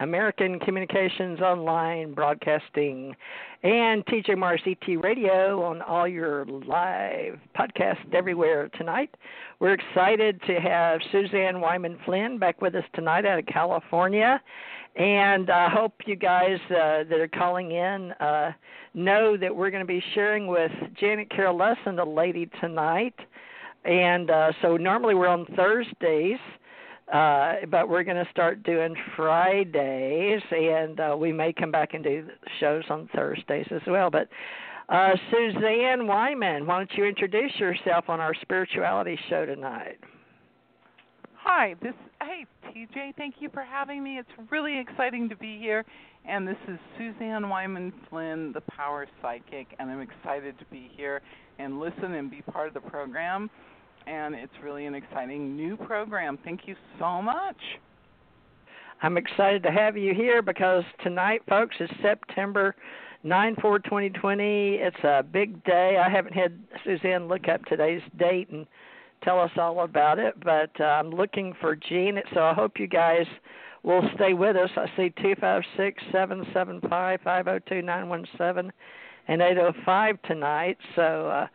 American Communications Online Broadcasting and TJ Morris ET Radio on all your live podcasts everywhere tonight. We're excited to have Suzanne Wyman Flynn back with us tonight out of California. And I hope you guys uh, that are calling in uh, know that we're going to be sharing with Janet Carroll Lessin, the lady, tonight. And uh, so normally we're on Thursdays. Uh, but we're going to start doing Fridays, and uh, we may come back and do shows on Thursdays as well. But uh, Suzanne Wyman, why don't you introduce yourself on our spirituality show tonight? Hi, this hey TJ, thank you for having me. It's really exciting to be here. And this is Suzanne Wyman Flynn, the Power Psychic, and I'm excited to be here and listen and be part of the program and it's really an exciting new program. Thank you so much. I'm excited to have you here because tonight, folks, is September 9 4 2020. It's a big day. I haven't had Suzanne look up today's date and tell us all about it, but uh, I'm looking for Janet, so I hope you guys will stay with us. I see 256 775 502 917 and 805 tonight, so uh,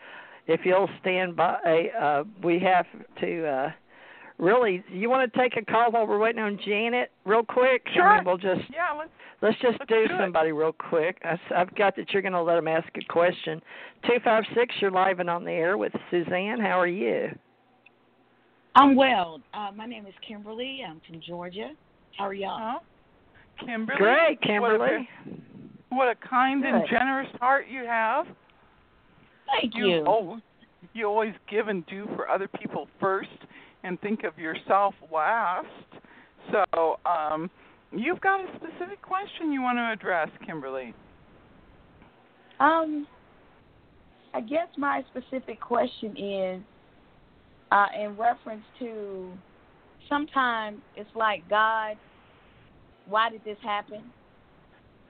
if you'll stand by, uh, we have to. Uh, really, you want to take a call while we're waiting on Janet, real quick? Sure. I mean, we'll just yeah. Let's let's just let's do, do somebody real quick. I, I've got that you're going to let them ask a question. Two five six, you're live and on the air with Suzanne. How are you? I'm well. Uh, my name is Kimberly. I'm from Georgia. How are y'all? Oh, Kimberly. Great, Kimberly. What a, what a kind Good. and generous heart you have. Thank you you. Oh, you always give and do for other people first and think of yourself last. So, um, you've got a specific question you want to address, Kimberly. Um, I guess my specific question is uh, in reference to sometimes it's like God, why did this happen?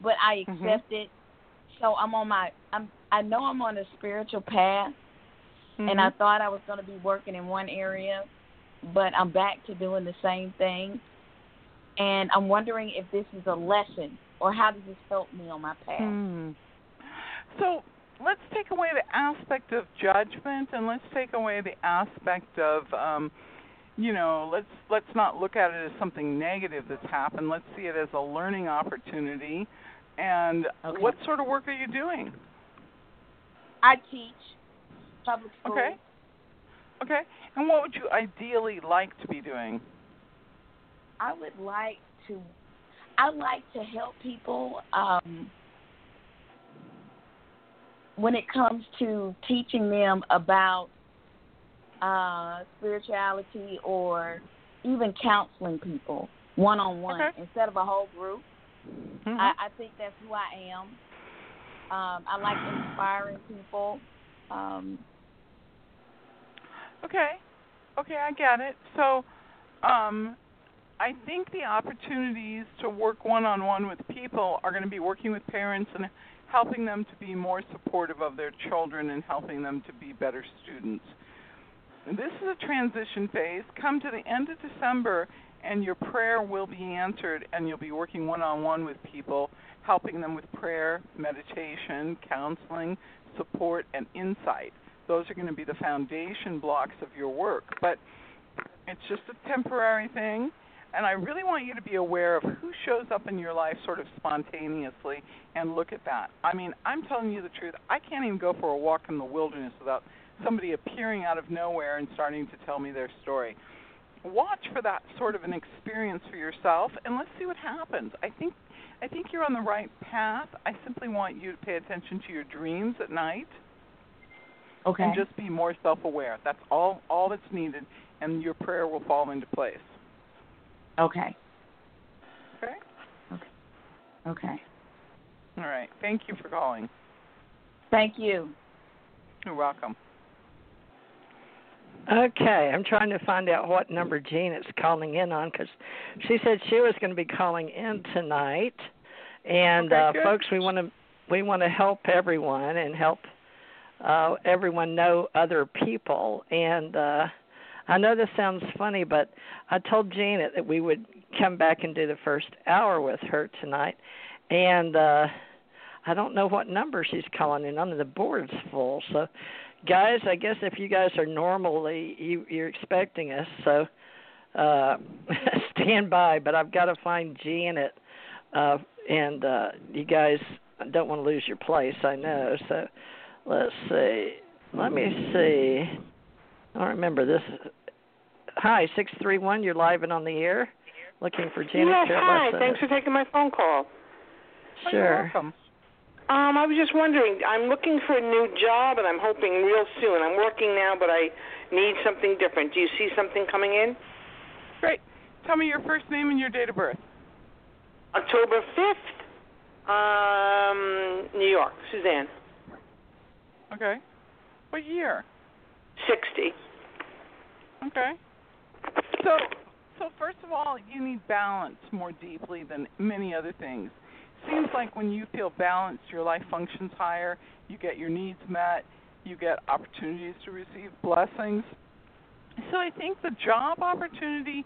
But I Mhm. accept it. So I'm on my I'm I know I'm on a spiritual path and I Mhm. thought I was going to be working in one area, but I'm back to doing the same thing. And I'm wondering if this is a lesson or how does this help me on my path? Hmm. So let's take away the aspect of judgment and let's take away the aspect of um you know let's let's not look at it as something negative that's happened let's see it as a learning opportunity and Okay. what sort of work are you doing I teach public school. okay okay and what would you ideally like to be doing I would like to I like to help people um when it comes to teaching them about uh spirituality or even counseling people one on one instead of a whole group. Mhm. I, I think that's who I am. Um, I like inspiring people. Um, Okay. Okay, I get it. So, um, I think the opportunities to work one on one with people are going to be working with parents and helping them to be more supportive of their children and helping them to be better students. This is a transition phase. Come to the end of December and your prayer will be answered and you'll be working one on one with people, helping them with prayer, meditation, counseling, support, and insight those are going to be the foundation blocks of your work. But it's just a temporary thing, and I really want you to be aware of who shows up in your life sort of spontaneously and look at that. I mean, I'm telling you the truth. I can't even go for a walk in the wilderness without somebody appearing out of nowhere and starting to tell me their story. Watch for that sort of an experience for yourself and let's see what happens. I think I think you're on the right path. I simply want you to pay attention to your dreams at night okay. and just be more self-aware. That's all all that's needed, and your prayer will fall into place. okay. Okay. Okay. All right. Thank you for calling. Thank you. You're welcome. Okay, I'm trying to find out what number Jean is calling in on because she said she was going to be calling in tonight. And Okay, uh, good. folks, we want to we want to help everyone and help uh, everyone know other people. And uh, I know this sounds funny, but I told Jean that we would come back and do the first hour with her tonight. And uh, I don't know what number she's calling in on. The board's full, so guys, I guess if you guys are normally you you're expecting us, so uh stand by, but I've got to find Janet uh and uh you guys don't want to lose your place, I know. So let's see. Let me see. I don't remember this. Hi, 631, you're live and on the air. Looking for Janet yes, hi. Thanks for taking my phone call. Oh, you're Sure. welcome. Um, I was just wondering. I'm looking for a new job, and I'm hoping real soon. I'm working now, but I need something different. Do you see something coming in? Great. Tell me your first name and your date of birth. October 5th, um, New York, Suzanne. Okay. What year? 60. Okay. So, so first of all, you need balance more deeply than many other things. Seems like when you feel balanced, your life functions higher. You get your needs met. You get opportunities to receive blessings. So I think the job opportunity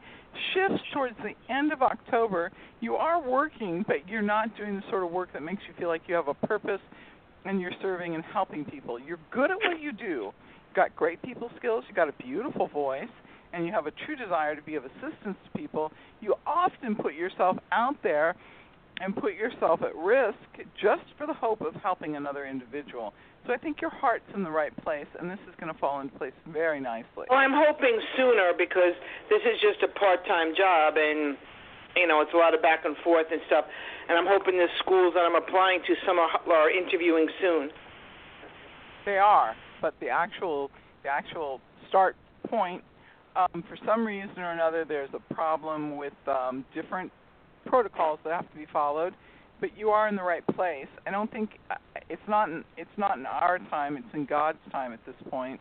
shifts towards the end of October. You are working, but you're not doing the sort of work that makes you feel like you have a purpose and you're serving and helping people. You're good at what you do. You've got great people skills, you've got a beautiful voice, and you have a true desire to be of assistance to people. You often put yourself out there and put yourself at risk just for the hope of helping another individual. So I think your heart's in the right place, and this is going to fall into place very nicely. Well, I'm hoping sooner because this is just a part-time job, and you know it's a lot of back and forth and stuff. And I'm hoping the schools that I'm applying to, some are, are interviewing soon. They are, but the actual the actual start point, um, for some reason or another, there's a problem with um, different protocols that have to be followed. But you are in the right place. I don't think uh, it's not in, it's not in our time. It's in God's time at this point,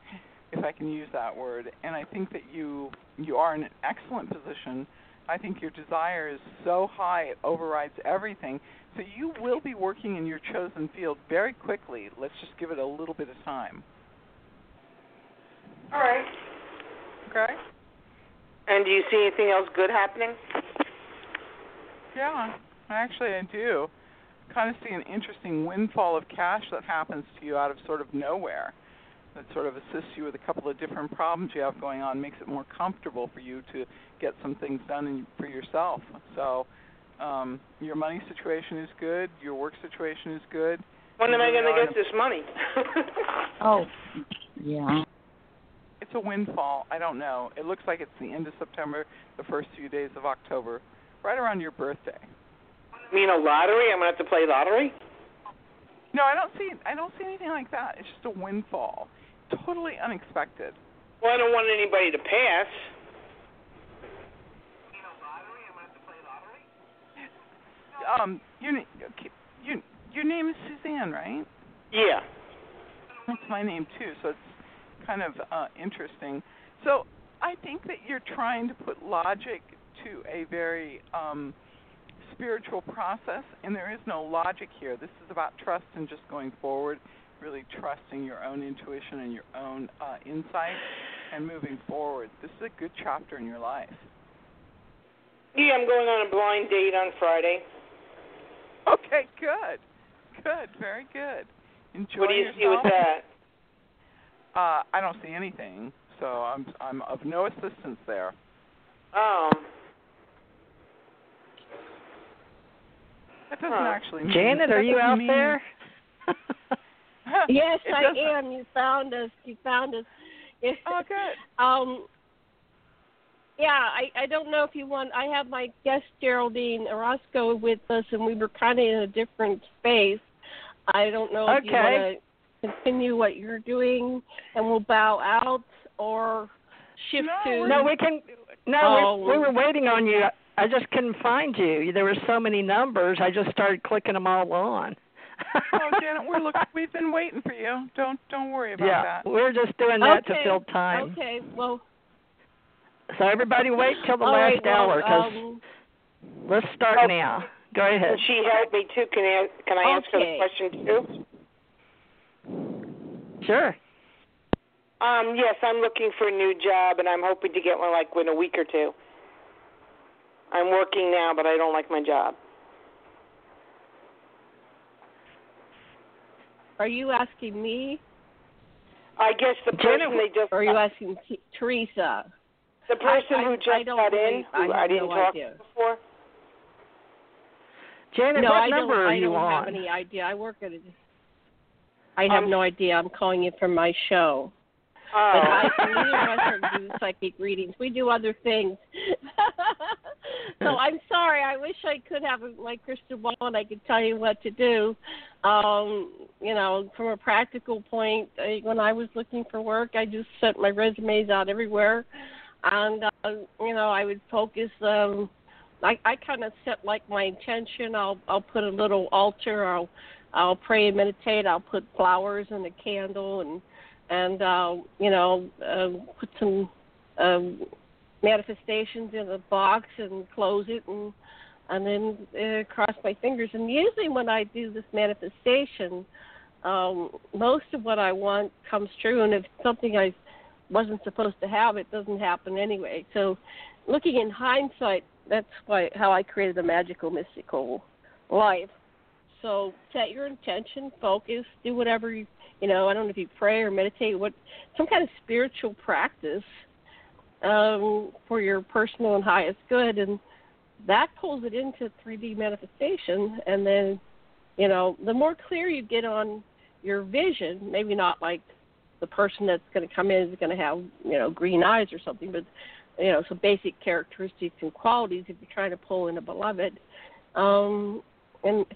if I can use that word. And I think that you you are in an excellent position. I think your desire is so high it overrides everything. So you will be working in your chosen field very quickly. Let's just give it a little bit of time. All right. Okay? And do you see anything else good happening? Yeah, actually I do. Kind of see an interesting windfall of cash that happens to you out of sort of nowhere. That sort of assists you with a couple of different problems you have going on, makes it more comfortable for you to get some things done in, for yourself. So, um, your money situation is good. Your work situation is good. When am I going to get this money? Oh, yeah. It's a windfall. I don't know. It looks like it's the end of September, the first few days of October, right around your birthday. You mean a lottery? I'm going to have to play lottery? No, I don't see. I don't see anything like that. It's just a windfall, totally unexpected. Well, I don't want anybody to pass. Um, your your your name is Suzanne, right? Yeah. That's my name too, so it's kind of uh, interesting. So I think that you're trying to put logic to a very um, spiritual process, and there is no logic here. This is about trust and just going forward, really trusting your own intuition and your own uh, insight, and moving forward. This is a good chapter in your life. Yeah, I'm going on a blind date on Friday. Okay, good, good, very good. Enjoy what do you yourself. see with that? Uh, I don't see anything, so I'm I'm of no assistance there. Oh. That doesn't Huh. actually mean. Janet, that are you out mean- there? Yes, It I doesn't- am. You found us. You found us. Oh, good. um, yeah, I I don't know if you want. I have my guest Geraldine Orozco with us, and we were kind of in a different space. I don't know if you want to continue what you're doing, and we'll bow out or shift No, to. No, we can. No, Oh. we, we were waiting on you. I just couldn't find you. There were so many numbers. I just started clicking them all on. oh, Janet, we're look. We've been waiting for you. Don't don't worry about yeah, that. we're just doing that okay. to fill time. Okay. Well. So everybody wait till the last right, well, hour because um, let's start Oh. now. Go ahead. Can she help me too? Can I can I ask her the question too? Sure. Um, yes, I'm looking for a new job, and I'm hoping to get one like in a week or two. I'm working now, but I don't like my job. are you asking me, I guess the person Janet, they just or are you asking T- Theresa? the person I- who just don't got really- in, I who have I didn't no talk idea. to before. Janet, no, what I number don't. are I you don't on? have any idea. I work at a. I have Um, no idea. I'm calling you from my show. Oh. But I, neither of us do psychic readings. We do other things. so I'm sorry. I wish I could have a, my crystal ball and I could tell you what to do. Um, you know, from a practical point, I, when I was looking for work, I just sent my resumes out everywhere, and uh, you know, I would focus. Um, I I kind of set like my intention. I'll I'll put a little altar. I'll I'll pray and meditate. I'll put flowers and a candle and and uh, you know uh, put some um, manifestations in a box and close it and and then uh, cross my fingers. And usually when I do this manifestation, um, most of what I want comes true. And if something I wasn't supposed to have, it doesn't happen anyway. So looking in hindsight, that's why how I created a magical mystical life. So set your intention, focus, do whatever you you know, I don't know if you pray or meditate, what some kind of spiritual practice um, for your personal and highest good, and that pulls it into 3D manifestation. And then, you know, the more clear you get on your vision, maybe not like the person that's going to come in is going to have, you know, green eyes or something, but you know, some basic characteristics and qualities if you're trying to pull in a beloved. Um, and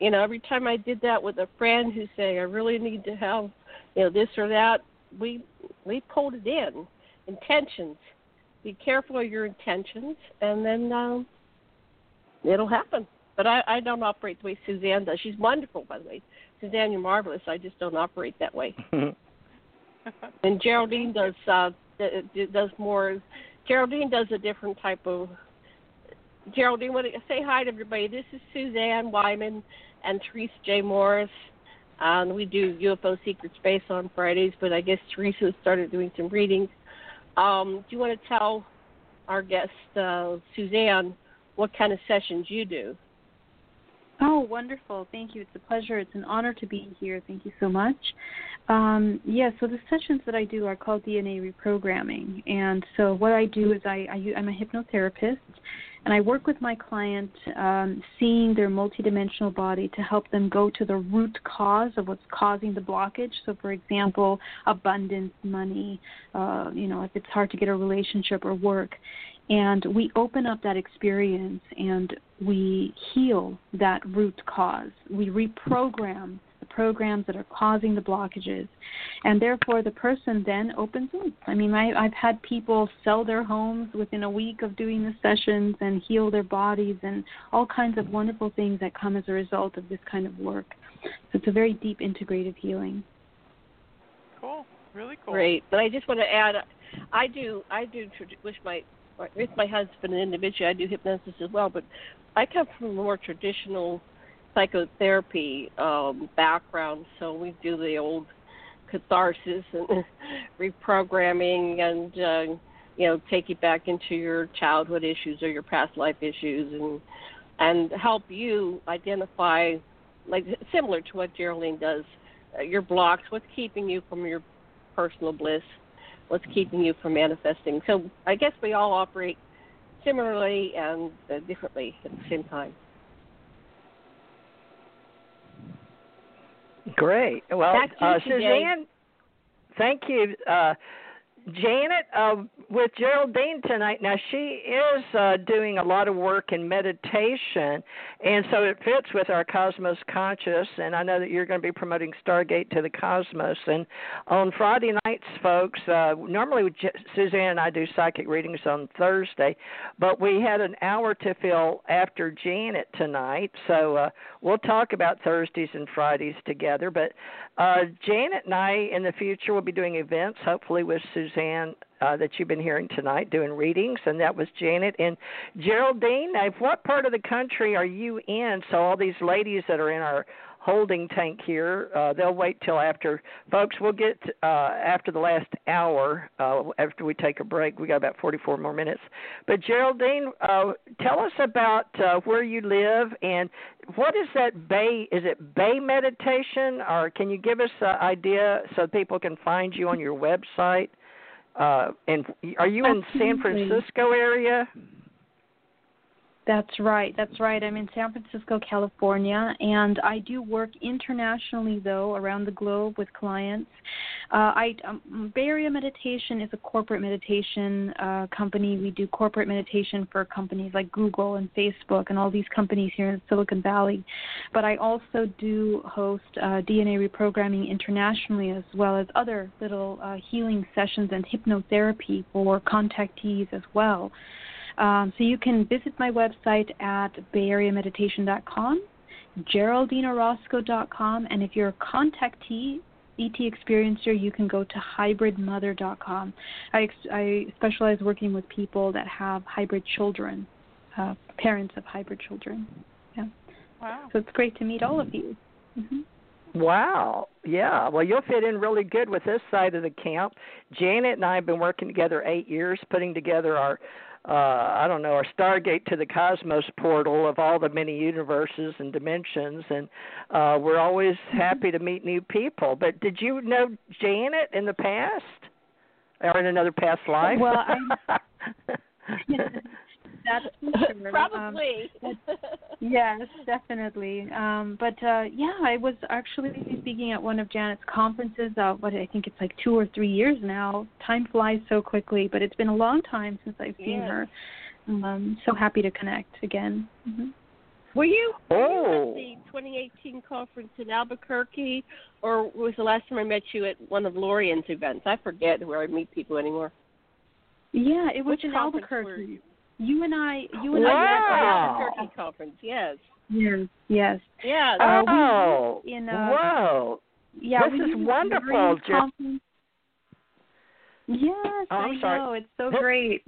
you know, every time I did that with a friend who's saying I really need to have, you know, this or that, we we pulled it in. Intentions. Be careful of your intentions, and then um, it'll happen. But I, I don't operate the way Suzanne does. She's wonderful, by the way. Suzanne, you're marvelous. I just don't operate that way. And Geraldine does uh, does more. Geraldine does a different type of. Geraldine, what, say hi to everybody. This is Suzanne Wyman and Theresa J. Morris. Um, we do UFO Secret Space on Fridays, but I guess Theresa started doing some readings. Um, do you want to tell our guest, uh, Suzanne, what kind of sessions you do? Oh, wonderful. Thank you. It's a pleasure. It's an honor to be here. Thank you so much. Um, yeah, so the sessions that I do are called DNA reprogramming. And so what I do is I, I, I'm a hypnotherapist, and I work with my client um, seeing their multidimensional body to help them go to the root cause of what's causing the blockage. So, for example, abundance, money, uh, you know, if it's hard to get a relationship or work. And we open up that experience and we heal that root cause. We reprogram the programs that are causing the blockages. And therefore, the person then opens up. I mean, I, I've had people sell their homes within a week of doing the sessions and heal their bodies and all kinds of wonderful things that come as a result of this kind of work. So it's a very deep integrative healing. Cool. Really cool. Great. But I just want to add, I do, I do trad- with my with my husband and individually, I do hypnosis as well. But I come from a more traditional psychotherapy um, background, so we do the old catharsis and reprogramming, and uh, you know, take you back into your childhood issues or your past life issues, and and help you identify, like similar to what Geraldine does, uh, your blocks, what's keeping you from your personal bliss, what's keeping you from manifesting. So I guess we all operate similarly and uh, differently at the same time. Great. Well, uh, Suzanne. Suzanne, thank you. Uh, Janet, uh, with Geraldine tonight. Now she is uh, doing a lot of work in meditation, and so it fits with our Cosmos Conscious. And I know that you're going to be promoting Stargate to the Cosmos. And on Friday nights, folks, uh, normally Suzanne and I do psychic readings on Thursday, but we had an hour to fill after Janet tonight, so uh, we'll talk about Thursdays and Fridays together. But uh, Janet and I in the future will be doing events, hopefully with Suzanne uh, that you've been hearing tonight, doing readings, and that was Janet and Geraldine. Now, what part of the country are you in? So all these ladies that are in our holding tank here. Uh, they'll wait till after, folks. We'll get uh, after the last hour uh, after we take a break. We got about 44 more minutes. But Geraldine, uh, tell us about uh, where you live and what is that Bay? Is it Bay meditation, or can you give us an idea so people can find you on your website? Uh, and are you in San Francisco area? That's right. That's right. I'm in San Francisco, California, and I do work internationally, though, around the globe with clients. Uh, I um, Bay Area Meditation is a corporate meditation uh, company. We do corporate meditation for companies like Google and Facebook and all these companies here in Silicon Valley. But I also do host uh, DNA reprogramming internationally, as well as other little uh, healing sessions and hypnotherapy for contactees as well. Um, so you can visit my website at bayareameditation.com, geraldineorozco.com, and if you're a contactee, ET experiencer, you can go to hybridmother.com. I, I specialize working with people that have hybrid children, uh, parents of hybrid children. Yeah. Wow. So it's great to meet all of you. Mm-hmm. Wow. Yeah. Well, you'll fit in really good with this side of the camp. Janet and I have been working together eight years, putting together our uh, I don't know, our Stargate to the Cosmos portal of all the many universes and dimensions, and uh, we're always happy to meet new people. But did you know Janet in the past, or in another past life? Well, I. That's sure. Probably. Um, yes, definitely. Um, but uh, yeah, I was actually speaking at one of Janet's conferences. Uh, what I think it's like two or three years now. Time flies so quickly, but it's been a long time since I've seen yes. her. Um, so happy to connect again. Mm-hmm. Were you, oh. were you at the 2018 conference in Albuquerque, or was the last time I met you at one of Lorian's events? I forget where I meet people anymore. Yeah, it was Which in conference Albuquerque. You and I, you and wow. I were at the Turkey conference. Yes. Yes. Yes. Yeah. Uh, oh. in, uh, whoa. Yeah, this we is wonderful, great. Yes, Oh, I I'm sorry. know. It's so great.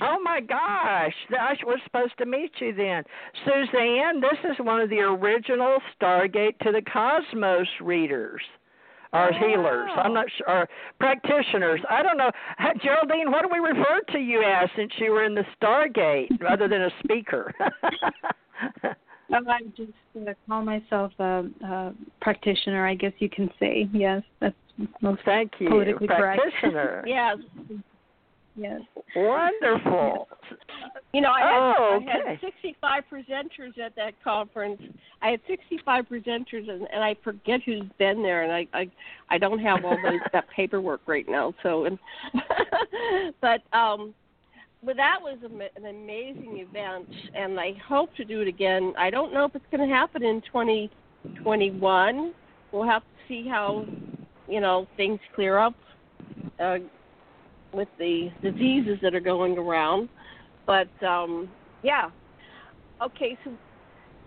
Oh my gosh, I was supposed to meet you then. Suzanne, this is one of the original Stargate to the Cosmos readers. Or Oh, healers. I'm not sure. Or practitioners. I don't know. Geraldine, what do we refer to you as since you were in the Stargate rather than a speaker? Oh, I just uh, call myself a, a practitioner, I guess you can say. Yes, that's most Thank you. politically correct. Practitioner. Yes. Yes. Wonderful. You know, I had, Oh, I had 65 presenters at that conference. I had 65 presenters, and, and I forget who's been there, and I I, I don't have all those that paperwork right now. So, and but um, but that was a, an amazing event, and I hope to do it again. I don't know if it's going to happen in 2021. We'll have to see how you know things clear up uh, with the diseases that are going around. But um, yeah, okay. So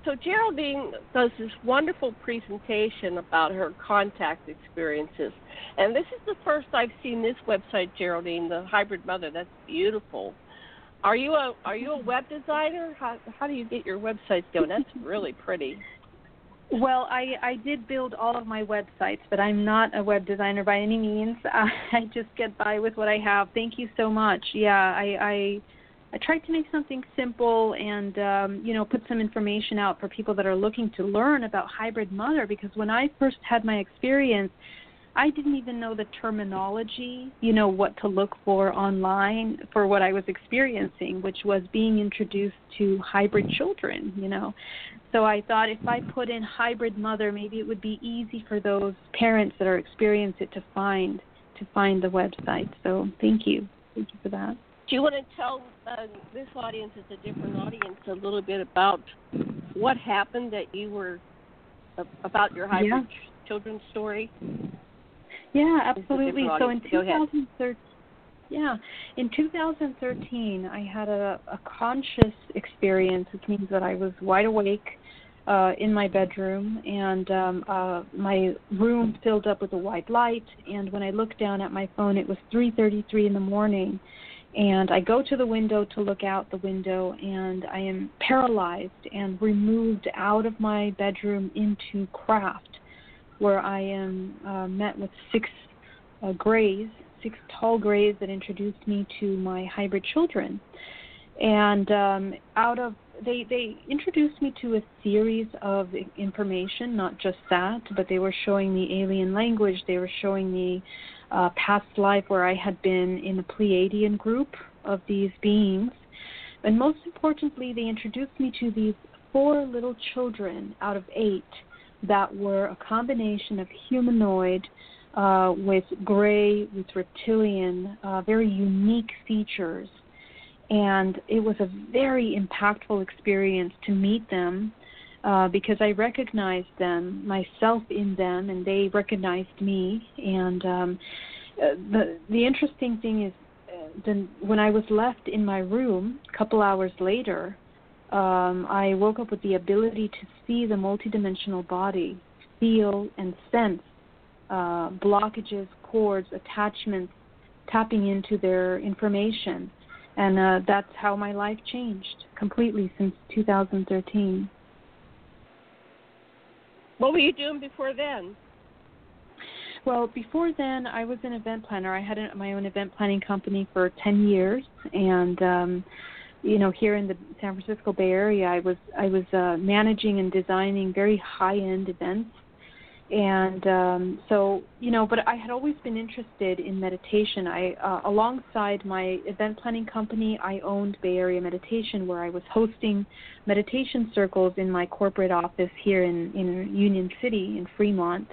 so Geraldine does this wonderful presentation about her contact experiences, and this is the first I've seen this website, Geraldine, the Hybrid Mother. That's beautiful. Are you a are you a web designer? How how do you get your websites going? That's really pretty. Well, I, I did build all of my websites, but I'm not a web designer by any means. Uh, I just get by with what I have. Thank you so much. Yeah, I, I I tried to make something simple and um, you know put some information out for people that are looking to learn about hybrid mother because when I first had my experience, I didn't even know the terminology, you know, what to look for online for what I was experiencing, which was being introduced to hybrid children, you know. So I thought if I put in hybrid mother, maybe it would be easy for those parents that are experiencing it to find to find the website. So thank you. Thank you for that. Do you want to tell uh, this audience, it's a different audience, a little bit about what happened that you were about your hybrid yeah. children's story? Yeah, absolutely. So in 2013, yeah, in 2013, I had a, a conscious experience, which means that I was wide awake uh, in my bedroom, and um, uh, my room filled up with a white light. And when I looked down at my phone, it was 3:33 in the morning. And I go to the window to look out the window, and I am paralyzed and removed out of my bedroom into craft, where I am uh, met with six uh, grays six tall grays that introduced me to my hybrid children. And um, out of they they introduced me to a series of information, not just that, but they were showing me alien language. They were showing me uh, past life where I had been in the Pleiadian group of these beings. And most importantly, they introduced me to these four little children out of eight that were a combination of humanoid, uh, with gray, with reptilian, uh, very unique features. And it was a very impactful experience to meet them uh, because I recognized them, myself in them, and they recognized me. And um, uh, the the interesting thing is, uh, then when I was left in my room a couple hours later, um, I woke up with the ability to see the multidimensional body, feel and sense uh, blockages, cords, attachments, tapping into their information. And uh, that's how my life changed completely since 2013. What were you doing before then? Well, before then, I was an event planner. I had a, my own event planning company for 10 years, and um, you know, here in the San Francisco Bay Area, I was I was uh, managing and designing very high-end events. And um, so you know but i had always been interested in meditation. I uh, alongside my event planning company i owned bay area meditation where i was hosting meditation circles in my corporate office here in in union city in fremont.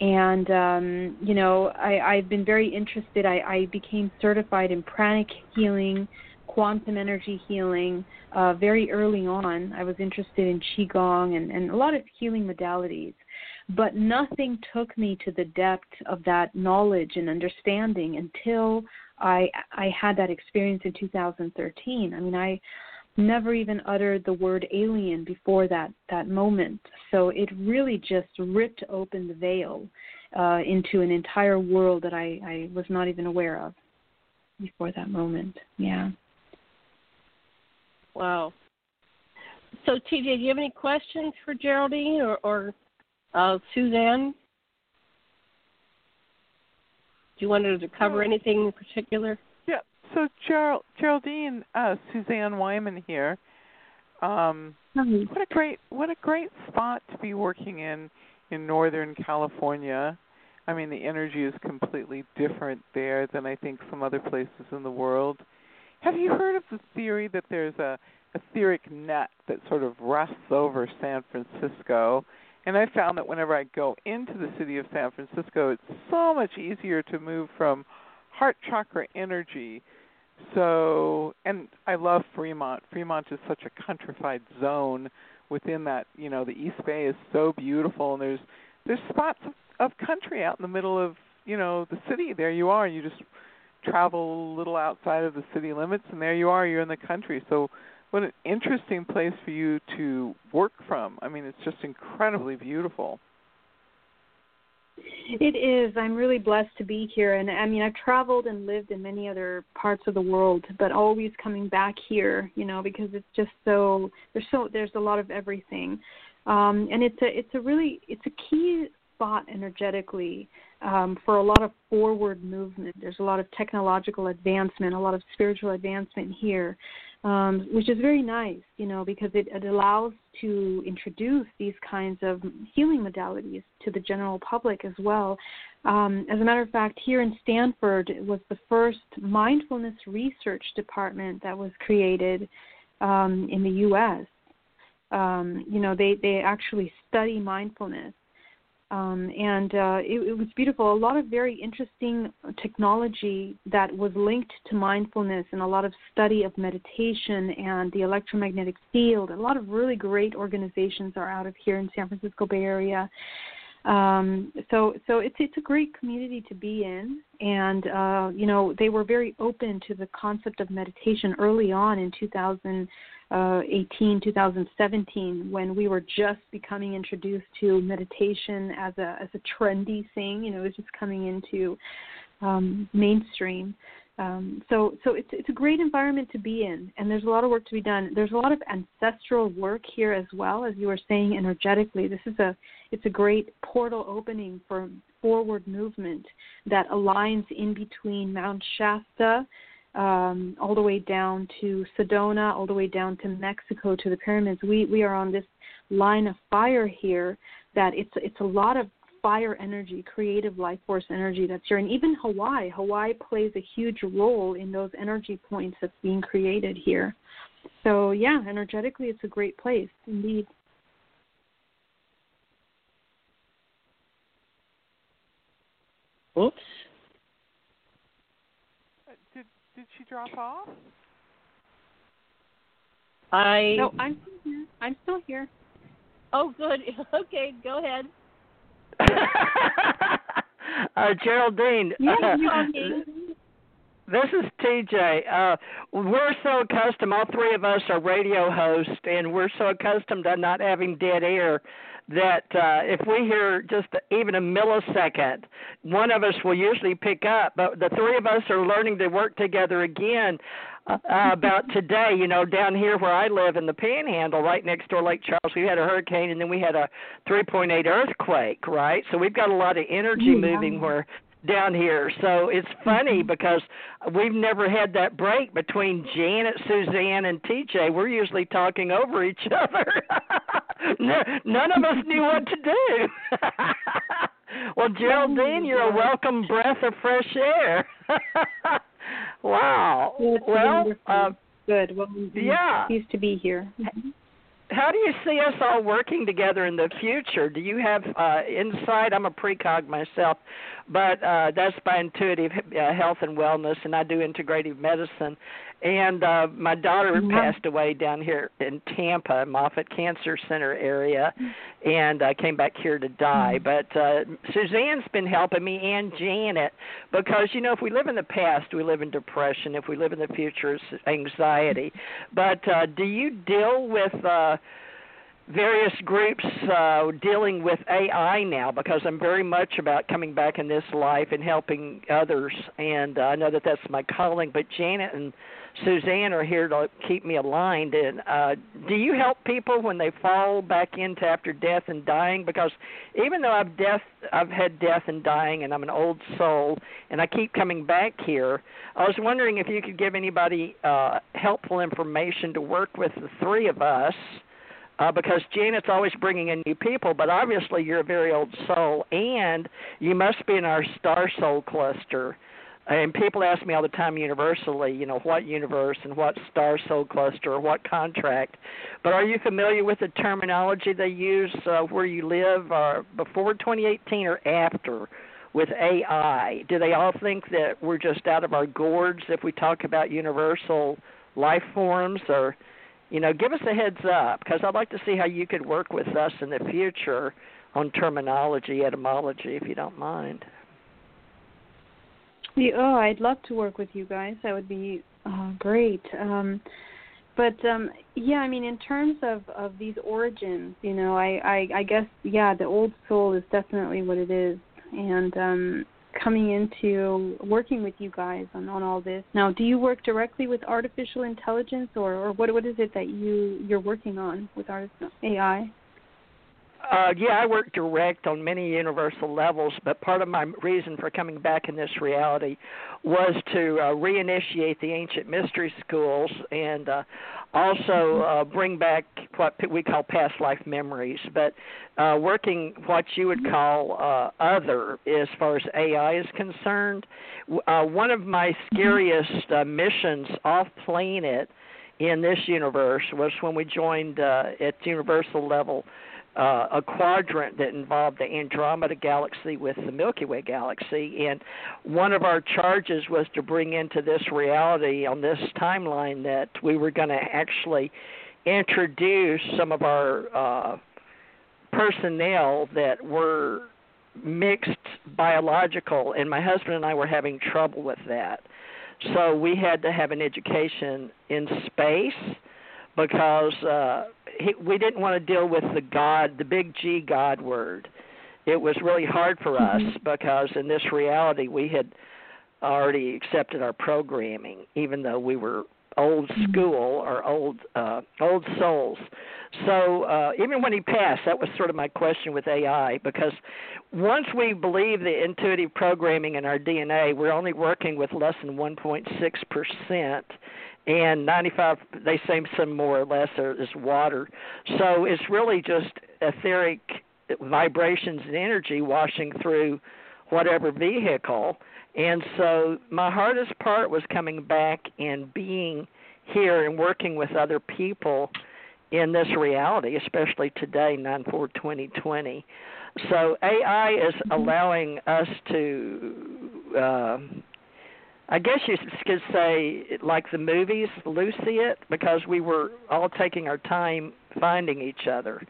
And um, you know I, i've been very interested. I, I became certified in pranic healing quantum energy healing uh, very early on i was interested in qigong and, and a lot of healing modalities but nothing took me to the depth of that knowledge and understanding until I I had that experience in 2013. I mean, I never even uttered the word alien before that that moment. So it really just ripped open the veil uh, into an entire world that I I was not even aware of before that moment. Yeah. Wow. So, TJ, do you have any questions for Geraldine or, or uh, Suzanne, do you want her to cover anything in particular? Yeah. So Gerald, Geraldine, uh, Suzanne Wyman here. Um, what a great what a great spot to be working in in Northern California. I mean, the energy is completely different there than I think some other places in the world. Have you heard of the theory that there's a etheric net that sort of rests over San Francisco and I found that whenever I go into the city of San Francisco, it's so much easier to move from heart chakra energy. So, and I love Fremont. Fremont is such a countrified zone within that. You know, the East Bay is so beautiful, and there's there's spots of, of country out in the middle of you know the city. There you are. You just travel a little outside of the city limits, and there you are. You're in the country. So what an interesting place for you to work from. I mean, it's just incredibly beautiful. It is. I'm really blessed to be here, and I mean, I've traveled and lived in many other parts of the world, but always coming back here, you know, because it's just so there's so there's a lot of everything, um, and it's a it's a really it's a key spot energetically um, for a lot of forward movement. There's a lot of technological advancement, a lot of spiritual advancement here um, which is very nice, you know, because it, it allows to introduce these kinds of healing modalities to the general public as well. Um, as a matter of fact, here in Stanford it was the first mindfulness research department that was created um, in the U.S. Um, you know, they they actually study mindfulness Um, and uh, it, it, was beautiful. A lot of very interesting technology that was linked to mindfulness and a lot of study of meditation and the electromagnetic field. A lot of really great organizations are out of here in San Francisco Bay Area. Um, so so it's it's a great community to be in, and uh, you know they were very open to the concept of meditation early on in 2000 uh, 18, 2017, when we were just becoming introduced to meditation as a as a trendy thing. You know, it was just coming into um, mainstream. Um, so so it's it's a great environment to be in, and there's a lot of work to be done. There's a lot of ancestral work here as well, as you were saying energetically. This is a it's a great portal opening for forward movement that aligns in between Mount Shasta um, all the way down to Sedona, all the way down to Mexico to the pyramids. We we are on this line of fire here that it's it's a lot of fire energy, creative life force energy that's here, and even Hawaii. Hawaii plays a huge role in those energy points that's being created here. So yeah, energetically, it's a great place indeed. Oops. Did she drop off? I no, I'm still here. I'm still here. Oh, good. Okay, go ahead. uh, Geraldine. Yeah, uh, this is TJ. Uh, we're so accustomed, all three of us are radio hosts, and we're so accustomed to not having dead air that uh, if we hear just even a millisecond, one of us will usually pick up. But the three of us are learning to work together again uh, about today. You know, down here where I live in the Panhandle, right next door Lake Charles, we had a hurricane and then we had a 3.8 earthquake. Right, so we've got a lot of energy mm-hmm. moving where down here. So it's funny mm-hmm. because we've never had that break between Janet, Suzanne, and TJ. We're usually talking over each other. None of us knew what to do. well, Geraldine, you're a welcome breath of fresh air. wow. well, uh, good. Well, yeah. Pleased to be here. Mm-hmm how do you see us all working together in the future? Do you have uh, insight? I'm a precog myself, but uh, that's by intuitive uh, health and wellness, and I do integrative medicine. And uh, my daughter mm-hmm. passed away down here in Tampa, Moffitt Cancer Center area, and I uh, came back here to die. Mm-hmm. But uh, Suzanne's been helping me and Janet because you know if we live in the past, we live in depression. If we live in the future, it's anxiety. But uh, do you deal with uh, various groups uh, dealing with AI now because I'm very much about coming back in this life and helping others, and uh, I know that that's my calling. But Janet and Suzanne are here to keep me aligned. And uh, do you help people when they fall back into after death and dying? Because even though I've death, I've had death and dying, and I'm an old soul, and I keep coming back here. I was wondering if you could give anybody uh, helpful information to work with the three of us uh, because Janet's always bringing in new people, but obviously you're a very old soul, and you must be in our star soul cluster. And people ask me all the time universally, you know, what universe and what star soul cluster or what contract. But are you familiar with the terminology they use uh, where you live uh, before 2018 or after with AI? Do they all think that we're just out of our gourds if we talk about universal life forms or you know, give us a heads up because I'd like to see how you could work with us in the future on terminology, etymology, if you don't mind. Yeah, oh, I'd love to work with you guys. That would be uh, great. Um, but um, yeah, I mean, in terms of of these origins, you know, I, I I guess yeah, the old soul is definitely what it is, and um, coming into working with you guys on, on all this. Now, do you work directly with artificial intelligence, or, or what what is it that you you're working on with AI? Uh, yeah, I work direct on many universal levels, but part of my reason for coming back in this reality was to uh, reinitiate the ancient mystery schools and uh, also uh, bring back what we call past life memories. But uh, working what you would call uh, other as far as AI is concerned, uh, one of my scariest uh, missions off planet in this universe was when we joined uh, at universal level uh, a quadrant that involved the Andromeda galaxy with the Milky Way galaxy, and one of our charges was to bring into this reality on this timeline that we were going to actually introduce some of our uh, personnel that were mixed biological, and my husband and I were having trouble with that. So we had to have an education in space because uh, he, we didn't want to deal with the God, the big G God word. It was really hard for us Mhm. because in this reality we had already accepted our programming, even though we were old Mhm. school or old uh, old souls. So uh, even when he passed, that was sort of my question with AI because once we believe the intuitive programming in our DNA, we're only working with less than 1.6 percent, and 95 they say some more or less is water. So it's really just etheric vibrations and energy washing through whatever vehicle. And so my hardest part was coming back and being here and working with other people in this reality, especially today, 9 4 2020. So AI is allowing us to, uh, I guess you could say, like the movies, Lucy it, because we were all taking our time finding each other.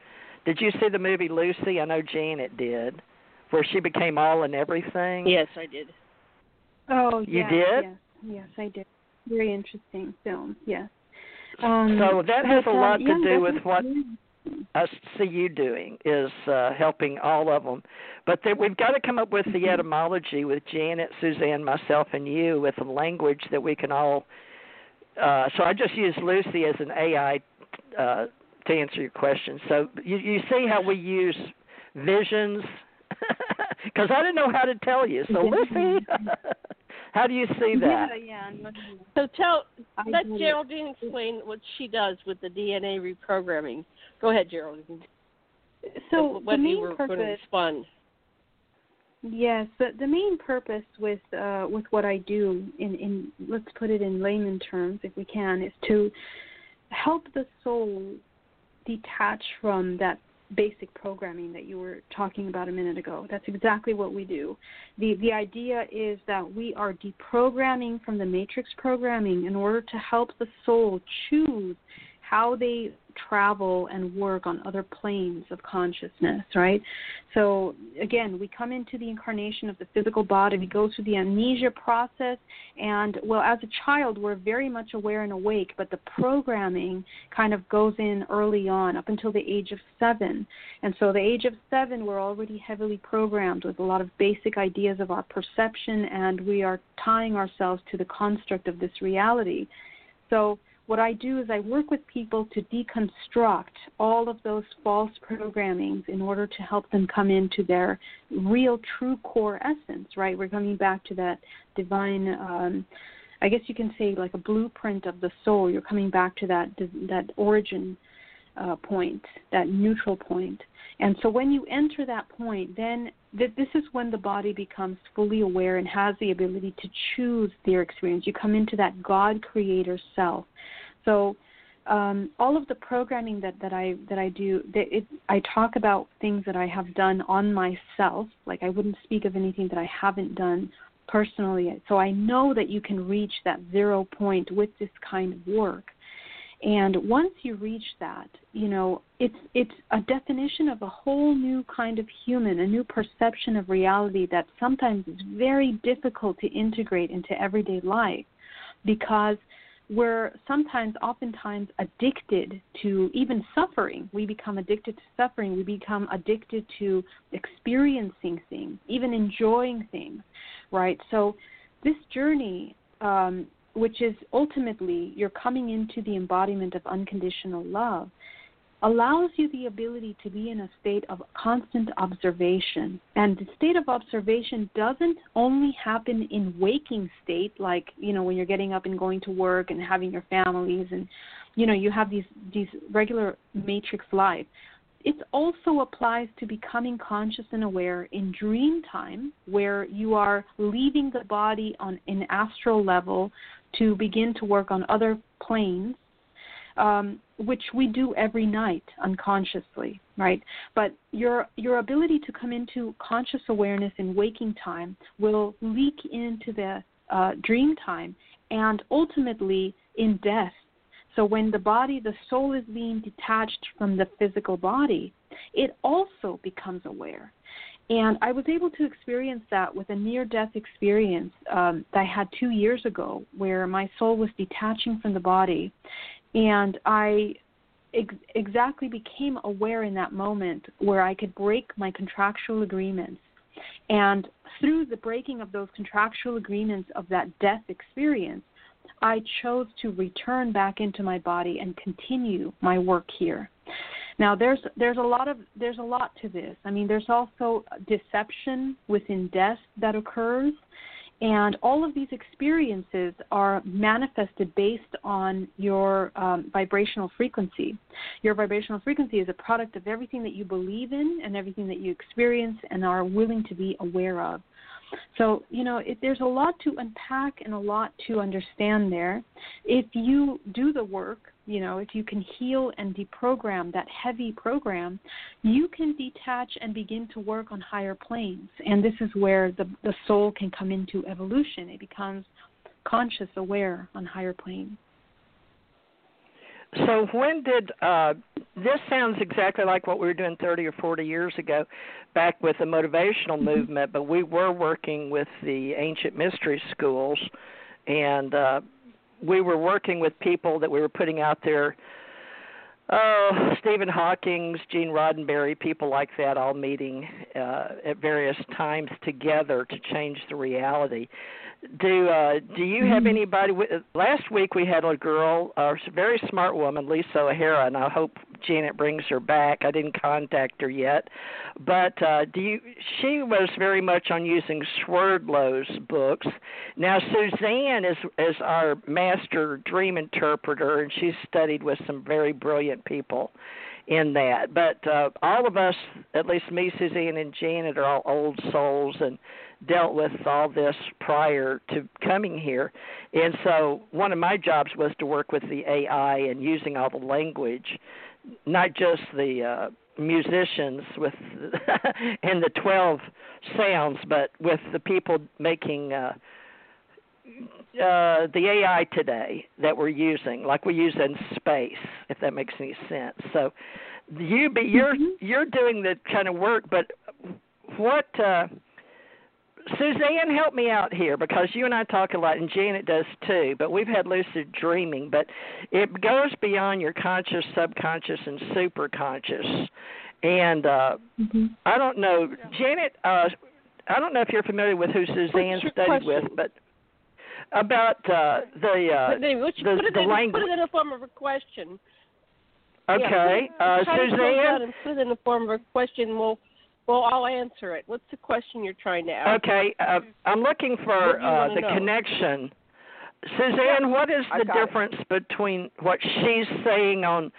Did you see the movie Lucy? I know Janet did, where she became all and everything. Yes, I did. Oh, You yes, did? Yes, yes, I did. Very interesting film. Yes. Um, So that has but, a uh, lot to yeah, do with definitely. what I see you doing is uh, helping all of them. But there, we've got to come up with the Mm-hmm. etymology with Janet, Suzanne, myself, and you with a language that we can all. Uh, so I just use Lucy as an AI uh, to answer your question. So you, you see how we use visions because I didn't know how to tell you. So Lucy, how do you see that? Yeah, yeah. So tell I let get it. Geraldine explain what she does with the DNA reprogramming. Go ahead, Geraldine. So what the you main were going to purpose respond. Yes, the the main purpose with uh, with what I do in in let's put it in layman terms if we can is to help the soul detach from that basic programming that you were talking about a minute ago. That's exactly what we do. The the idea is that we are deprogramming from the matrix programming in order to help the soul choose how they travel and work on other planes of consciousness, right? So again, we come into the incarnation of the physical body, we go through the amnesia process, and well, as a child, we're very much aware and awake, but the programming kind of goes in early on, up until the age of seven. And so, the age of seven, we're already heavily programmed with a lot of basic ideas of our perception, and we are tying ourselves to the construct of this reality. So, what I do is I work with people to deconstruct all of those false programmings in order to help them come into their real, true core essence, right? We're coming back to that divine, um, I guess you can say like a blueprint of the soul. You're coming back to that that origin uh, point, that neutral point. And so when you enter that point, then th- this is when the body becomes fully aware and has the ability to choose their experience. You come into that God creator self. So um, all of the programming that, that I that I do, that it, I talk about things that I have done on myself. Like I wouldn't speak of anything that I haven't done personally. So I know that you can reach that zero point with this kind of work. And once you reach that, you know, it's it's a definition of a whole new kind of human, a new perception of reality that sometimes is very difficult to integrate into everyday life because we're sometimes oftentimes addicted to even suffering. We become addicted to suffering. We become addicted to experiencing things, even enjoying things, right? So this journey um, which is ultimately you're coming into the embodiment of unconditional love, allows you the ability to be in a state of constant observation. And the state of observation doesn't only happen in waking state, like, you know, when you're getting up and going to work and having your families and, you know, you have these, these regular matrix life. It also applies to becoming conscious and aware in dream time, where you are leaving the body on an astral level to begin to work on other planes um, which we do every night unconsciously, right? But your your ability to come into conscious awareness in waking time will leak into the uh, dream time and ultimately in death. So when the body, the soul is being detached from the physical body, it also becomes aware. And I was able to experience that with a near death experience um, that I had two years ago, where my soul was detaching from the body. And I ex- exactly became aware in that moment where I could break my contractual agreements. And through the breaking of those contractual agreements of that death experience, I chose to return back into my body and continue my work here. Now there's there's a lot of there's a lot to this. I mean there's also deception within death that occurs and all of these experiences are manifested based on your um, vibrational frequency. Your vibrational frequency is a product of everything that you believe in and everything that you experience and are willing to be aware of. So, you know, it, there's a lot to unpack and a lot to understand there. If you do the work, you know, if you can heal and deprogram that heavy program, you can detach and begin to work on higher planes. And this is where the, the soul can come into evolution. It becomes conscious, aware on higher planes. So when did uh, this sounds exactly like what we were doing 30 or 40 years ago back with the motivational mm-hmm. movement, but we were working with the ancient mystery schools and uh, we were working with people that we were putting out there Oh, Stephen Hawking's, Gene Roddenberry, people like that, all meeting uh, at various times together to change the reality. Do uh do you have mm-hmm. anybody last week we had a girl a very smart woman lisa o'hara and i hope janet brings her back. I didn't contact her yet. But uh do you she was very much on using swerdlow's books. Now suzanne is is our master dream interpreter and she's studied with some very brilliant people in that but uh all of us at least me suzanne and janet are all old souls and dealt with all this prior to coming here. And so one of my jobs was to work with the AI and using all the language, not just the uh, musicians with and the 12 sounds, but with the people making uh, uh, the AI today that we're using, like we use in space, if that makes any sense. So you be you're mm-hmm. you're doing the kind of work, but what uh, Suzanne, help me out here because you and I talk a lot, and Janet does too. But we've had lucid dreaming, but it goes beyond your conscious, subconscious, and superconscious. And uh, mm-hmm. I don't know, Janet. Uh, I don't know if you're familiar with who Suzanne studied question? with, but about uh, the uh, the, the, the in, language. Put it in the form of a question. Okay, yeah, uh, Suzanne. Put it in the form of a question. We'll well, I'll answer it. What's the question you're trying to ask? Okay, uh, I'm looking for uh, the know? connection. Suzanne, what is the difference it. between what she's saying on,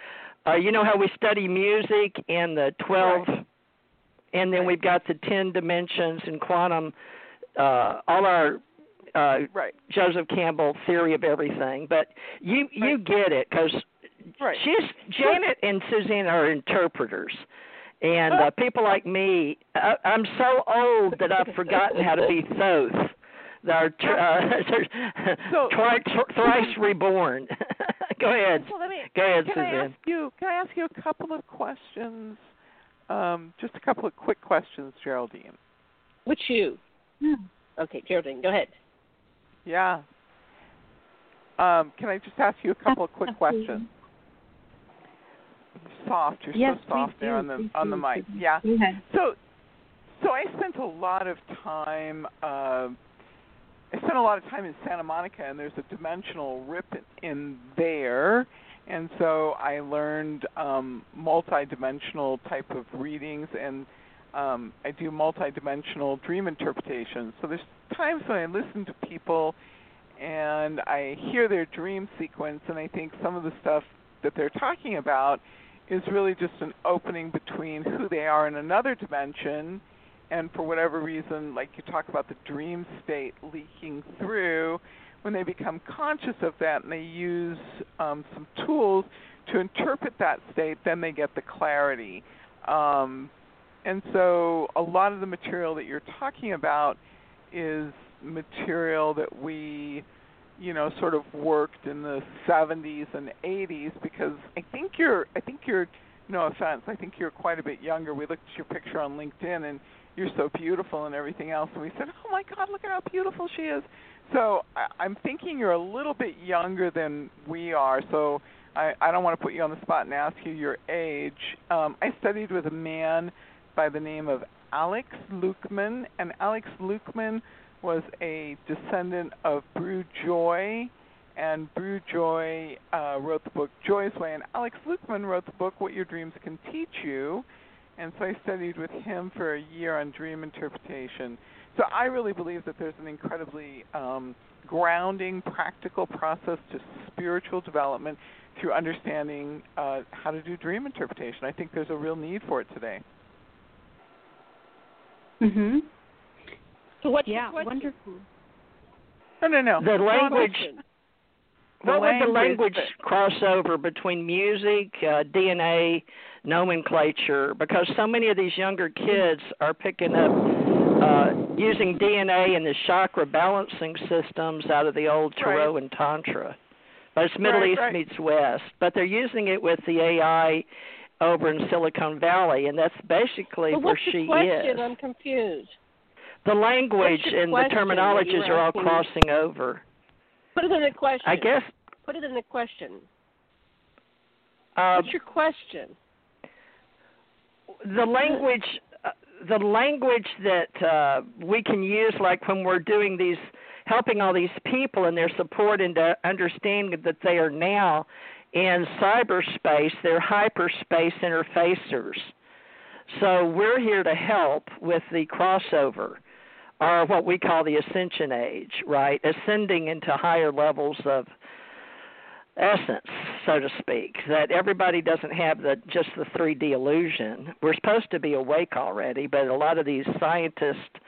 uh, you know how we study music and the 12, right. and then right. we've got the 10 dimensions and quantum, uh, all our uh, right. Joseph Campbell theory of everything. But you you get it because right. she's Janet and Suzanne are interpreters. And uh, people like me, I, I'm so old that I've forgotten how to be Thoth. They're tr- uh, so, twice, thrice reborn. Go ahead. So let me, Go ahead, can Suzanne. I ask you? Can I ask you a couple of questions? Um, just a couple of quick questions, Geraldine. Which you? Hmm. Okay, Geraldine, go ahead. Yeah. Um, can I just ask you a couple of quick questions? soft. You're yes, so soft there do, on the on the mic. Yeah. So so I spent a lot of time uh I spent a lot of time in Santa Monica and there's a dimensional rip in there and so I learned um multi-dimensional type of readings and um I do multi-dimensional dream interpretations. So there's times when I listen to people and I hear their dream sequence and I think some of the stuff that they're talking about is really just an opening between who they are in another dimension and for whatever reason like you talk about the dream state leaking through when they become conscious of that and they use um, some tools to interpret that state, then they get the clarity. Um, and so a lot of the material that you're talking about is material that we you know sort of worked in the 70s and 80s because I think you're I think you're no offense I think you're quite a bit younger. We looked at your picture on LinkedIn and you're so beautiful and everything else. And we said oh my god look at how beautiful she is. So I, I'm thinking you're a little bit younger than we are. So I, I don't want to put you on the spot and ask you your age. Um, I studied with a man by the name of Alex Lukeman, and Alex Lukeman was a descendant of Brugh Joy, and Brugh Joy uh, wrote the book Joy's Way, and Alex Lukeman wrote the book What Your Dreams Can Teach You, and so I studied with him for a year on dream interpretation. So I really believe that there's an incredibly um, grounding, practical process to spiritual development through understanding uh, how to do dream interpretation. I think there's a real need for it today. Mhm. So what's Yeah, your question? wonderful. No, no, no. The language. Question. What would the language language crossover between music, uh, DNA, nomenclature? Because so many of these younger kids are picking up uh, using DNA and the chakra balancing systems out of the old Tarot and Tantra. But it's Middle Right, East right. meets West. But they're using it with the AI over in Silicon Valley, and that's basically But where the she question? is. I'm confused. The language the and the terminologies you're all crossing over. Put it in a question. I guess. Put it in a question. Uh, What's your question? the language uh, the language that uh, we can use like when we're doing these helping all these people and their support into understanding that they are now in cyberspace they're hyperspace interfacers so we're here to help with the crossover or what we call the ascension age right ascending into higher levels of essence, so to speak. That everybody doesn't have the just the 3D illusion. We're supposed to be awake already, but a lot of these scientists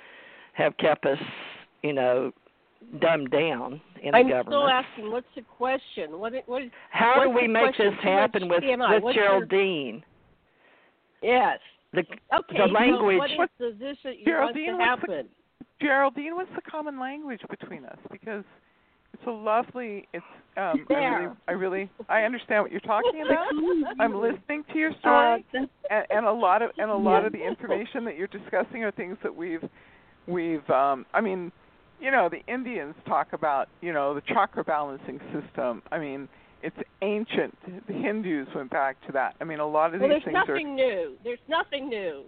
have kept us, you know, dumbed down in I'm the government. still asking. What's the question? What? i- What? Is, How do we make question? this happen with with What's your- Geraldine? Yes. The Okay. the so language. what is the this that you want Geraldine, to what's the- Geraldine, what's the common language between us? Because it's a lovely. It's. Um, I really, I really, I understand what you're talking about. I'm listening to your Uh, story, that's- and, and a lot of and a lot Yeah. of the information that you're discussing are things that we've, we've. Um, I mean, you know, the Indians talk about you know the chakra balancing system. I mean, it's ancient. The Hindus went back to that. I mean, a lot of these Well, these there's things nothing new. There's nothing new.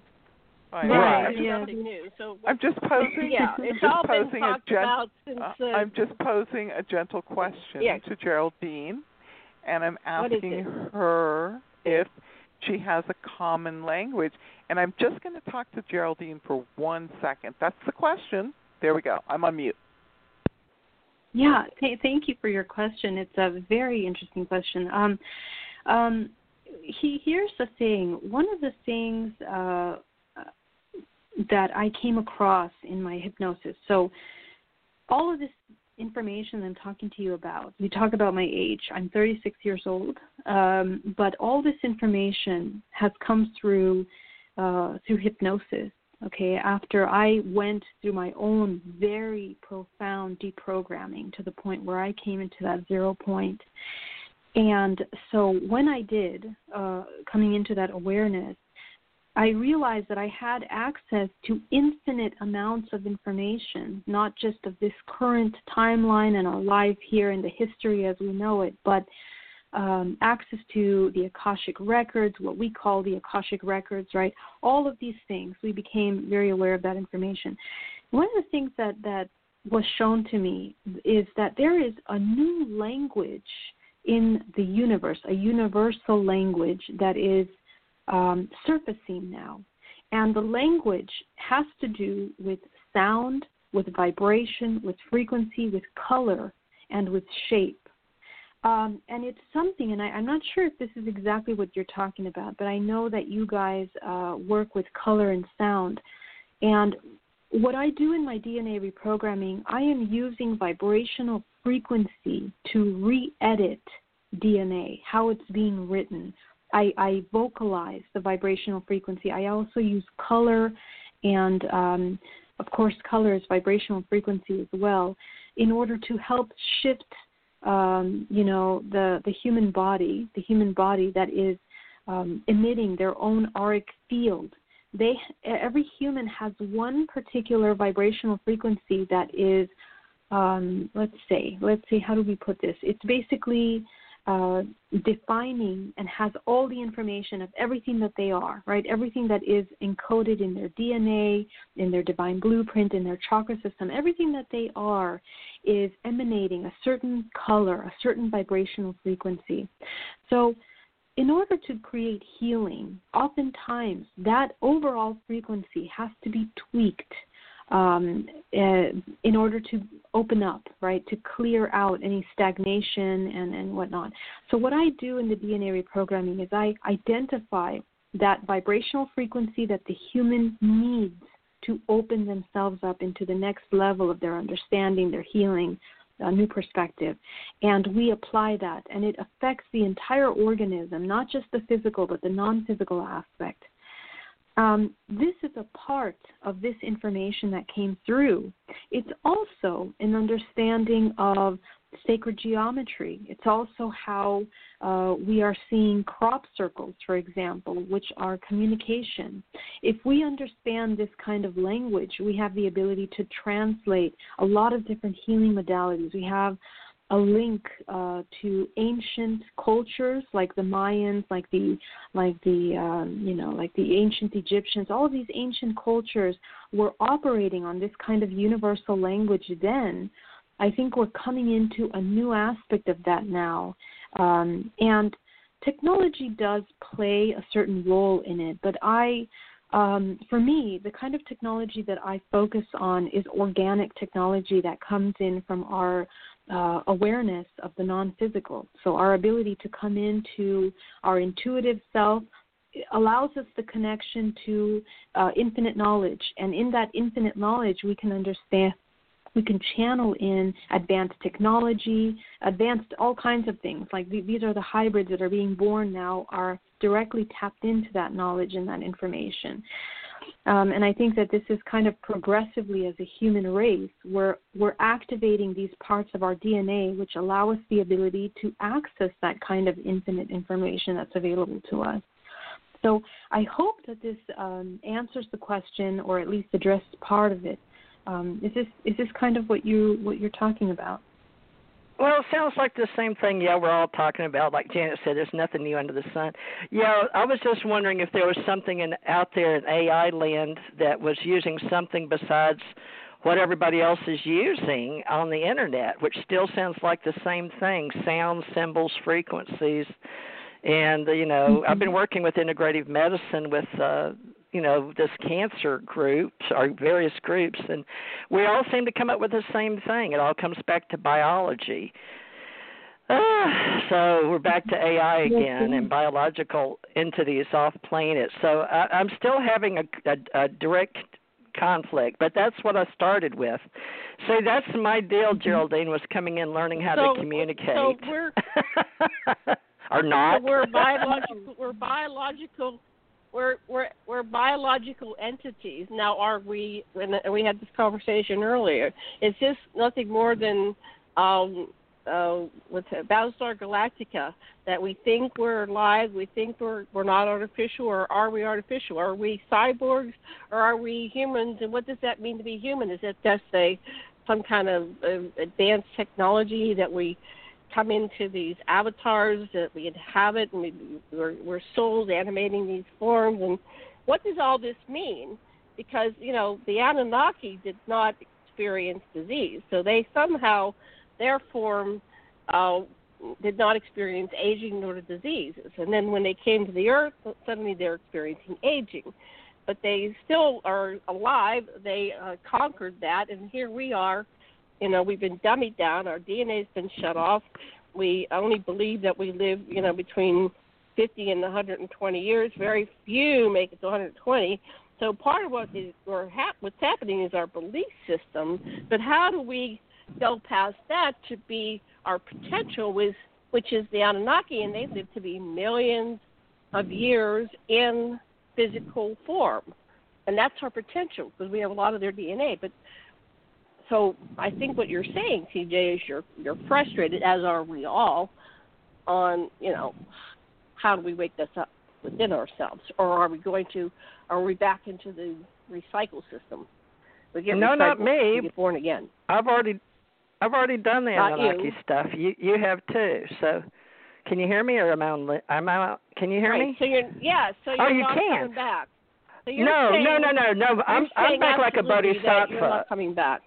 are. I- Right. There's Yeah. nothing new. So I'm just posing. yeah, it's just all been a talked gen- about since. Uh, uh, I'm just posing a gentle question Yes. to Geraldine, and I'm asking her if she has a common language. And I'm just going to talk to Geraldine for one second. That's the question. There we go. I'm on mute. Yeah, th- thank you for your question. It's a very interesting question. Um, um, he, here's the thing. One of the things uh, that I came across in my hypnosis. So, all of this information I'm talking to you about, you talk about my age. I'm 36 years old, um, but all this information has come through uh, through hypnosis okay after i went through my own very profound deprogramming to the point where i came into that zero point. And so when i did uh, coming into that awareness i realized that i had access to infinite amounts of information not just of this current timeline and our life here in the history as we know it but um, access to the Akashic records, what we call the Akashic records, right? All of these things, we became very aware of that information. One of the things that, that was shown to me is that there is a new language in the universe, a universal language that is um, surfacing now. And the language has to do with sound, with vibration, with frequency, with color, and with shape. Um, and it's something, and I, I'm not sure if this is exactly what you're talking about, but I know that you guys uh, work with color and sound. And what I do in my DNA reprogramming, I am using vibrational frequency to re edit DNA, how it's being written. I, I, vocalize the vibrational frequency. I also use color and, um, of course, color is vibrational frequency as well, in order to help shift, um, you know, the, the human body, the human body that is um, emitting their own auric field. They every human has one particular vibrational frequency that is um, let's say let's say how do we put this? It's basically uh, defining and has all the information of everything that they are right? Everything that is encoded in their dna in their divine blueprint in their chakra system everything that they are is emanating a certain color a certain vibrational frequency. So in order to create healing, oftentimes that overall frequency has to be tweaked um, uh, in order to open up, right, to clear out any stagnation and, and whatnot. So, what I do in the DNA reprogramming is I identify that vibrational frequency that the human needs to open themselves up into the next level of their understanding, their healing, a new perspective. And we apply that, and it affects the entire organism, not just the physical, but the non physical aspect. Um, this is a part of this information that came through. It's also an understanding of sacred geometry. It's also how uh, we are seeing crop circles, for example, which are communication. If we understand this kind of language, we have the ability to translate a lot of different healing modalities. We have a link uh, to ancient cultures like the Mayans, like the like the um, you know like the ancient Egyptians. All of these ancient cultures were operating on this kind of universal language then I think we're coming into a new aspect of that now. Um, and technology does play a certain role in it, but I, um, for me, the kind of technology that I focus on is organic technology that comes in from our uh, awareness of the non physical. So, our ability to come into our intuitive self allows us the connection to uh, infinite knowledge. And in that infinite knowledge, we can understand we can channel in advanced technology, advanced all kinds of things. Like these are the hybrids that are being born now are directly tapped into that knowledge and that information. Um, and I think that this is kind of progressively as a human race, we're, we're activating these parts of our DNA which allow us the ability to access that kind of infinite information that's available to us. So I hope that this um, answers the question or at least addresses part of it. Um, is this is this kind of what you what you're talking about? Well, it sounds like the same thing. Yeah, we're all talking about. Like Janet said, there's nothing new under the sun. Yeah, I was just wondering if there was something in out there in AI land that was using something besides what everybody else is using on the internet, which still sounds like the same thing: sound, symbols, frequencies. And you know, mm-hmm. I've been working with integrative medicine with uh you know this cancer groups or various groups and we all seem to come up with the same thing it all comes back to biology uh, so we're back to AI again and biological entities off planet. So I, I'm still having a, a, a direct conflict, but that's what I started with. So that's my deal, mm-hmm. Geraldine, was coming in learning how so, to communicate. So we're or not. So we're biological. We're biological we're we're we're biological entities. Now, are we? And we had this conversation earlier. Is this nothing more than um, uh, with Battlestar Galactica that we think we're alive, we think we're we're not artificial, or are we artificial? Are we cyborgs, or are we humans? And what does that mean to be human? Is it just a some kind of uh, advanced technology that we come into these avatars that we inhabit, and we, we're, we're souls animating these forms. And what does all this mean? Because you know the Anunnaki did not experience disease, so they somehow their form uh, did not experience aging nor diseases. And then when they came to the Earth, suddenly they're experiencing aging. But they still are alive. They uh, conquered that, and here we are you know, we've been dummied down. Our DNA's been shut off. We only believe that we live, you know, between 50 and 120 years. Very few make it to 120. So part of what is or hap- what's happening is our belief system, but how do we go past that to be our potential with which is the Anunnaki and they live to be millions of years in physical form. And that's our potential because we have a lot of their DNA. But so I think what you're saying, TJ, is you're you're frustrated, as are we all, on you know how do we wake this up within ourselves, or are we going to are we back into the recycle system? We get no, not me. get born again. I've already I've already done the Anunnaki stuff. You you have too. So, can you hear me or am I on? Am I? out- Can you hear right. me? So you're yeah. So oh, you're Oh, you not can. coming back. So No, saying, no, no, no, no. I'm I'm back like a that You're not coming back.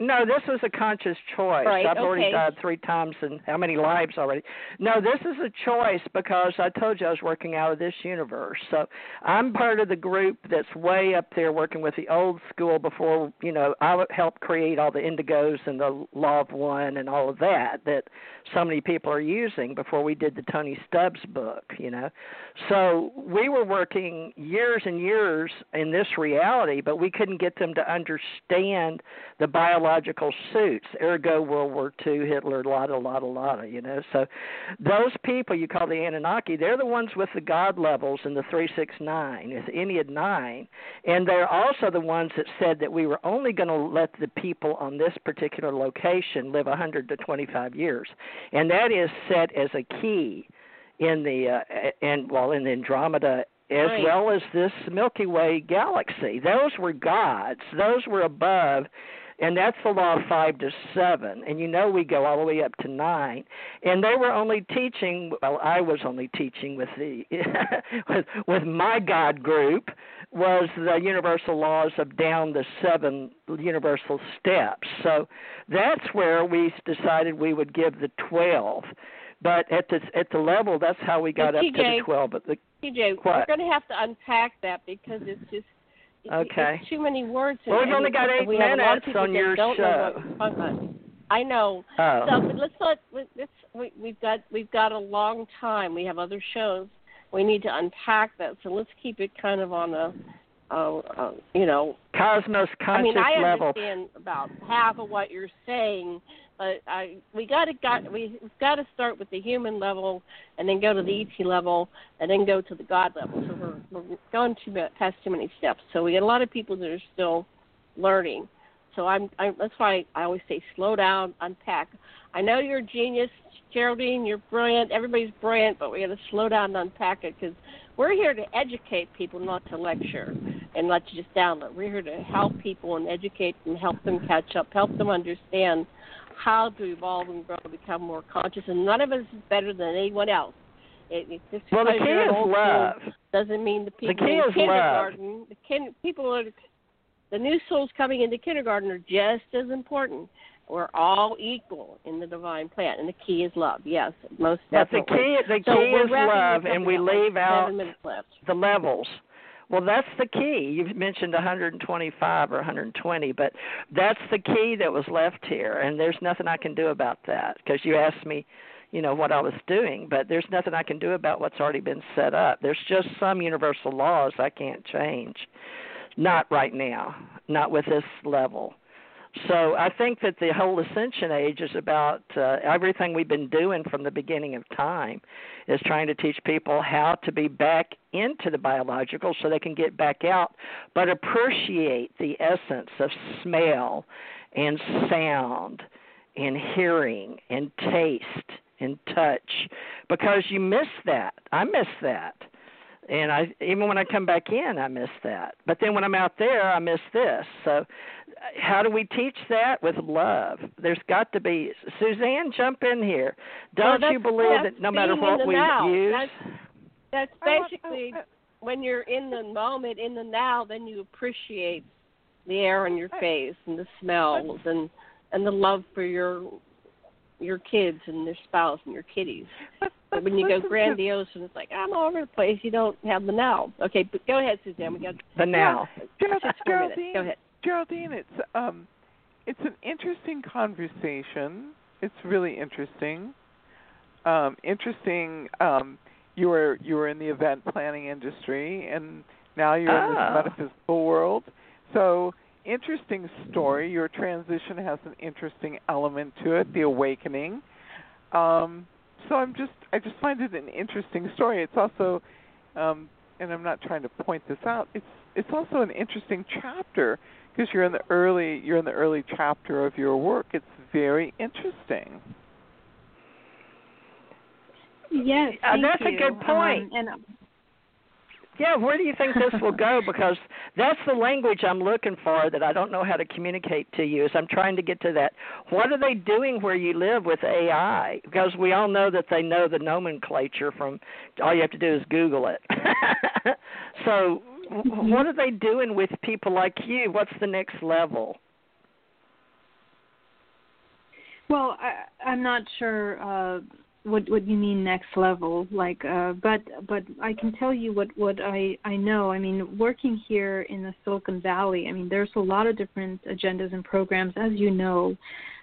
No, this was a conscious choice. Right, I've already died three times and how many lives already? No, this is a choice because I told you I was working out of this universe. So I'm part of the group that's way up there working with the old school before, you know, I helped create all the indigos and the law of one and all of that that so many people are using before we did the Tony Stubbs book, you know. So we were working years and years in this reality, but we couldn't get them to understand the biological suits, ergo World War II, Hitler, lotta, lotta, lotta, you know. So those people you call the Anunnaki, they're the ones with the God levels in the 369, with Ennead 9. And they're also the ones that said that we were only going to let the people on this particular location live 100 to 25 years. And that is set as a key in the uh, and well in the Andromeda as Right. well as this Milky Way galaxy. Those were gods. Those were above and that's the law of five to seven. And you know we go all the way up to nine. And they were only teaching well, I was only teaching with the with with my God group was the universal laws of down the seven universal steps. So that's where we decided we would give the twelve. But at the at the level, that's how we got up to the twelve. But the TJ, What? we're going to have to unpack that because it's just Okay. it's too many words. Well, we've only got eight we have a lot of minutes people on your don't show. what we're talking about. I know. oh, So, but let's let let's we, we've got we've got a long time. We have other shows. We need to unpack that. So let's keep it kind of on a, uh, uh, you know, cosmos conscious. I conscious mean, I level. understand about half of what you're saying, but I we got to got we, we've got to start with the human level, and then go to the ET level, and then go to the God level. So we're we're going too past too many steps. So we got a lot of people that are still learning. So I'm, I'm that's why I always say slow down, unpack. I know you're a genius, Geraldine. You're brilliant. Everybody's brilliant, but we got to slow down and unpack it because we're here to educate people, not to lecture and let you just download. We're here to help people and educate and help them catch up, help them understand how to evolve and grow, and become more conscious. And none of us is better than anyone else. It, it, just well, the key is love. doesn't mean the people key in is love. kindergarten, the kin, people are the new souls coming into kindergarten are just as important. We're all equal in the divine plan, and the key is love. Yes, most But the key, the so key is love, and We we leave out seven minutes left. the levels. Well, that's the key. You've mentioned 125 or 120, but that's the key that was left here, and there's nothing I can do about that because you asked me, you know, what I was doing, but there's nothing I can do about what's already been set up. There's just some universal laws I can't change. Not right now, not with this level. So I think that the whole ascension age is about uh, everything we've been doing from the beginning of time is trying to teach people how to be back into the biological so they can get back out, but appreciate the essence of smell and sound and hearing and taste and touch because you miss that. I miss that. And I even when I come back in, I miss that. But then when I'm out there, I miss this. So how do we teach that with love? There's got to be Suzanne, jump in here. Don't you believe that no matter being in what the we now. use, That's, that's basically when you're in the moment, in the now, then you appreciate the air on your face and the smells and and the love for your your kids and their spouse and your kitties. But, But when you go grandiose and it's like I'm all over the place, you don't have the now. Okay, but go ahead, Suzanne. We got the now. Gerald- six more. Geraldine, Go ahead. Geraldine, it's um, it's an interesting conversation. It's really interesting. Um, interesting. Um, you were you were in the event planning industry, and Now you're in Oh. this metaphysical world. So interesting story. Your transition has an interesting element to it, the awakening. Um, so I'm just I just find it an interesting story. It's also um, and I'm not trying to point this out. It's it's also an interesting chapter because you're in the early you're in the early chapter of your work. It's very interesting. Yes, Uh, thank that's a good point. Um, and Yeah, where do you think this will go? Because that's the language I'm looking for that I don't know how to communicate to you. As I'm trying to get to that, what are they doing where you live with AI? Because we all know that they know the nomenclature from. All you have to do is Google it. so, what are they doing with people like you? What's the next level? Well, I, I'm not sure uh, what what you mean next level, like, uh, but but I can tell you what what I I know. I mean, working here in the Silicon Valley, I mean, there's a lot of different agendas and programs, as you know,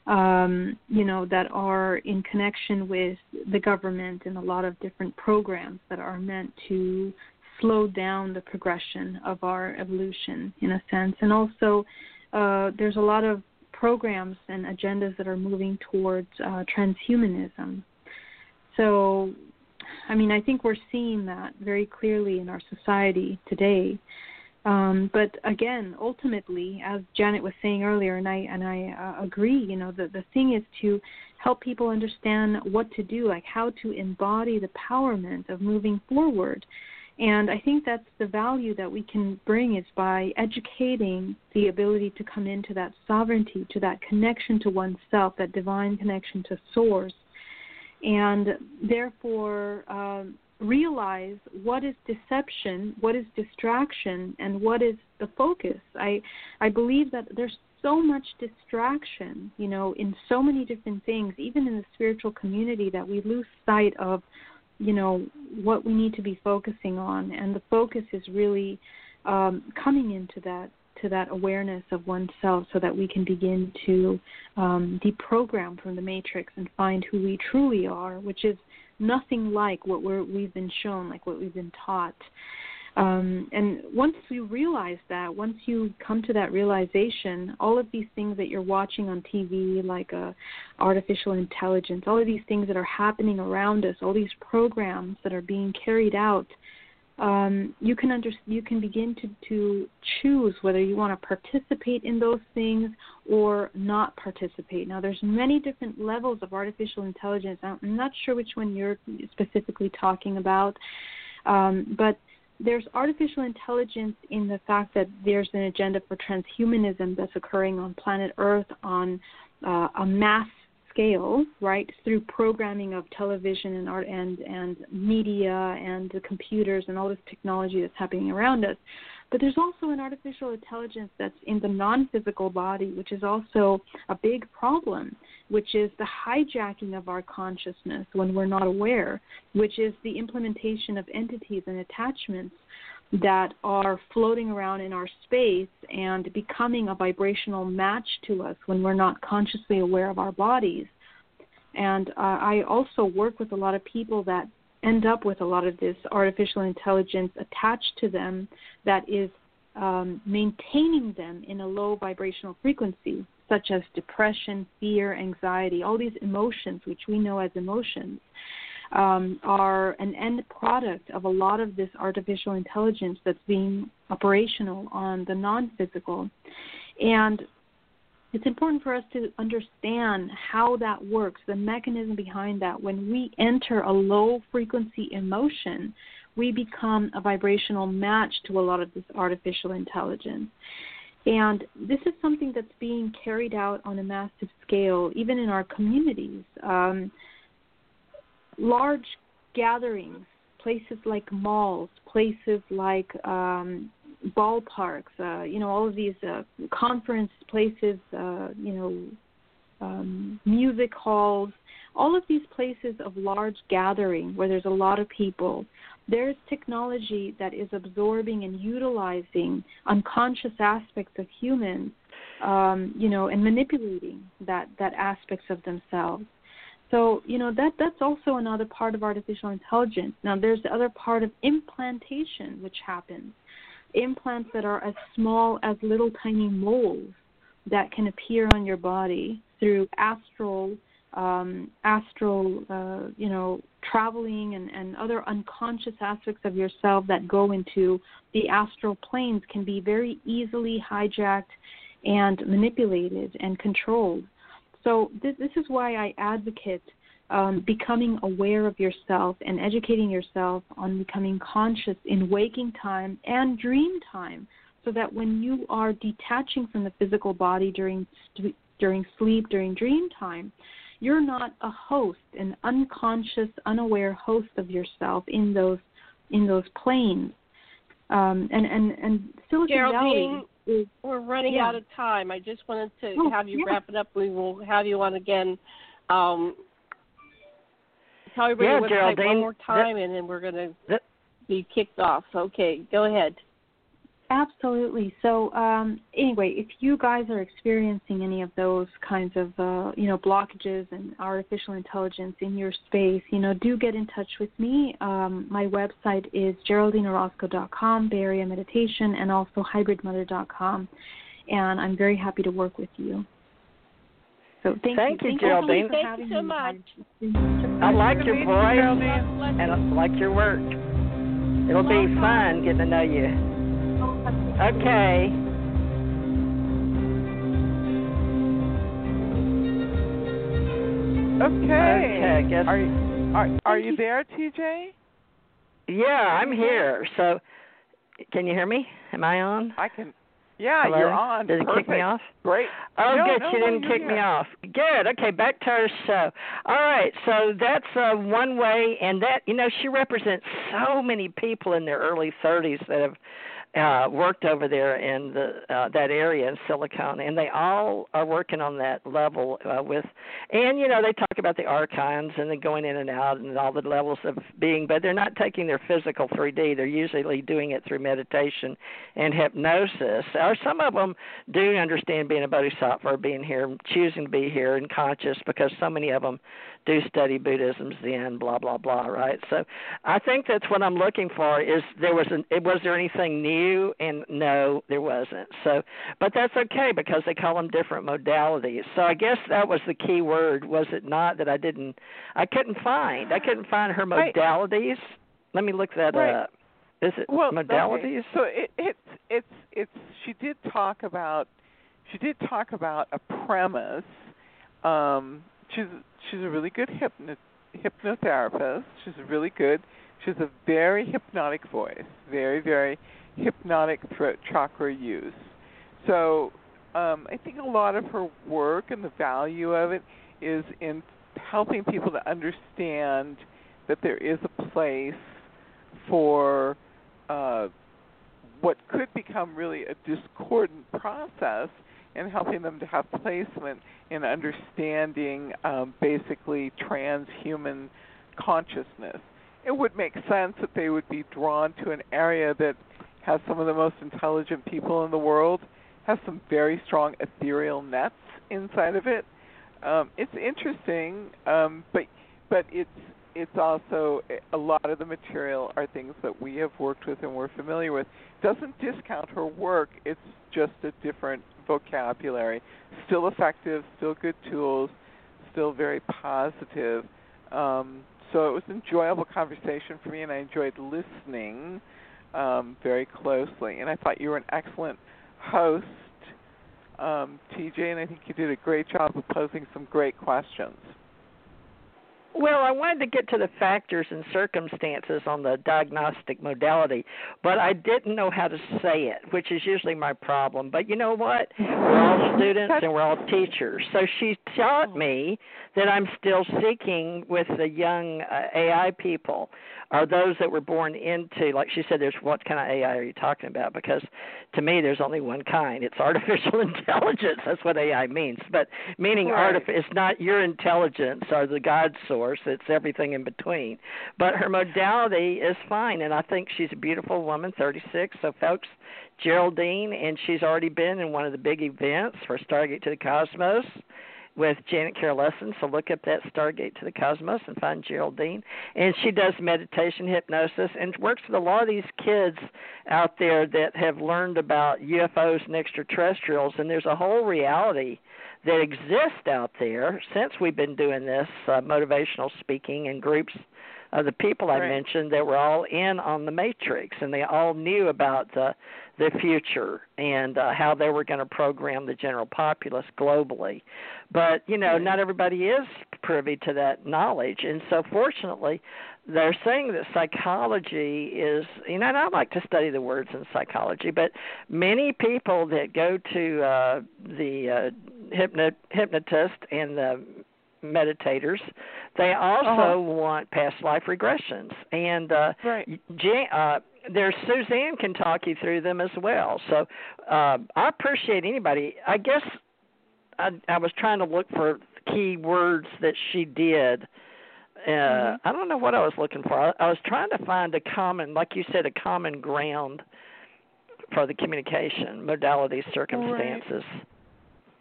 um, you know, that are in connection with the government and a lot of different programs that are meant to slow down the progression of our evolution in a sense, and also uh, there's a lot of programs and agendas that are moving towards uh, transhumanism. So, I mean, I think we're seeing that very clearly in our society today. Um, but again, ultimately, as Janet was saying earlier, and I and I uh, agree. You know, the the thing is to help people understand what to do, like how to embody the empowerment of moving forward. And I think that's the value that we can bring is by educating the ability to come into that sovereignty, to that connection to oneself, that divine connection to source, and therefore um, realize what is deception, what is distraction, and what is the focus. I I believe that there's so much distraction, you know, in so many different things, even in the spiritual community, that we lose sight of you know what we need to be focusing on and the focus is really um, coming into that to that awareness of oneself so that we can begin to um, deprogram from the matrix and find who we truly are which is nothing like what we're, we've been shown like what we've been taught. Um, and once you realize that, once you come to that realization, all of these things that you're watching on TV, like uh, artificial intelligence, all of these things that are happening around us, all these programs that are being carried out, um, you can under, you can begin to, to choose whether you want to participate in those things or not participate. Now, there's many different levels of artificial intelligence. I'm not sure which one you're specifically talking about, um, but there's artificial intelligence in the fact that there's an agenda for transhumanism that's occurring on planet Earth on uh, a mass scale, right, through programming of television and art and and media and the computers and all this technology that's happening around us. But there's also an artificial intelligence that's in the non-physical body, which is also a big problem, which is the hijacking of our consciousness when we're not aware, which is the implementation of entities and attachments that are floating around in our space and becoming a vibrational match to us when we're not consciously aware of our bodies. And uh, I also work with a lot of people that end up with a lot of this artificial intelligence attached to them that is um, maintaining them in a low vibrational frequency, such as depression, fear, anxiety, all these emotions, which we know as emotions, um, are an end product of a lot of this artificial intelligence that's being operational on the non physical. And it's important for us to understand how that works, the mechanism behind that. When we enter a low frequency emotion, we become a vibrational match to a lot of this artificial intelligence. And this is something that's being carried out on a massive scale, even in our communities. Um, large gatherings, places like malls, places like um, ballparks, uh, you know, all of these uh, conference places, uh, you know, um, music halls, all of these places of large gathering where there's a lot of people, there's technology that is absorbing and utilizing unconscious aspects of humans, um, you know, and manipulating that that aspects of themselves. So, you know, that that's also another part of artificial intelligence. Now there's the other part of implantation which happens. implants that are as small as little tiny moles that can appear on your body through astral um, astral, uh, you know, traveling and, and other unconscious aspects of yourself that go into the astral planes can be very easily hijacked and manipulated and controlled. So this, this is why I advocate um, becoming aware of yourself and educating yourself on becoming conscious in waking time and dream time, so that when you are detaching from the physical body during during sleep, during dream time, you're not a host, an unconscious, unaware host of yourself in those in those planes. Um, and and and Silicon Geraldine, Valley is, we're running yeah. out of time. I just wanted to Oh, have you yeah. wrap it up. We will have you on again. Um, tell everybody Yeah, your website Geraldine, one more time, and then we're going to be kicked off. Okay, go ahead. Absolutely. So um, anyway, if you guys are experiencing any of those kinds of uh, you know blockages and artificial intelligence in your space, you know, do get in touch with me. Um, my website is geraldineorozco.com, Bay Area Meditation, and also hybridmother.com, and I'm very happy to work with you. So thank, Thank you, you, Geraldine. Thank you so much. I like your voice and I like your work. It'll be fun getting to know you. Okay. Okay. Okay, I guess- Are you, are are you there, TJ? Yeah, I'm here. So, can you hear me? Am I on? I can. Yeah, Hello? you're on. Did it Perfect. kick me off? Great. Oh, No, good. no, you no, didn't kick me off. Good. Okay, back to our show. All right. So that's uh, one way, and that you know she represents so many people in their early 30s that have uh worked over there in the uh that area in Silicon and they all are working on that level uh with and you know they talk about the archons and then going in and out and all the levels of being but they're not taking their physical 3D they're usually doing it through meditation and hypnosis. Or some of them do understand being a bodhisattva being here choosing to be here and conscious because so many of them do study Buddhism, Zen, blah blah blah, right? So I think that's what I'm looking for. Is there was an was there anything new? And no, there wasn't. So, but that's okay because they call them different modalities. So I guess that was the key word, was it not? That I didn't, I couldn't find. I couldn't find her Right. modalities. Let me look that Right. up. Is it well, modalities? Okay. So it, it's it's it's she did talk about she did talk about a premise. Um, she's she's a really good hypno, hypnotherapist. She's really good. She has a very hypnotic voice, very very hypnotic throat chakra use. So um, I think a lot of her work and the value of it is in helping people to understand that there is a place for uh, what could become really a discordant process and helping them to have placement in understanding um, basically transhuman consciousness. It would make sense that they would be drawn to an area that has some of the most intelligent people in the world, has some very strong ethereal nets inside of it. Um, it's interesting, um, but but it's it's also a lot of the material are things that we have worked with and we're familiar with. Doesn't discount her work. It's just a different vocabulary. Still effective, still good tools, still very positive. Um, so it was an enjoyable conversation for me, and I enjoyed listening um, very closely. And I thought you were an excellent host, um, TJ, and I think you did a great job of posing some great questions. Well, I wanted to get to the factors and circumstances on the diagnostic modality, but I didn't know how to say it, which is usually my problem. But you know what? We're all students and we're all teachers. So she taught me that I'm still seeking with the young uh, AI people are those that were born into like she said there's what kind of AI are you talking about? Because to me there's only one kind. It's artificial intelligence. That's what AI means. But meaning Right. artif- it's not your intelligence or the God source. It's everything in between. But her modality is fine. And I think she's a beautiful woman 36 so folks Geraldine and she's already been in one of the big events for Stargate to the Cosmos with Janet Lessin. So look up that Stargate to the Cosmos and find Geraldine. And she does meditation, hypnosis, and works with a lot of these kids out there that have learned about UFOs and extraterrestrials. And there's a whole reality that exists out there since we've been doing this uh, motivational speaking and groups of the people I Right. mentioned that were all in on the Matrix, and they all knew about the the future and uh, how they were going to program the general populace globally. But you know, not everybody is privy to that knowledge, and so fortunately, they're saying that psychology is you know and I like to study the words in psychology, but many people that go to uh the uh hypno- hypnotist and the meditators they also Uh-huh. want past life regressions and uh Right. Jan, uh there's Suzanne can talk you through them as well. So uh, I appreciate anybody. I guess I, I was trying to look for key words that she did. Uh, Mhm. I don't know what I was looking for. I, I was trying to find a common, like you said, a common ground for the communication modalities, circumstances.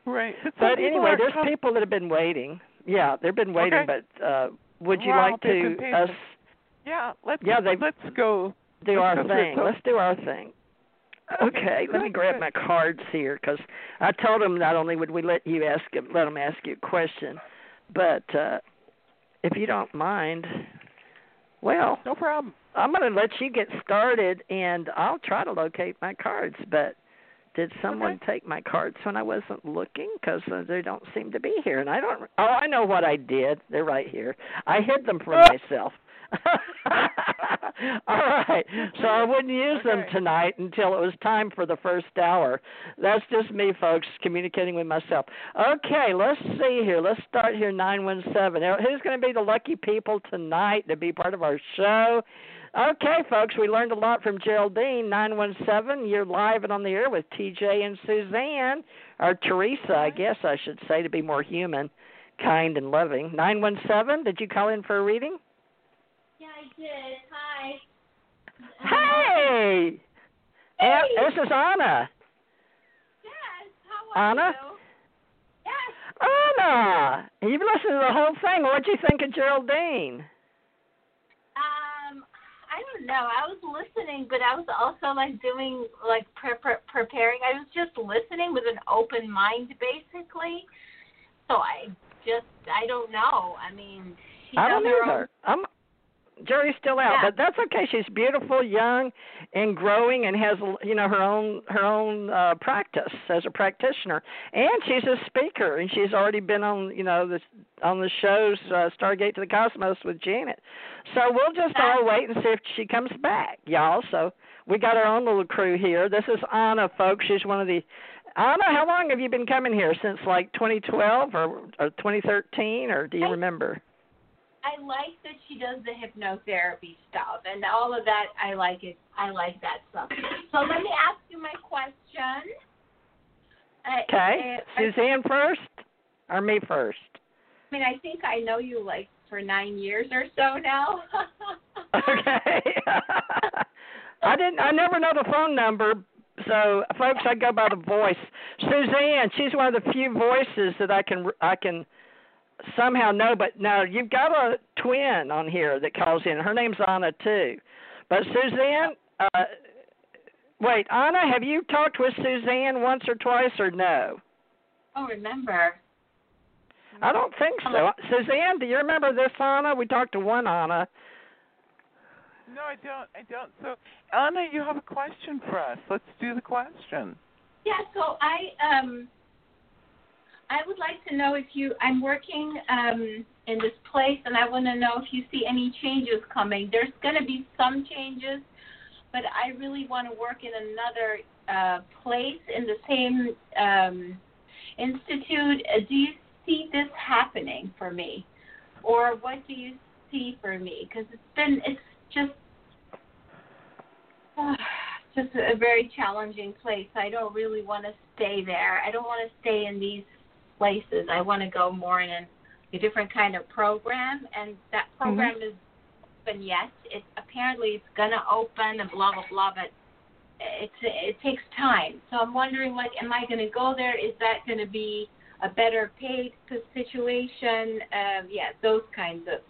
Right. But, But anyway, there's com- people that have been waiting. Yeah, they've been waiting. Okay. But uh, would you Wow, like to us Yeah. Let's. Yeah, they- Let's go. do Let's our go thing. Let's do our thing. Okay, let me grab good. my cards here because I told them not only would we let you ask let them ask you a question, but uh if you don't mind, well, No problem. I'm going to let you get started and I'll try to locate my cards. But did someone take my cards when I wasn't looking? Because uh, they don't seem to be here, and I don't. Oh, I know what I did. They're right here. I hid them from myself. All right. So I wouldn't use them tonight until it was time for the first hour. That's just me, folks, communicating with myself. Okay, let's see here. Let's start here. Nine one seven. Who's going to be the lucky people tonight to be part of our show? Okay, folks, we learned a lot from Geraldine. 917, you're live and on the air with TJ and Suzanne, or Theresa, I guess I should say, to be more human, kind, and loving. 917, did you call in for a reading? Yeah, I did. Hi. Hey! An- this is Anna. Yes. How are Anna? you? Yes. Anna! You've listened to the whole thing. What'd you think of Geraldine? I don't know. I was listening, but I was also like doing like pre- pre- preparing. I was just listening with an open mind, basically. So I just I don't know. I mean, she I don't her own either. I'm Jerry's still out, Yeah. but that's okay. She's beautiful, young, and growing, and has you know her own her own uh, practice as a practitioner, and she's a speaker, and she's already been on you know the on the shows uh, Stargate to the Cosmos with Janet. So we'll just all wait and see if she comes back, y'all. So we got our own little crew here. This is Anna, folks. She's one of the Anna. How long have you been coming here? Since like 2012 or, or 2013, or do you I- remember? I like that she does the hypnotherapy stuff and all of that. I like it. I like that stuff. So let me ask you my question. Uh, Okay, uh, Suzanne first, or me first? I mean, I think I know you like for nine years or so now. Okay. I didn't. I never know the phone number, so folks, I go by the voice. Suzanne, she's one of the few voices that I can I can somehow know. But now you've got a twin on here that calls in. Her name's Anna too. But Suzanne, uh, wait, Anna, have you talked with Suzanne once or twice or no? oh, remember? I don't think so. Suzanne, do you remember this Anna? We talked to one Anna. No, I don't. I don't. So, Anna, you have a question for us. Let's do the question. Yeah. So I um, I would like to know if you. I'm working um in this place, and I want to know if you see any changes coming. There's going to be some changes, but I really want to work in another uh, place in the same um, institute. Uh, do you see this happening for me, or what do you see for me? Because it's been it's just just a very challenging place. I don't really want to stay there. I don't want to stay in these places. I want to go more in a, a different kind of program, and that program is open yet. It apparently it's gonna open and blah blah blah, but it's it takes time. So I'm wondering, like, am I going to go there? Is that going to be a better paid situation. Um, yeah, those kinds of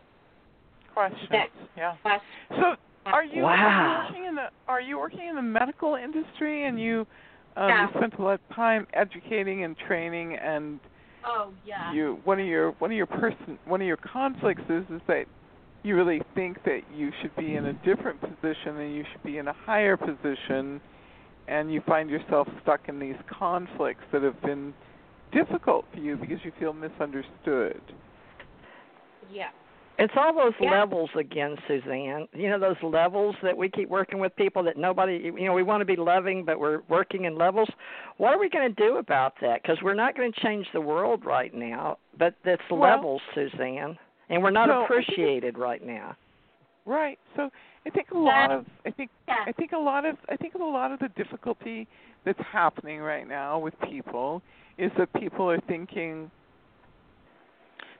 questions. That, yeah. Questions. So, are you, wow. are you working in the are you working in the medical industry and you um, Yeah. you spent a lot of time educating and training and Oh yeah. you one of your one of your person one of your conflicts is is that you really think that you should be in a different position and you should be in a higher position and you find yourself stuck in these conflicts that have been difficult for you because you feel misunderstood. Yeah. It's all those Yeah. levels again, Suzanne. You know those levels that we keep working with people that nobody. You know, we want to be loving, but we're working in levels. What are we going to do about that? Because we're not going to change the world right now. But it's Well- levels, Suzanne, and we're not No, I think appreciated right now. Right. So I think a lot of I think Yeah. I think a lot of I think a lot of the difficulty that's happening right now with people is that people are thinking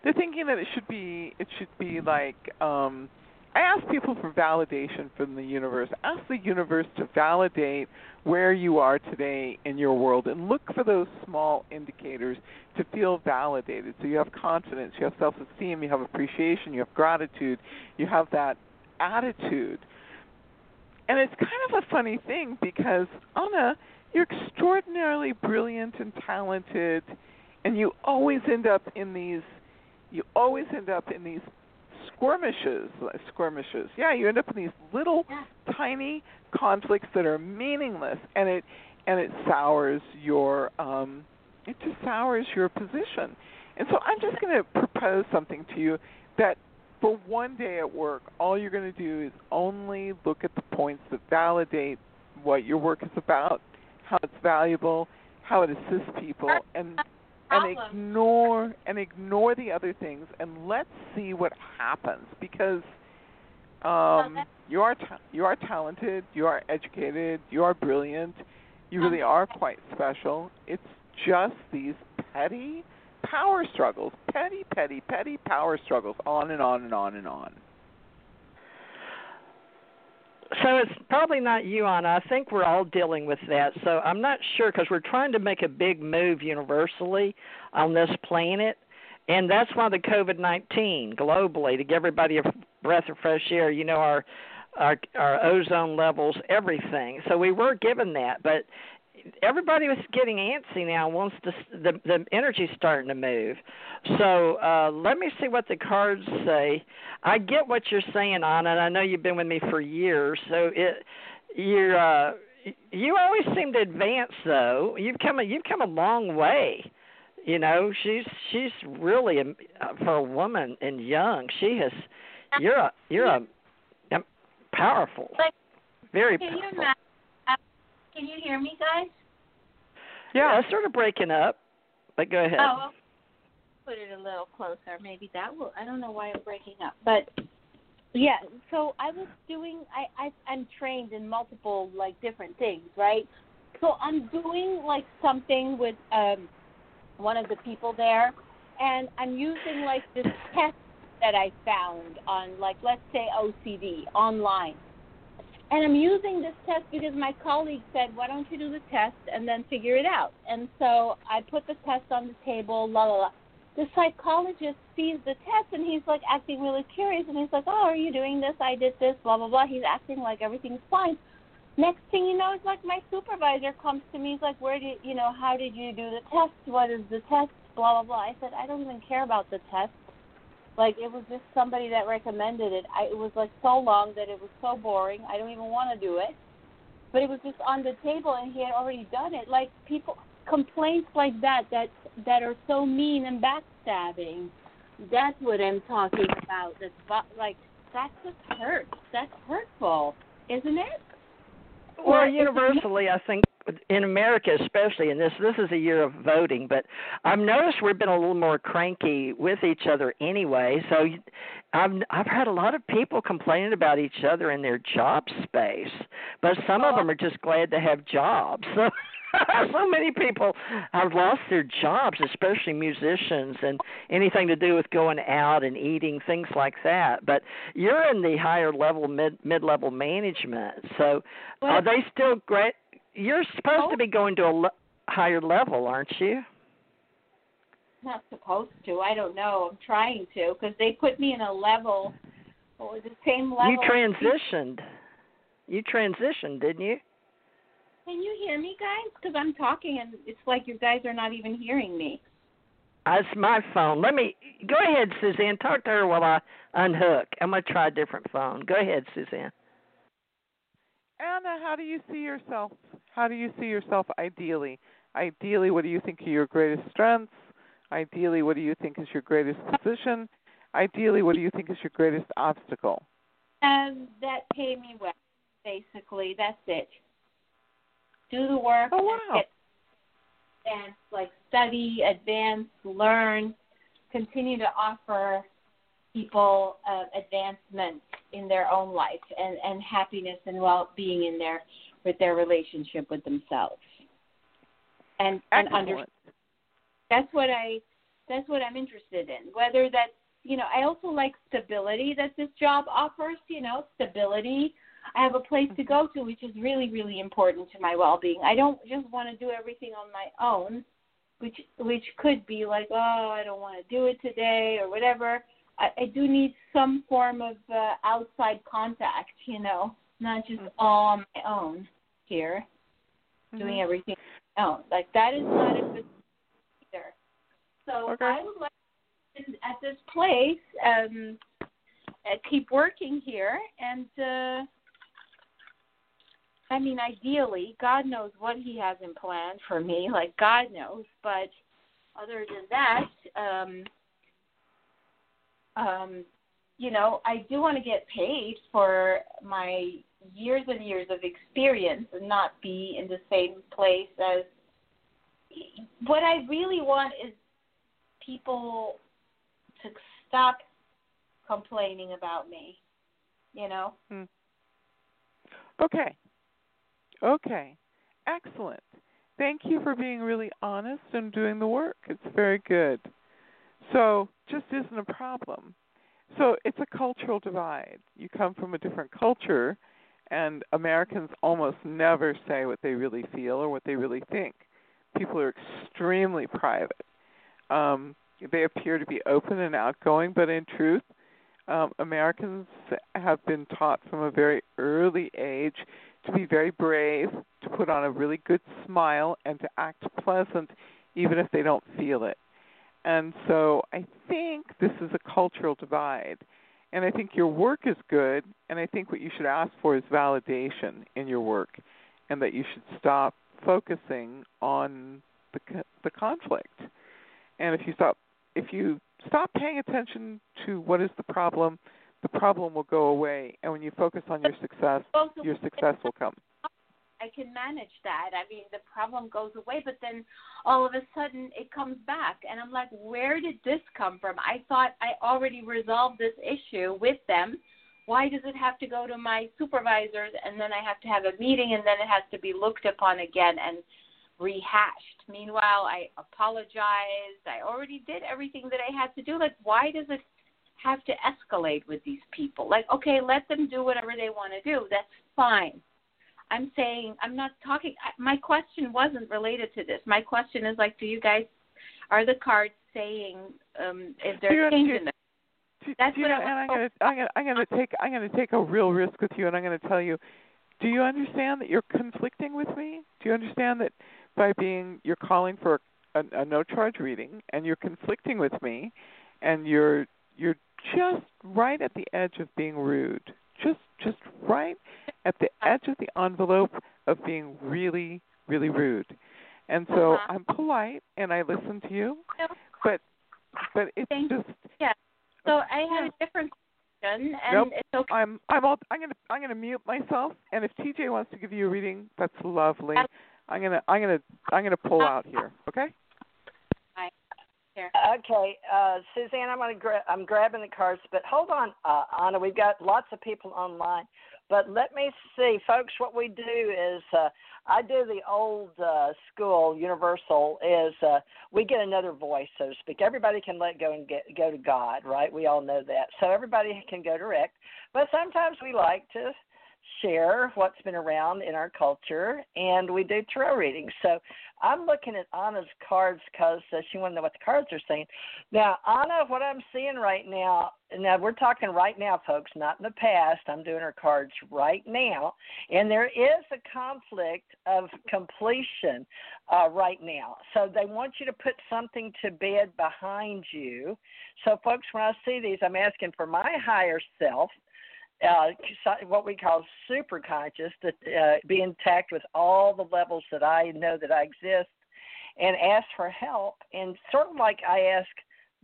they're thinking that it should be it should be like um I ask people for validation from the universe. Ask the universe to validate where you are today in your world and look for those small indicators to feel validated. So you have confidence, you have self esteem, you have appreciation, you have gratitude, you have that attitude. And it's kind of a funny thing because Anna, you're extraordinarily brilliant and talented and you always end up in these you always end up in these skirmishes skirmishes. Yeah, you end up in these little tiny conflicts that are meaningless and it and it sours your um it just sours your position. And so I'm just going to propose something to you that for one day at work, all you're going to do is only look at the points that validate what your work is about, how it's valuable, how it assists people, and and ignore and ignore the other things, and let's see what happens because um, that's- you are ta- you are talented, you are educated, you are brilliant, you really are quite special. It's just these petty power struggles, petty, petty, petty power struggles, on and on and on and on. So it's probably not you, Anna. I think we're all dealing with that. So I'm not sure because we're trying to make a big move universally on this planet, and that's why the COVID nineteen globally to give everybody a breath of fresh air. You know our our our ozone levels, everything. So we were given that, but everybody was getting antsy now. Wants to the the energy's starting to move. So uh let me see what the cards say. I get what you're saying, Anna, and I know you've been with me for years. So it you're uh you always seem to advance though. You've come a, you've come a long way. You know, she's she's really a, for a woman and young. She has you're a you're a, a powerful. Very powerful. Can you hear me, guys? Yeah, it's sort of breaking up. But go ahead. Oh, I'll put it a little closer. Maybe that will. I don't know why I'm breaking up, but yeah. So I was doing. I, I I'm trained in multiple like different things, right? So I'm doing like something with um one of the people there, and I'm using like this test that I found on like let's say OCD online. And I'm using this test because my colleague said, why don't you do the test and then figure it out? And so I put the test on the table, la la la. The psychologist sees the test and he's like acting really curious and he's like, oh, are you doing this? I did this, blah, blah, blah. He's acting like everything's fine. Next thing you know, it's like my supervisor comes to me. He's like, where did, you know, how did you do the test? What is the test? Blah, blah, blah. I said, I don't even care about the test. Like it was just somebody that recommended it. I, it was like so long that it was so boring. I don't even want to do it. But it was just on the table, and he had already done it. Like people complaints like that that that are so mean and backstabbing. That's what I'm talking about. That's like that just hurts. That's hurtful, isn't it? Well, Or universally, I think in America, especially, and this this is a year of voting, but I've noticed we've been a little more cranky with each other anyway. So I've I've had a lot of people complaining about each other in their job space, but some of them are just glad to have jobs. So so many people have lost their jobs, especially musicians and anything to do with going out and eating things like that. But you're in the higher level, mid mid level management, so are they still great? You're supposed to be going to a le- higher level, aren't you? not supposed to. I don't know. I'm trying to because they put me in a level, what was the same level. You transitioned. You transitioned, didn't you? Can you hear me, guys? Because I'm talking and it's like you guys are not even hearing me. Uh, That's my phone. Let me go ahead, Suzanne. Talk to her while I unhook. I'm gonna try a different phone. Go ahead, Suzanne. Anna, how do you see yourself? How do you see yourself ideally? Ideally, what do you think are your greatest strengths? Ideally, what do you think is your greatest position? Ideally, what do you think is your greatest obstacle? Um, that pay me well, basically. That's it. Do the work. Oh wow. Advance, like study, advance, learn, continue to offer people uh, advancement in their own life and, and happiness and well being in their with their relationship with themselves. And and under that's what I that's what I'm interested in. Whether that's you know, I also like stability that this job offers, you know, stability. I have a place to go to which is really, really important to my well being. I don't just want to do everything on my own, which which could be like, oh, I don't want to do it today or whatever. I, I do need some form of uh, outside contact, you know, not just all on my own here, Mm-hmm. doing everything on my own. Like that is not a good either. So Okay. I would like to, at this place um, keep working here and. uh I mean, ideally, God knows what He has in plan for me, like God knows. But other than that, um, um, you know, I do want to get paid for my years and years of experience and not be in the same place as. What I really want is people to stop complaining about me. You know. Hmm. Okay. Okay. Excellent. Thank you for being really honest and doing the work. It's very good. So, just isn't a problem. So, it's a cultural divide. You come from a different culture, and Americans almost never say what they really feel or what they really think. People are extremely private. Um, they appear to be open and outgoing, but in truth, um, Americans have been taught from a very early age to be very brave, to put on a really good smile, and to act pleasant even if they don't feel it. And so I think this is a cultural divide. And I think your work is good, and I think what you should ask for is validation in your work, and that you should stop focusing on the the conflict. And if you stop if you stop paying attention to what is the problem, the problem will go away. And when you focus on your success, your success will come. I can manage that. I mean, the problem goes away, but then all of a sudden it comes back, and I'm like, where did this come from? I thought I already resolved this issue with them. Why does it have to go to my supervisors, and then I have to have a meeting, and then it has to be looked upon again and rehashed? Meanwhile, I apologized. I already did everything that I had to do. Like, why does it have to escalate with these people? Like, okay, let them do whatever they want to do. That's fine. I'm saying I'm not talking. I- My question wasn't related to this. My question is like, do you guys are the cards saying um, if they're changing them? That's you what I and I'm gonna, I'm gonna, I'm gonna take, I'm gonna take a real risk with you, and I'm gonna tell you. Do you understand that you're conflicting with me? Do you understand that by being, you're calling for a, a no charge reading, and you're conflicting with me, and you're, you're just right at the edge of being rude, just, just right at the edge of the envelope of being really, really rude. And so Uh-huh. I'm polite and I listen to you, but, but it's Thank just yeah. So I had Yeah. a different question, and Nope. it's okay. I'm I'm all, I'm gonna I'm gonna mute myself, and if TJ wants to give you a reading, that's lovely. I'm gonna I'm gonna I'm gonna pull out here. Okay. Okay, uh, Suzanne, I'm gonna gra- I'm grabbing the cards, but hold on, uh, Anna. We've got lots of people online, but let me see, folks. What we do is uh, I do the old uh, school universal is uh, we get another voice, so to speak. Everybody can let go and get go to God, right? We all know that, so everybody can go direct. But sometimes we like to share what's been around in our culture, and we do tarot readings. So I'm looking at Anna's cards because uh, she wanted to know what the cards are saying. Now, Anna, what I'm seeing right now, now we're talking right now, folks, not in the past. I'm doing her cards right now, and there is a conflict of completion uh, right now. So they want you to put something to bed behind you. So, folks, when I see these, I'm asking for my higher self uh, what we call super conscious, that uh, be intact with all the levels that I know that I exist, and ask for help. And sort of like I ask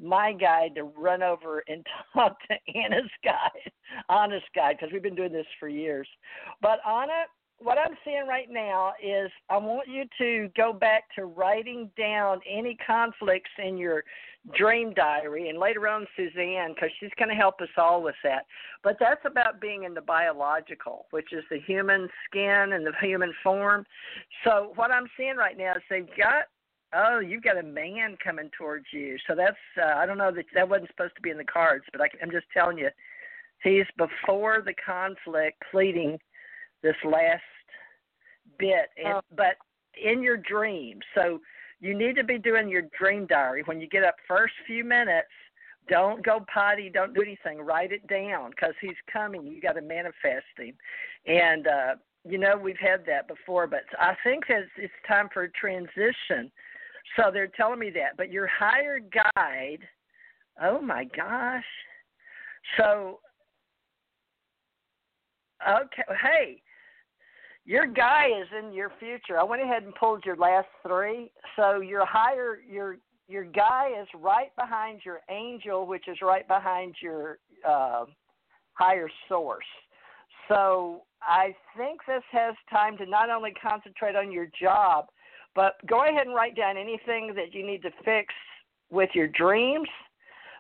my guide to run over and talk to Anna's guide, Anna's guide, because we've been doing this for years. But Anna, what I'm seeing right now is I want you to go back to writing down any conflicts in your dream diary, and later on Suzanne, because she's going to help us all with that. But that's about being in the biological, which is the human skin and the human form. So what I'm seeing right now is they've got oh, you've got a man coming towards you. So that's uh, I don't know that that wasn't supposed to be in the cards, but I, I'm just telling you, he's before the conflict, pleading this last bit, and, oh. but in your dream. So you need to be doing your dream diary when you get up first few minutes. Don't go potty. Don't do anything. Write it down because he's coming. You got to manifest him, and uh, you know we've had that before. But I think it's, it's time for a transition. So they're telling me that. But your higher guide. Oh my gosh. So okay. Hey, your guy is in your future. I went ahead and pulled your last three. So your higher your your guy is right behind your angel, which is right behind your uh, higher source. So I think this has time to not only concentrate on your job, but go ahead and write down anything that you need to fix with your dreams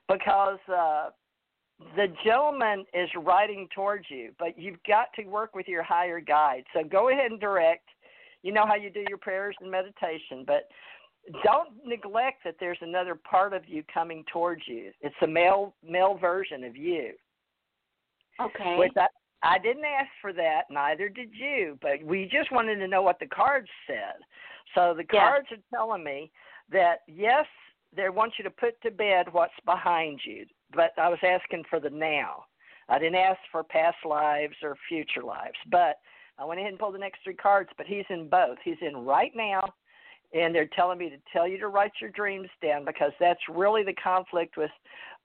because uh, the gentleman is riding towards you, but you've got to work with your higher guide. So go ahead and direct. You know how you do your prayers and meditation, but don't neglect that there's another part of you coming towards you. It's a male male version of you. Okay. Which I, I didn't ask for that, neither did you, but we just wanted to know what the cards said. So the cards are telling me that yes, they want you to put to bed what's behind you but I was asking for the now. I didn't ask for past lives or future lives, but I went ahead and pulled the next three cards. But he's in both. He's in right now, and they're telling me to tell you to write your dreams down because that's really the conflict with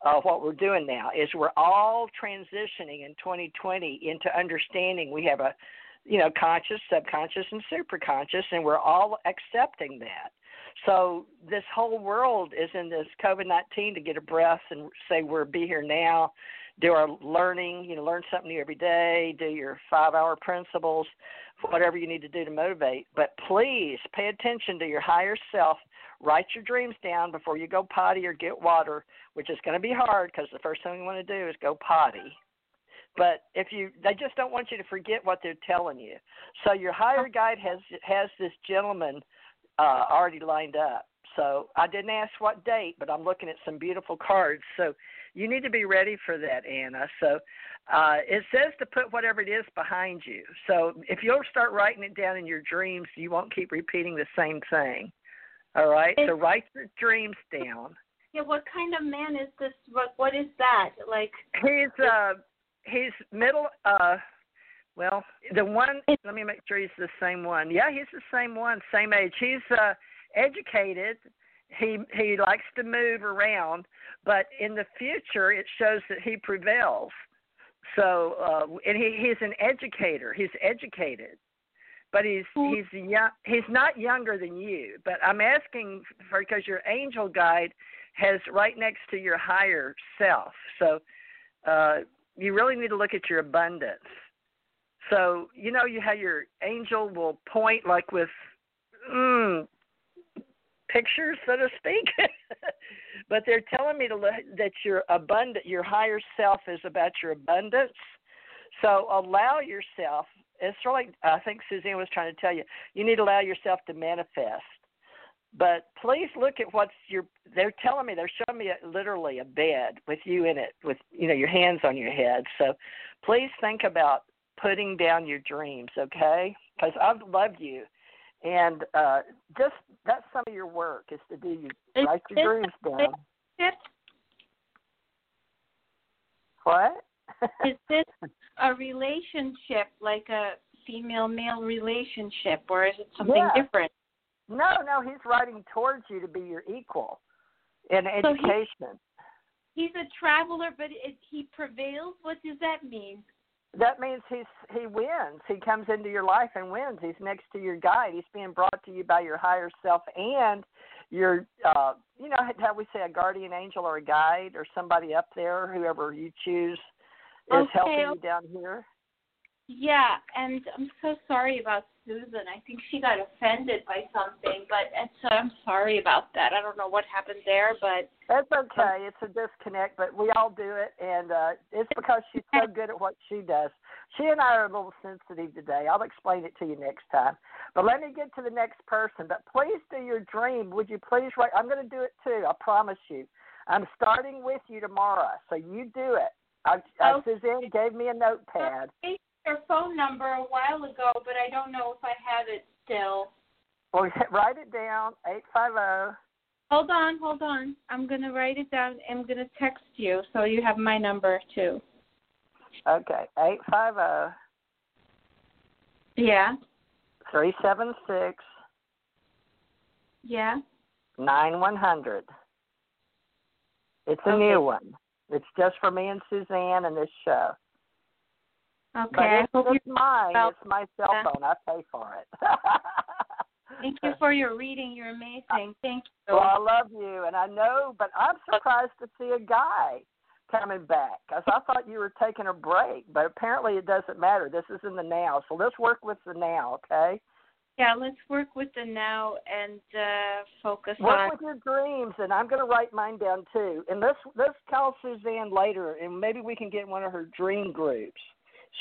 uh, what we're doing now. Is we're all transitioning in 2020 into understanding we have a you know conscious, subconscious, and superconscious, and we're all accepting that. So this whole world is in this COVID nineteen to get a breath and say we're be here now, do our learning, you know, learn something new every day, do your five hour principles, whatever you need to do to motivate. But please pay attention to your higher self. Write your dreams down before you go potty or get water, which is going to be hard because the first thing you want to do is go potty but if you they just don't want you to forget what they're telling you so your higher guide has has this gentleman uh, already lined up. So I didn't ask what date, but I'm looking at some beautiful cards. So you need to be ready for that, Anna. So uh, it says to put whatever it is behind you. So if you'll start writing it down in your dreams, you won't keep repeating the same thing. All right. so write your dreams down. Yeah. What kind of man is this? What What is that? Like he's uh he's middle uh well, the one. Let me make sure he's the same one. Yeah, he's the same one, same age. He's uh, educated. He he likes to move around, but in the future, it shows that he prevails. So, uh, and he he's an educator. He's educated, but he's he's young. He's not younger than you. But I'm asking for because your angel guide has right next to your higher self. So, uh, you really need to look at your abundance so you know you how your angel will point like with mm, pictures, so to speak. but they're telling me to look, that your abundant, your higher self is about your abundance. So allow yourself. It's really, I think Suzanne was trying to tell you, you need to allow yourself to manifest. But please look at what's your. They're telling me they're showing me a, literally a bed with you in it, with you know your hands on your head. So please think about putting down your dreams, okay? Because I've loved you, and uh just that's some of your work is to do you write your dreams down. What? Is this a relationship like a female male relationship or is it something Yeah. different? No, no, he's writing towards you to be your equal in So he- education. He's a traveler but it, he prevails. What does that mean? That means he's he wins. He comes into your life and wins. He's next to your guide. He's being brought to you by your higher self and your uh you know how we say a guardian angel or a guide or somebody up there, whoever you choose is Okay, helping you down here. Yeah, and I'm so sorry about Susan. I think she got offended by something, but it's, I'm sorry about that. I don't know what happened there, but That's okay. It's a disconnect, but we all do it, and uh it's because she's so good at what she does. She and I are a little sensitive today. I'll explain it to you next time. But let me get to the next person. But please do your dream. Would you please write? I'm going to do it too. I promise you. I'm starting with you tomorrow, so you do it. I, uh, Okay. Suzanne gave me a notepad. I gave your phone number a while ago, but I don't know if I have it still. Well, write it down. Eight five zero. Hold on, hold on. I'm gonna write it down. I'm gonna text you so you have my number too. Okay, eight five zero Yeah, three seven six yeah. nine one hundred. It's a Okay. new one. It's just for me and Suzanne and this show. Okay. But I it's, hope it's mine. It's my cell phone. I pay for it. Thank you for your reading. You're amazing. Thank you. Well, I love you, and I know, but I'm surprised to see a guy coming back because I thought you were taking a break, but apparently it doesn't matter. This is in the now, so let's work with the now, okay? Yeah, let's work with the now and uh focus Work on. with your dreams, and I'm going to write mine down too. And let's let's call Suzanne later, and maybe we can get one of her dream groups.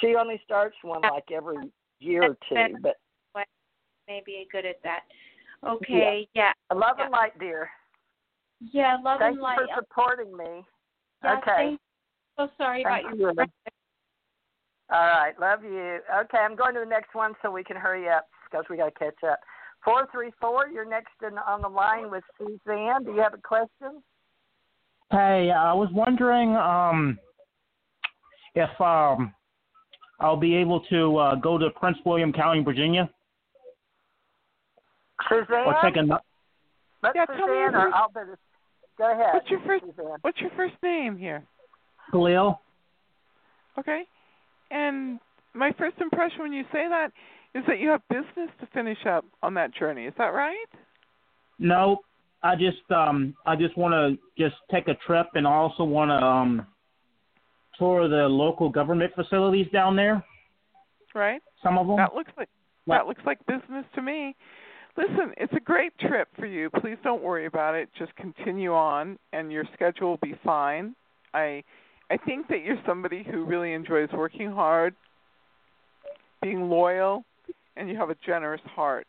She only starts one like every year or two, but Maybe good at that. Okay. Yeah. I love Yeah. and light, dear. Yeah. Love Thank and you light. for supporting me. Yeah, okay. thank- So sorry Thank about you. your. All right, love you. Okay, I'm going to the next one so we can hurry up because we got to catch up. Four three four, you're next in, on the line with Suzanne. Do you have a question? Hey, I was wondering um, if um, I'll be able to uh, go to Prince William County, Virginia, Suzanne, or take a. let Yeah, tell me Suzanne your or I'll do. Go ahead. What's your first Suzanne. What's your first name here? Khalil. Okay. And my first impression when you say that is that you have business to finish up on that journey. Is that right? No, I just um, I just want to just take a trip, and I also want to um, tour the local government facilities down there. Right? Some of them. That looks like What? that looks like business to me. Listen, it's a great trip for you. Please don't worry about it. Just continue on and your schedule will be fine. I I think that you're somebody who really enjoys working hard, being loyal, and you have a generous heart.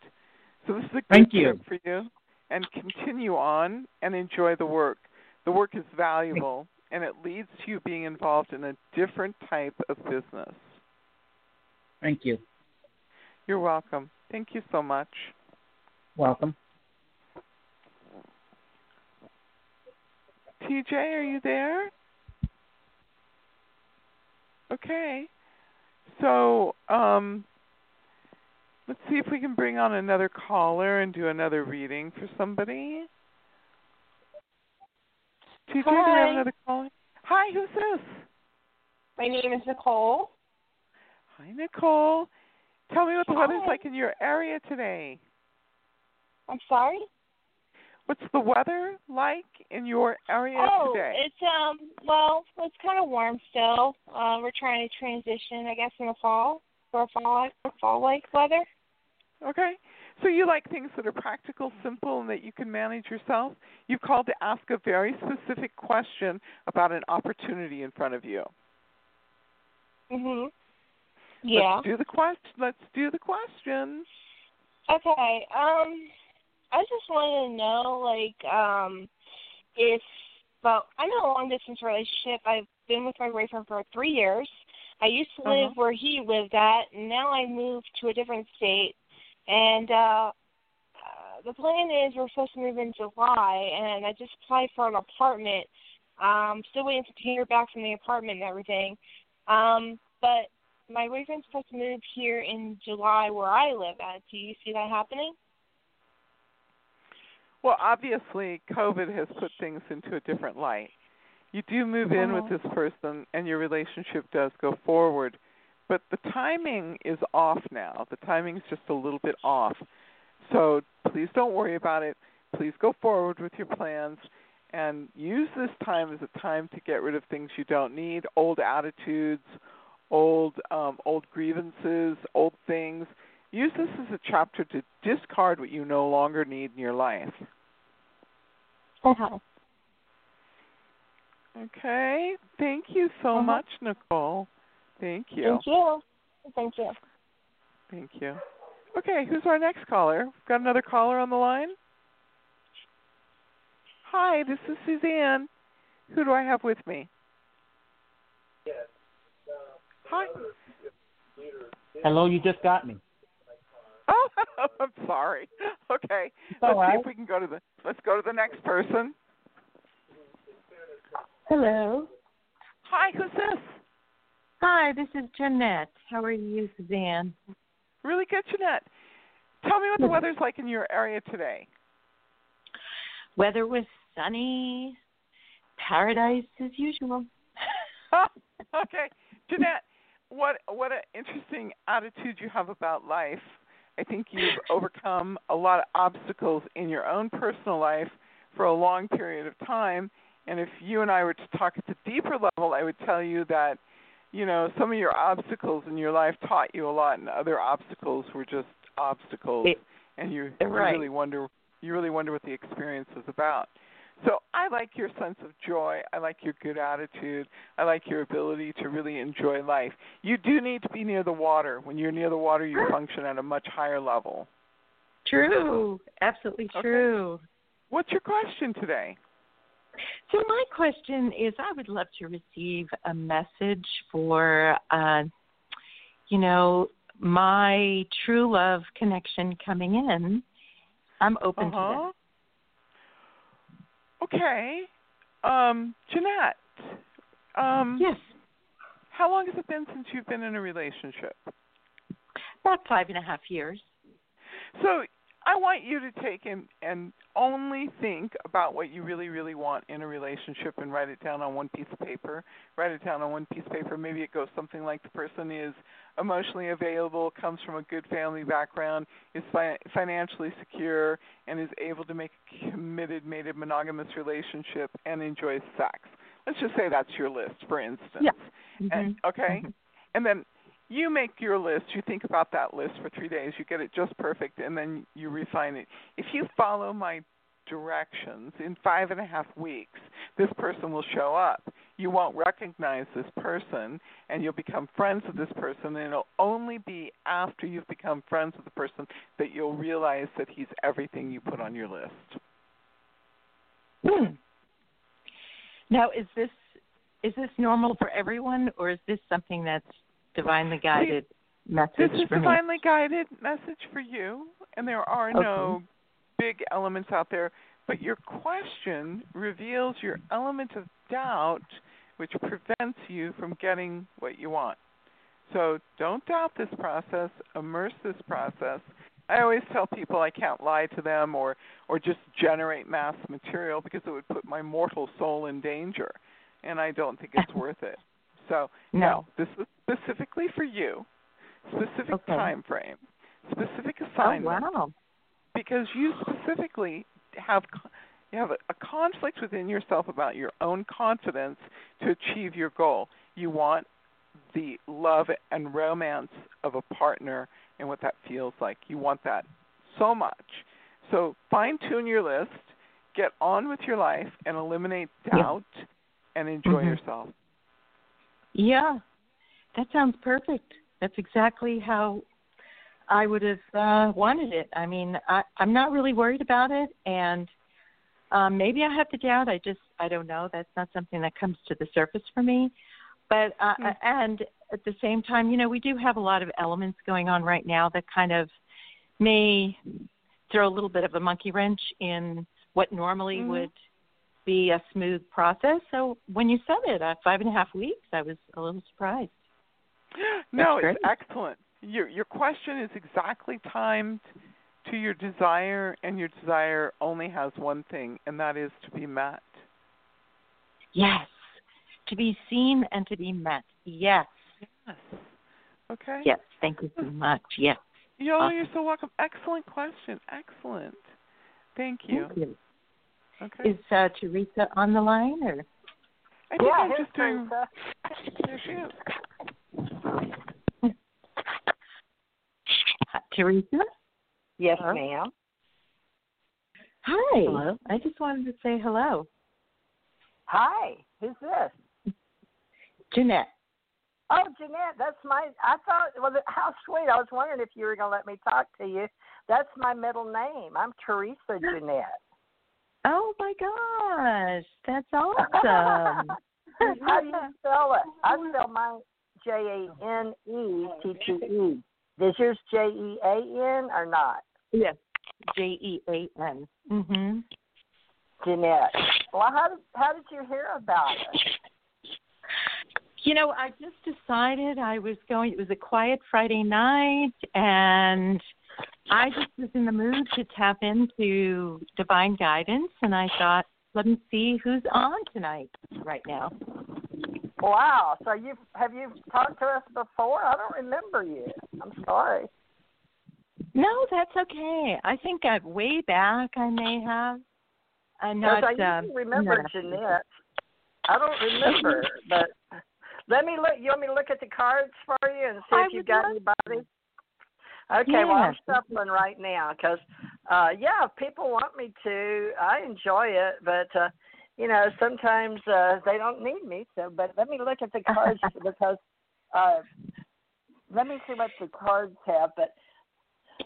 So this is a good Thank you. trip for you and continue on and enjoy the work. The work is valuable and it leads to you being involved in a different type of business. Thank you. You're welcome. Thank you so much. Welcome. TJ, are you there? Okay. So, um, let's see if we can bring on another caller and do another reading for somebody. TJ, do we have Hi. another caller? Hi, who's this? My name is Nicole. Hi, Nicole. Tell me what the weather's Hi. like in your area today. I'm sorry. What's the weather like in your area oh, today? it's um well, it's kind of warm still. Uh, we're trying to transition, I guess, in the fall for a fall like fall like weather. Okay. So you like things that are practical, simple, and that you can manage yourself? You've called to ask a very specific question about an opportunity in front of you. Mhm. Yeah. Let's do the question. Let's do the question. Okay. Um, I just wanted to know, like, um, if well, I'm in a long distance relationship. I've been with my boyfriend for three years. I used to live Uh-huh. where he lived at, and now I moved to a different state. And uh, the plan is we're supposed to move in July, and I just applied for an apartment. Um, still waiting to hear back from the apartment and everything. Um, but my boyfriend's supposed to move here in July where I live at. Do you see that happening? Well, obviously, COVID has put things into a different light. You do move in with Uh-huh. this person, and your relationship does go forward, but the timing is off now. The timing is just a little bit off. So please don't worry about it. Please go forward with your plans and use this time as a time to get rid of things you don't need, old attitudes, old um, old grievances, old things. Use this as a chapter to discard what you no longer need in your life. Uh-huh. Okay. Thank you so Uh-huh. much, Nicole. Thank you. Thank you. Thank you. Thank you. Okay, who's our next caller? We've got another caller on the line. Hi, this is Suzanne. Who do I have with me? Hi. Hello, you just got me. Oh, I'm sorry. Okay. It's Let's all see if we can go to the let's go to the next person. Hello. Hi, who's this? Hi, this is Jeanette. How are you, Suzanne? Really good, Jeanette. Tell me what the weather's like in your area today. Weather was sunny. Paradise as usual. okay, Jeanette, what what an interesting attitude you have about life. I think you've overcome a lot of obstacles in your own personal life for a long period of time. And if you and I were to talk at the deeper level, I would tell you that, you know, some of your obstacles in your life taught you a lot, and other obstacles were just obstacles. It- and you, you right. really wonder you really wonder what the experience is about. So I like your sense of joy. I like your good attitude. I like your ability to really enjoy life. You do need to be near the water. When you're near the water, you function at a much higher level. True. Absolutely true. Okay. true. What's your question today? So my question is I would love to receive a message for uh you know, my true love connection coming in. I'm open to Uh-huh. Okay. Um, Jeanette. Um, yes. How long has it been since you've been in a relationship? About five and a half years. So I want you to take and and only think about what you really really want in a relationship and write it down on one piece of paper. Write it down on one piece of paper. Maybe it goes something like the person is emotionally available, comes from a good family background, is fi- financially secure, and is able to make a committed, mated, monogamous relationship and enjoys sex. Let's just say that's your list, for instance. Yeah. And, Mhm. okay. And then you make your list, you think about that list for three days, you get it just perfect, and then you refine it. If you follow my directions in five and a half weeks, this person will show up. You won't recognize this person, and you'll become friends with this person, and it'll only be after you've become friends with the person that you'll realize that he's everything you put on your list. Hmm. Now, is this is this normal for everyone, or is this something that's divinely guided message This is for me? divinely guided message for you, and there are no big elements out there. But your question reveals your element of doubt, which prevents you from getting what you want. So don't doubt this process. Immerse this process. I always tell people I can't lie to them or or just generate mass material because it would put my mortal soul in danger, and I don't think it's worth it. So No. this is specifically for you, specific Okay. time frame, specific assignment. Oh assignment wow! because you specifically have you have a, a conflict within yourself about your own confidence to achieve your goal. You want the love and romance of a partner and what that feels like. You want that so much. So fine tune your list, get on with your life, and eliminate Yeah. doubt and enjoy Mhm. yourself. Yeah, that sounds perfect. That's exactly how I would have uh, wanted it. I mean, I, I'm not really worried about it, and um, maybe I have the doubt. I just I don't know. That's not something that comes to the surface for me. But uh, Hmm. and at the same time, you know, we do have a lot of elements going on right now that kind of may throw a little bit of a monkey wrench in what normally Mhm. would be a smooth process. So when you said it, uh, five and a half weeks, I was a little surprised. no, That's it's excellent. Your your question is exactly timed to your desire, and your desire only has one thing, and that is to be met. Yes, to be seen and to be met. Yes, Yes. Okay. yes. Thank you so much. Yes. Yo, Awesome. you're so welcome. Excellent question. Excellent. Thank you. Thank you. Okay. Is uh, Theresa on the line or? I think yeah, I'm here's just doing. Theresa. There she is. Hi, Theresa? Yes, Hello? ma'am. Hi. Hello. I just wanted to say hello. Hi. Who's this? Jeanette. Oh, Jeanette, that's my. I thought. Well, th- how sweet. I was wondering if you were going to let me talk to you. That's my middle name. I'm Theresa Jeanette. Oh my gosh, that's awesome. how do you spell it? I spell mine J A N E T T E. Is yours J E A N or not? yes. J E A N. Mhm. Jeanette. Well, how did how did you hear about it? You know, I just decided I was going. It was a quiet Friday night, and I just was in the mood to tap into divine guidance, and I thought, let me see who's on tonight right now. Wow. So you have you talked to us before? I don't remember you. I'm sorry. No, that's okay. I think I way back I may have. I'm not. I um, usually remember not- Jeanette. I don't remember, but let me look. You want me to look at the cards for you and see I if you've got anybody? Okay, well I'm shuffling right now because, uh, yeah, if people want me to, I enjoy it, but uh, you know sometimes uh, they don't need me. So, but let me look at the cards because uh, let me see what the cards have. But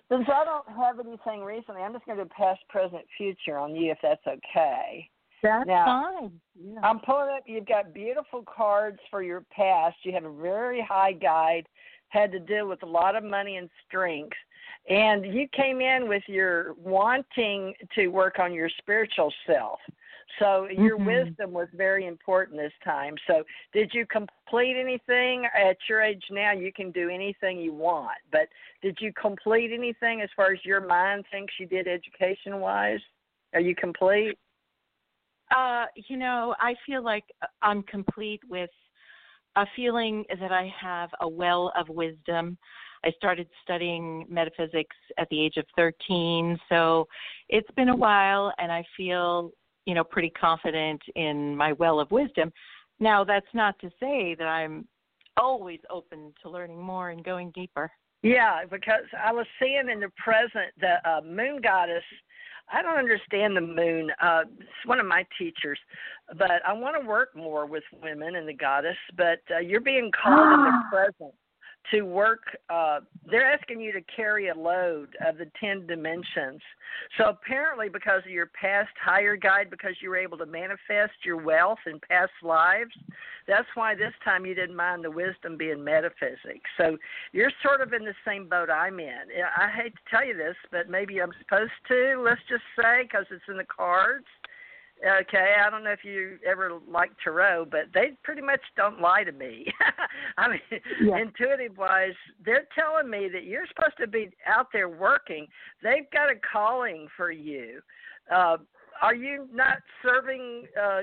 since I don't have anything recently, I'm just going to do past, present, future on you if that's okay. That's Now, fine. Yeah. I'm pulling up. You've got beautiful cards for your past. You have a very high guide. Had to deal with a lot of money and strength, and you came in with your wanting to work on your spiritual self. So your Mhm. wisdom was very important this time. So did you complete anything at your age now? You can do anything you want, but did you complete anything as far as your mind thinks you did education wise? Are you complete? Uh, you know, I feel like I'm complete with a feeling that I have a well of wisdom. I started studying metaphysics at the age of 13, so it's been a while, and I feel, you know, pretty confident in my well of wisdom. Now, that's not to say that I'm always open to learning more and going deeper. Yeah, because I was seeing in the present the uh, moon goddess. I don't understand the moon. Uh, it's one of my teachers, but I want to work more with women and the goddess. But uh, you're being called in the present to work. Uh, they're asking you to carry a load of the ten dimensions. So apparently, because of your past higher guide, because you were able to manifest your wealth in past lives, that's why this time you didn't mind the wisdom being metaphysics. So you're sort of in the same boat I'm in. I hate to tell you this, but maybe I'm supposed to. Let's just say because it's in the cards. Okay, I don't know if you ever like tarot, but they pretty much don't lie to me. I mean, Yeah. intuitive wise, they're telling me that you're supposed to be out there working. They've got a calling for you. Uh, are you not serving uh,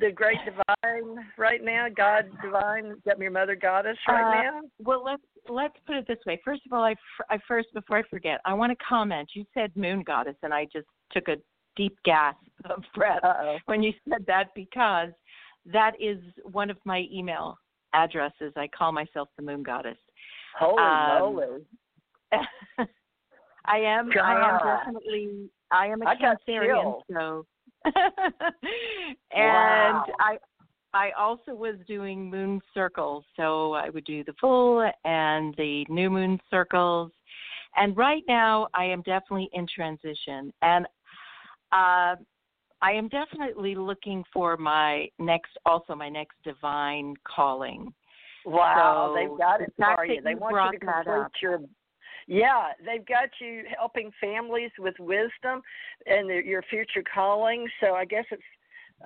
the great divine right now? God divine, got your mother goddess right Uh, now? Well, let's let's put it this way. First of all, I, f- I first before I forget, I want to comment. You said moon goddess, and I just took a deep gasp of breath Uh-oh. when you said that because that is one of my email addresses. I call myself the moon goddess. Holy Um, moly! I am. I am definitely. I am a I Cancerian, so. and Wow. I, I also was doing moon circles, so I would do the full and the new moon circles. And right now, I am definitely in transition, and uh, I am definitely looking for my next, also my next divine calling. Wow, So they've got it the for you. They you want you to complete your. Yeah, they've got you helping families with wisdom and their, your future calling. So I guess it's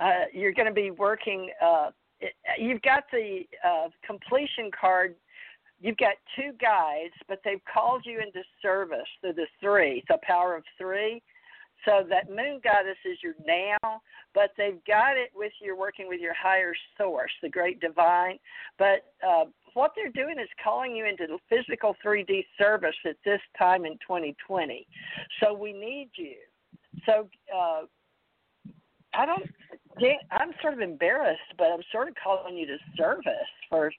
uh, you're going to be working. Uh, it, you've got the uh, completion card. You've got two guides, but they've called you into service through the three, the power of three. So that moon goddess is your now, but they've got it with you're working with your higher source, the great divine. But uh, what they're doing is calling you into the physical 3D service at this time in 2020. So we need you. So uh, I don't. I'm sort of embarrassed, but I'm sort of calling you to service for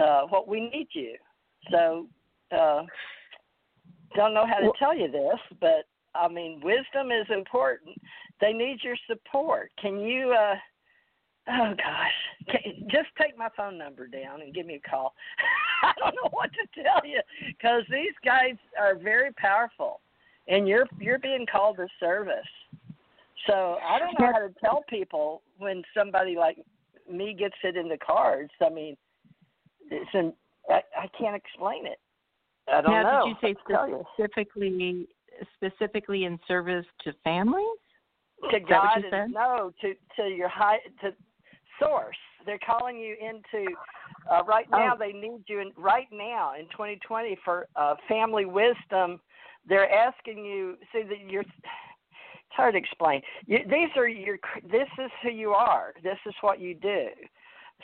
uh, what we need you. So uh, don't know how to tell you this, but I mean, wisdom is important. They need your support. Can you? uh Oh gosh, Can, just take my phone number down and give me a call. I don't know what to tell you because these guys are very powerful, and you're you're being called to service. So I don't know how to tell people when somebody like me gets it in the cards. I mean, it's an, I, I can't explain it. I don't now, know. did you say specifically specifically in service to families? to God and no to to your high to source. They're calling you into uh, right now. Oh. They need you in right now in 2020 for uh, family wisdom. They're asking you. See that you're. It's hard to explain. You, these are your. This is who you are. This is what you do.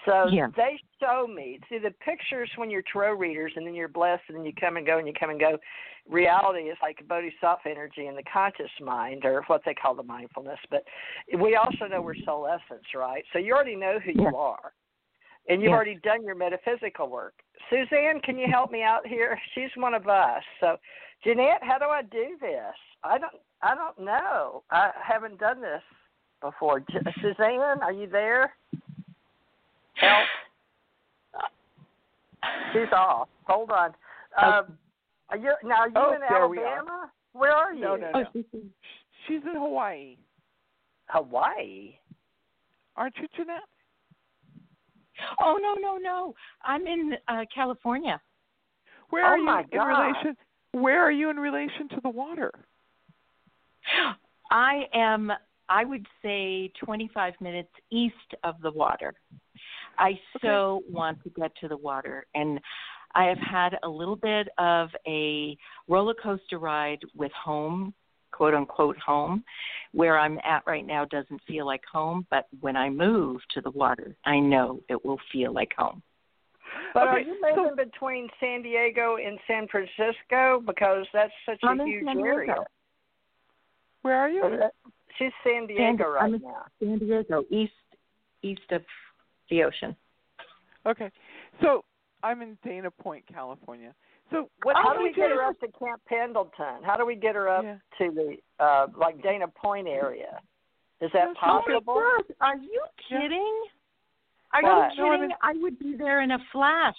So Yeah. they show me. See the pictures when you're tarot readers, and then you're blessed, and then you come and go, and you come and go. Reality is like bodhisattva energy in the conscious mind, or what they call the mindfulness. But we also know we're soul essence, right? So you already know who Yeah. you are, and you've Yeah. already done your metaphysical work. Suzanne, can you help me out here? She's one of us. So, Jeanette, how do I do this? I don't. I don't know. I haven't done this before. Suzanne, are you there? Help. She's off. Hold on. Um, are you now? Are you Oh, in there we are. Alabama? Where are you? No, no, no. She's in Hawaii. Hawaii. Aren't you, Jeanette? Oh no no no! I'm in uh, California. Where Oh, are you my in relation? Where are you in relation to the water? I am, I would say, 25 minutes east of the water. I so want to get to the water, and I have had a little bit of a roller coaster ride with home, quote unquote home. Where I'm at right now doesn't feel like home, but when I move to the water, I know it will feel like home. But are Okay, you moving between San Diego and San Francisco because that's such I'm a huge area? Where are you? She's San San- Diego right I'm now. San Diego, east east of the ocean. Okay. So I'm in Dana Point, California. So what How can do we get her up to Camp Pendleton? How do we get her up Yeah. to the uh like Dana Point area? Is that Oh, possible? Are you Yeah. kidding? Are What? you No, I'm kidding? I would be there in a flash.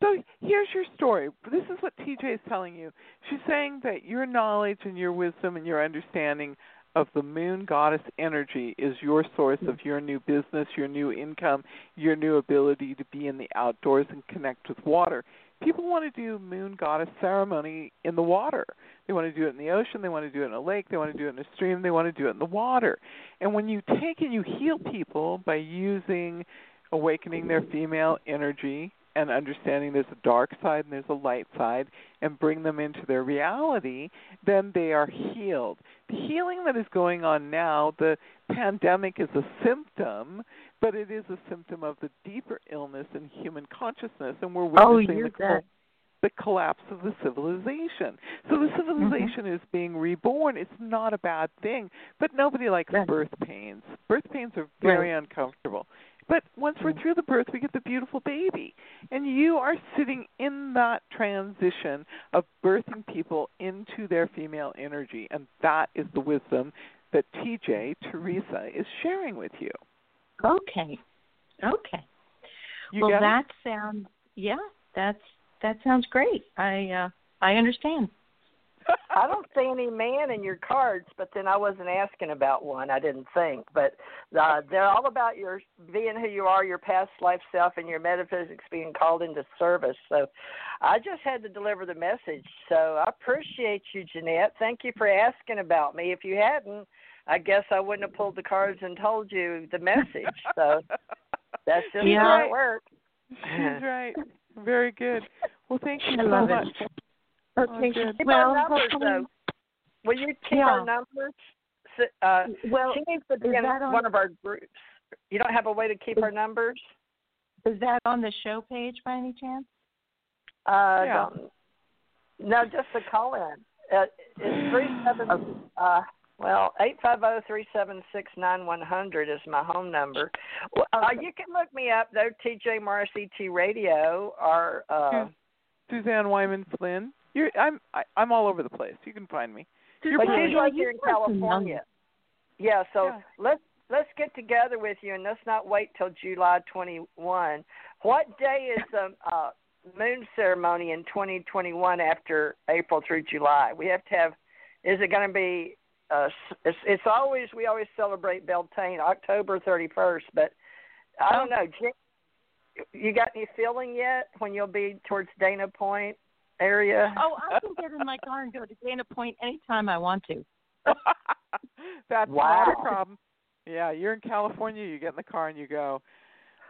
So here's your story. This is what TJ is telling you. She's saying that your knowledge and your wisdom and your understanding of the moon goddess energy is your source of hmm. your new business, your new income, your new ability to be in the outdoors and connect with water. People want to do moon goddess ceremony in the water. They want to do it in the ocean, they want to do it in a lake, they want to do it in a stream, they want to do it in the water. And when you take and you heal people by using awakening their female energy and understanding there's a dark side and there's a light side and bring them into their reality, then they are healed. The healing that is going on now, the pandemic is a symptom, but it is a symptom of the deeper illness in human consciousness, and we're Oh, witnessing you the, col- the collapse of the civilization. So the civilization mm-hmm. is being reborn. It's not a bad thing, but nobody likes Right. birth pains. Birth pains are very uncomfortable. But once we're through the birth, we get the beautiful baby. And you are sitting in that transition of birthing people into their female energy. And that is the wisdom that TJ, Theresa, is sharing with you. Okay. Okay. You well, that sounds yeah. That's that sounds great. I uh I understand. I don't see any man in your cards, but then I wasn't asking about one. I didn't think, but uh, they're all about your being who you are, your past life self, and your metaphysics being called into service. So, I just had to deliver the message. So I appreciate you, Jeanette. Thank you for asking about me. If you hadn't, I guess I wouldn't have pulled the cards and told you the message. So that's just Yeah. how it works. She's right. Very good. Well, thank you I so love it. Much. Okay. Oh, good. Keep Well, our numbers, though. Will you keep Yeah. our numbers? Uh, Well, she needs to be is in that on- one of our groups. You don't have a way to keep our numbers? Is that on the show page by any chance? Uh, Yeah. no, just a call in. Uh, it's three seven. Uh, well, eight five zero three seven six nine one hundred is my home number. Well, uh, you can look me up though, TJ Morris ET Radio or uh, Suzanne Wyman Flynn. You're I'm I, I'm all over the place. You can find me. You're but pretty- she's right here in California. Yeah, so Yeah. let's let's get together with you and let's not wait till July twenty one. What day is the uh, moon ceremony in twenty twenty one after April through July? We have to have. Is it going to be? Uh, it's, it's always we always celebrate Beltane October thirty first, but I don't know. Jen- You got any feeling yet when you'll be towards Dana Point area? Oh, I can get in my car and go to Dana Point anytime I want to. That's Wow. not a problem. Yeah, you're in California. You get in the car and you go.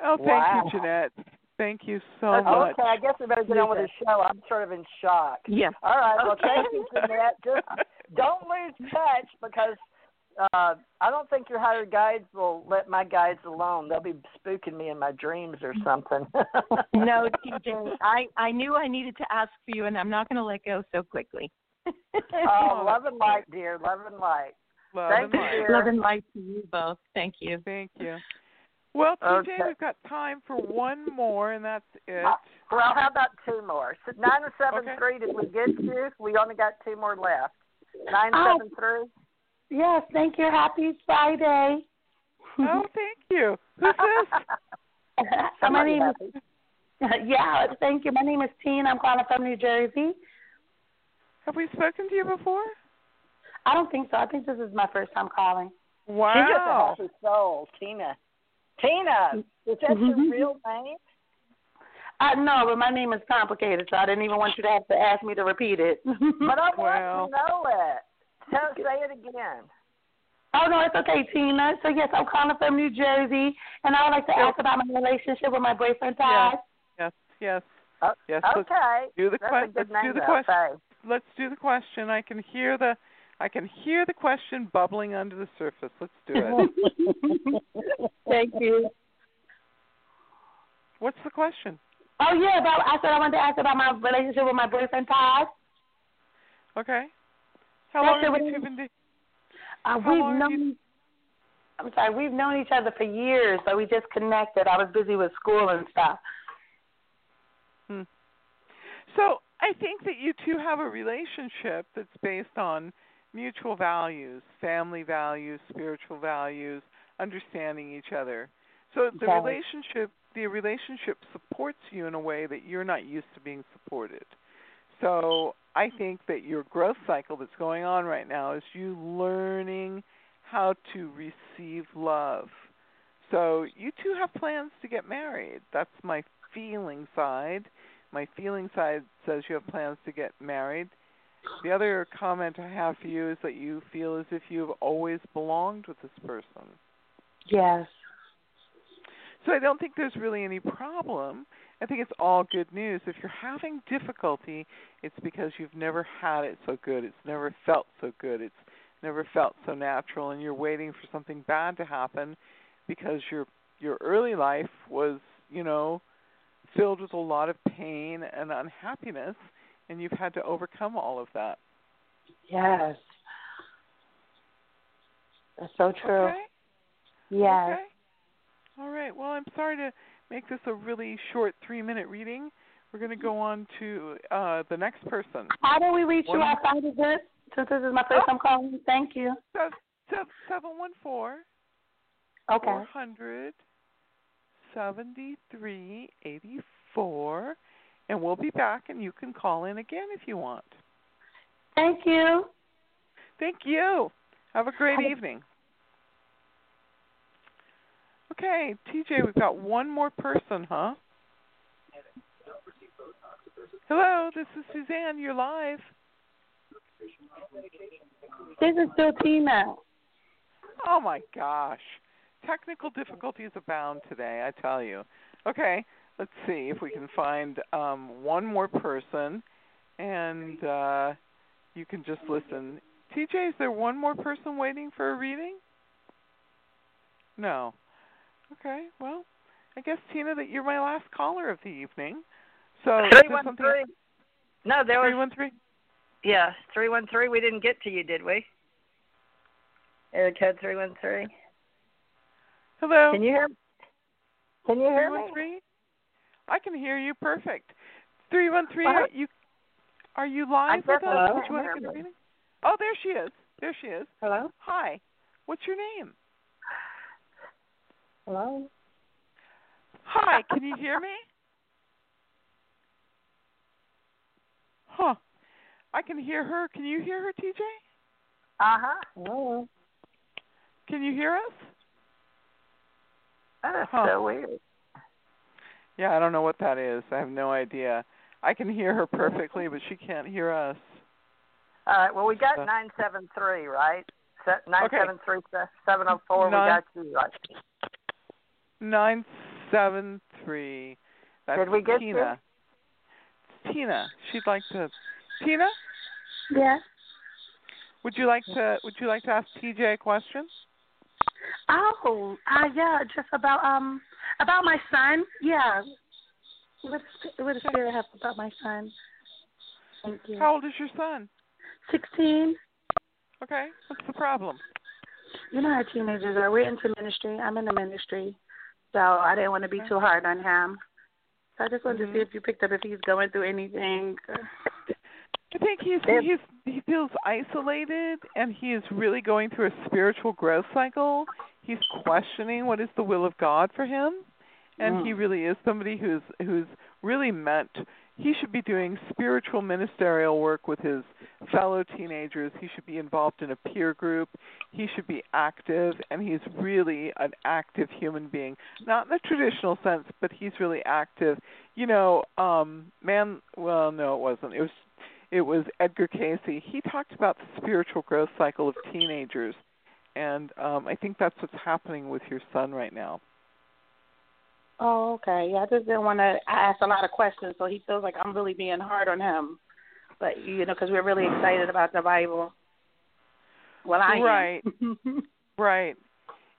Oh, thank Wow. you, Jeanette. Thank you so okay, much. Okay, I guess we better get on with the show. I'm sort of in shock. Yeah. All right. Well, thank you, Jeanette. Just don't lose touch because uh I don't think your hired guides will let my guides alone. They'll be spooking me in my dreams or something. No, TJ, I I knew I needed to ask for you, and I'm not going to let go so quickly. oh, love and light, dear. Love and light. Love Thank and you, light. dear. Love and light to you both. Thank you. Thank you. Well, TJ, Okay. we've got time for one more, and that's it. Uh, Well, how about two more? S- Nine seven three. Did we get you? We only got two more left. Nine Oh. seven three. Yes, thank you. Happy Friday. Oh, thank you. Who's this? my Somebody name is yeah, thank you. My name is Teen. I'm calling from New Jersey. Have we spoken to you before? I don't think so. I think this is my first time calling. Wow. She's just a happy soul, Tina. Tina, is that your Mhm. real name? I know, but my name is complicated, so I didn't even want you to have to ask me to repeat it. But I Well. want to know it. Tell, say it again. Oh no, it's okay, Tina. So yes, I'm calling from New Jersey, and I would like to ask about my relationship with my boyfriend Todd. Yes, yes, Uh, yes. okay. Let's do the que- let's do the though, question. Let's do the question. I can hear the I can hear the question bubbling under the surface. Let's do it. Thank you. What's the question? Oh yeah, about I said I wanted to ask about my relationship with my boyfriend Todd. Okay. How That's long have you two been? Uh, we've known. I'm sorry, we've known each other for years, but we just connected. I was busy with school and stuff. Hmm. So I think that you two have a relationship that's based on mutual values, family values, spiritual values, understanding each other. So the Okay. relationship the relationship supports you in a way that you're not used to being supported. So I think that your growth cycle that's going on right now is you learning how to receive love. So you two have plans to get married. That's my feeling side. My feeling side says you have plans to get married. The other comment I have for you is that you feel as if you've always belonged with this person. Yes. So I don't think there's really any problem. I think it's all good news. If you're having difficulty, it's because you've never had it so good. It's never felt so good. It's never felt so natural and you're waiting for something bad to happen because your your early life was, you know, filled with a lot of pain and unhappiness and you've had to overcome all of that. Yes. That's so true. Okay? Yes. Okay. All right. Well, I'm sorry to make this a really short three minute reading. We're going to go on to uh, the next person. How do we reach One- you outside of this? Since this is my first time calling. Thank you. Seven seven one four Okay. four hundred seventy three eighty four, and we'll be back. And you can call in again if you want. Thank you. Thank you. Have a great Have a- evening. Okay, TJ, we've got one more person, huh? Hello, this is Suzanne. You're live. This is still Tina. Oh my gosh. Technical difficulties abound today, I tell you. Okay, let's see if we can find um one more person and uh you can just listen. TJ, is there one more person waiting for a reading? No. Okay, well, I guess Tina that you're my last caller of the evening. So Three one three. No, there was three one three? Yeah, three one three. We didn't get to you, did we? Area code three one three. Hello. Can you hear? Can you hear me? 313? I can hear you perfect. 313, Well, are you are you live with us? Hello? Would you like to get a reading? Oh, there she is. There she is. Hello. Hi. What's your name? Hello. Hi, can you hear me? Huh. I can hear her. Can you hear her, TJ? Uh huh. Hello. Can you hear us? That is Huh. so weird. Yeah, I don't know what that is. I have no idea. I can hear her perfectly, but she can't hear us. All right. Well, we got Uh, nine seven three, right? Nine seven three seven zero four. We got you right. Nine seven three. That's Did we get Tina. It's Tina. She'd like to. Tina, Yeah. would you like to? Would you like to ask TJ a question? Oh, uh, yeah, just about um about my son. Yeah. What what does Spirit have about my son? Thank you. How old is your son? Sixteen. Okay. What's the problem? You know how teenagers are. We're into ministry. I'm in the ministry, so I didn't want to be too hard on him. So I just wanted to see if you picked up if he's going through anything. I think he's he's he feels isolated and he is really going through a spiritual growth cycle. He's questioning what is the will of God for him. And Mm. he really is somebody who's who's really meant he should be doing spiritual ministerial work with his fellow teenagers. He should be involved in a peer group. He should be active and he's really an active human being. Not in the traditional sense, but he's really active. You know, um man well no it wasn't. It was it was Edgar Cayce. He talked about the spiritual growth cycle of teenagers, and um, I think that's what's happening with your son right now. Oh, okay. Yeah, I just didn't want to ask a lot of questions, so he feels like I'm really being hard on him. But you know, because we're really excited about the Bible. Well, I right, right.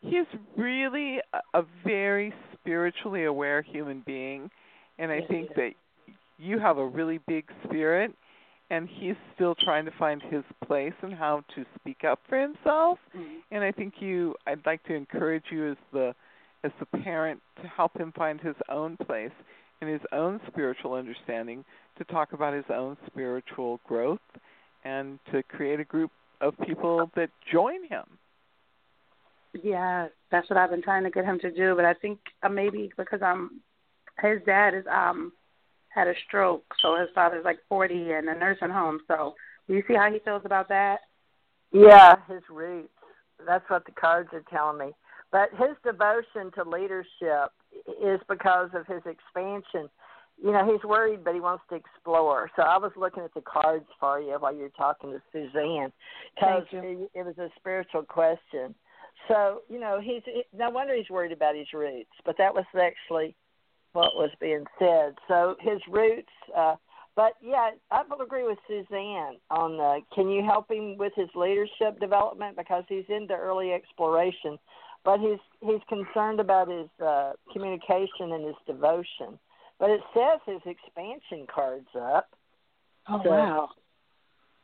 He's really a, a very spiritually aware human being, and I Yes, think that you have a really big spirit, and he's still trying to find his place and how to speak up for himself. Mhm. and I think you I'd like to encourage you as the as the parent to help him find his own place in his own spiritual understanding to talk about his own spiritual growth and to create a group of people that join him. Yeah, that's what I've been trying to get him to do. But I think uh, maybe because I'm his dad is um had a stroke, so his father's like 40 in a nursing home. So do you see how he feels about that? Yeah, his roots. That's what the cards are telling me. But his devotion to leadership is because of his expansion. You know, he's worried, but he wants to explore. So I was looking at the cards for you while you were talking to Suzanne, because it, it was a spiritual question. So you know, he's no wonder he's worried about his roots. But that was actually what was being said. So his roots. uh but yeah, I will agree with Suzanne on the. Can you help him with his leadership development because he's into early exploration, but he's he's concerned about his uh, communication and his devotion. But it says his expansion cards up. Oh So- wow.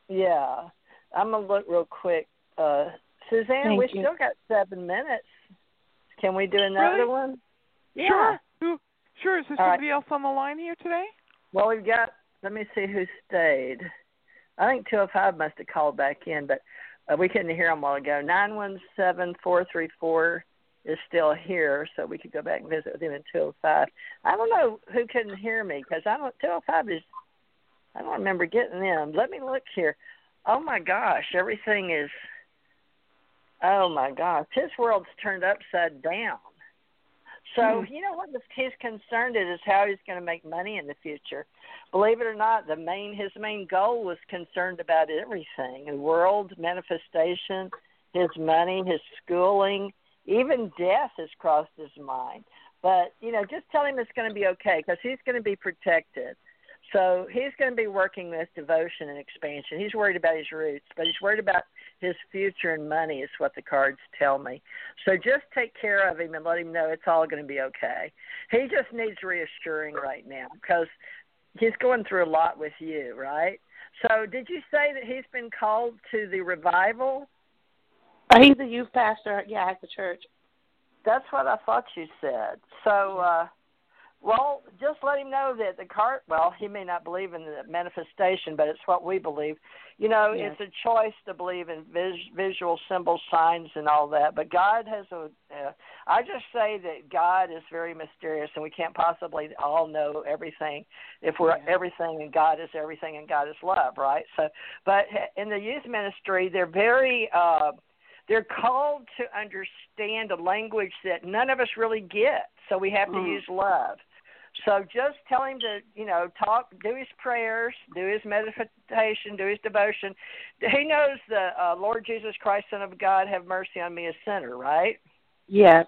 Yeah, I'm gonna look real quick. Uh, Suzanne, Thank we you. still got seven minutes. Can we do another Really? one? Yeah. Sure. Who sure, is there All right. somebody else on the line here today? Well, we've got. Let me see who stayed. I think 205 must have called back in, but uh, we couldn't hear them a while ago. 917434 is still here, so we could go back and visit with him in 205. I don't know who couldn't hear me because I don't. 205 is. I don't remember getting them. Let me look here. oh my gosh, everything is. Oh my gosh, his world's turned upside down. So Mm. you know what he's concerned is, is how he's going to make money in the future. Believe it or not, the main his main goal was concerned about everything: the world manifestation, his money, his schooling, even death has crossed his mind. But you know, just tell him it's going to be okay because he's going to be protected. So he's going to be working with devotion and expansion. He's worried about his roots, but he's worried about his future and money, is what the cards tell me. So just take care of him and let him know it's all going to be okay. He just needs reassuring right now because he's going through a lot with you, right? So did you say that he's been called to the revival? Uh, he's a youth pastor, yeah, at the church. That's what I thought you said. So, uh, well, just let him know that the cart. Well, he may not believe in the manifestation, but it's what we believe. You know, Yes. it's a choice to believe in vis- visual symbols, signs, and all that. But God has a. Uh, I just say that God is very mysterious, and we can't possibly all know everything if we're everything, and God is everything, and God is love, right? So, but in the youth ministry, they're very. Uh, they're called to understand a language that none of us really get. So we have to Mm. use love. So just tell him to, you know, talk, do his prayers, do his meditation, do his devotion. He knows the uh, Lord Jesus Christ, Son of God, have mercy on me, a sinner, right? Yes.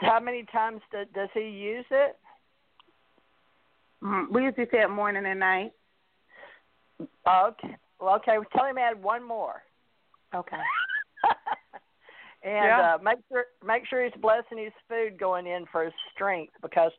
How many times do, does he use it? Mm, we usually say it morning and night. Okay. Well, okay. Tell him to add one more. Okay. And Yeah. uh, make sure make sure he's blessing his food going in for his strength because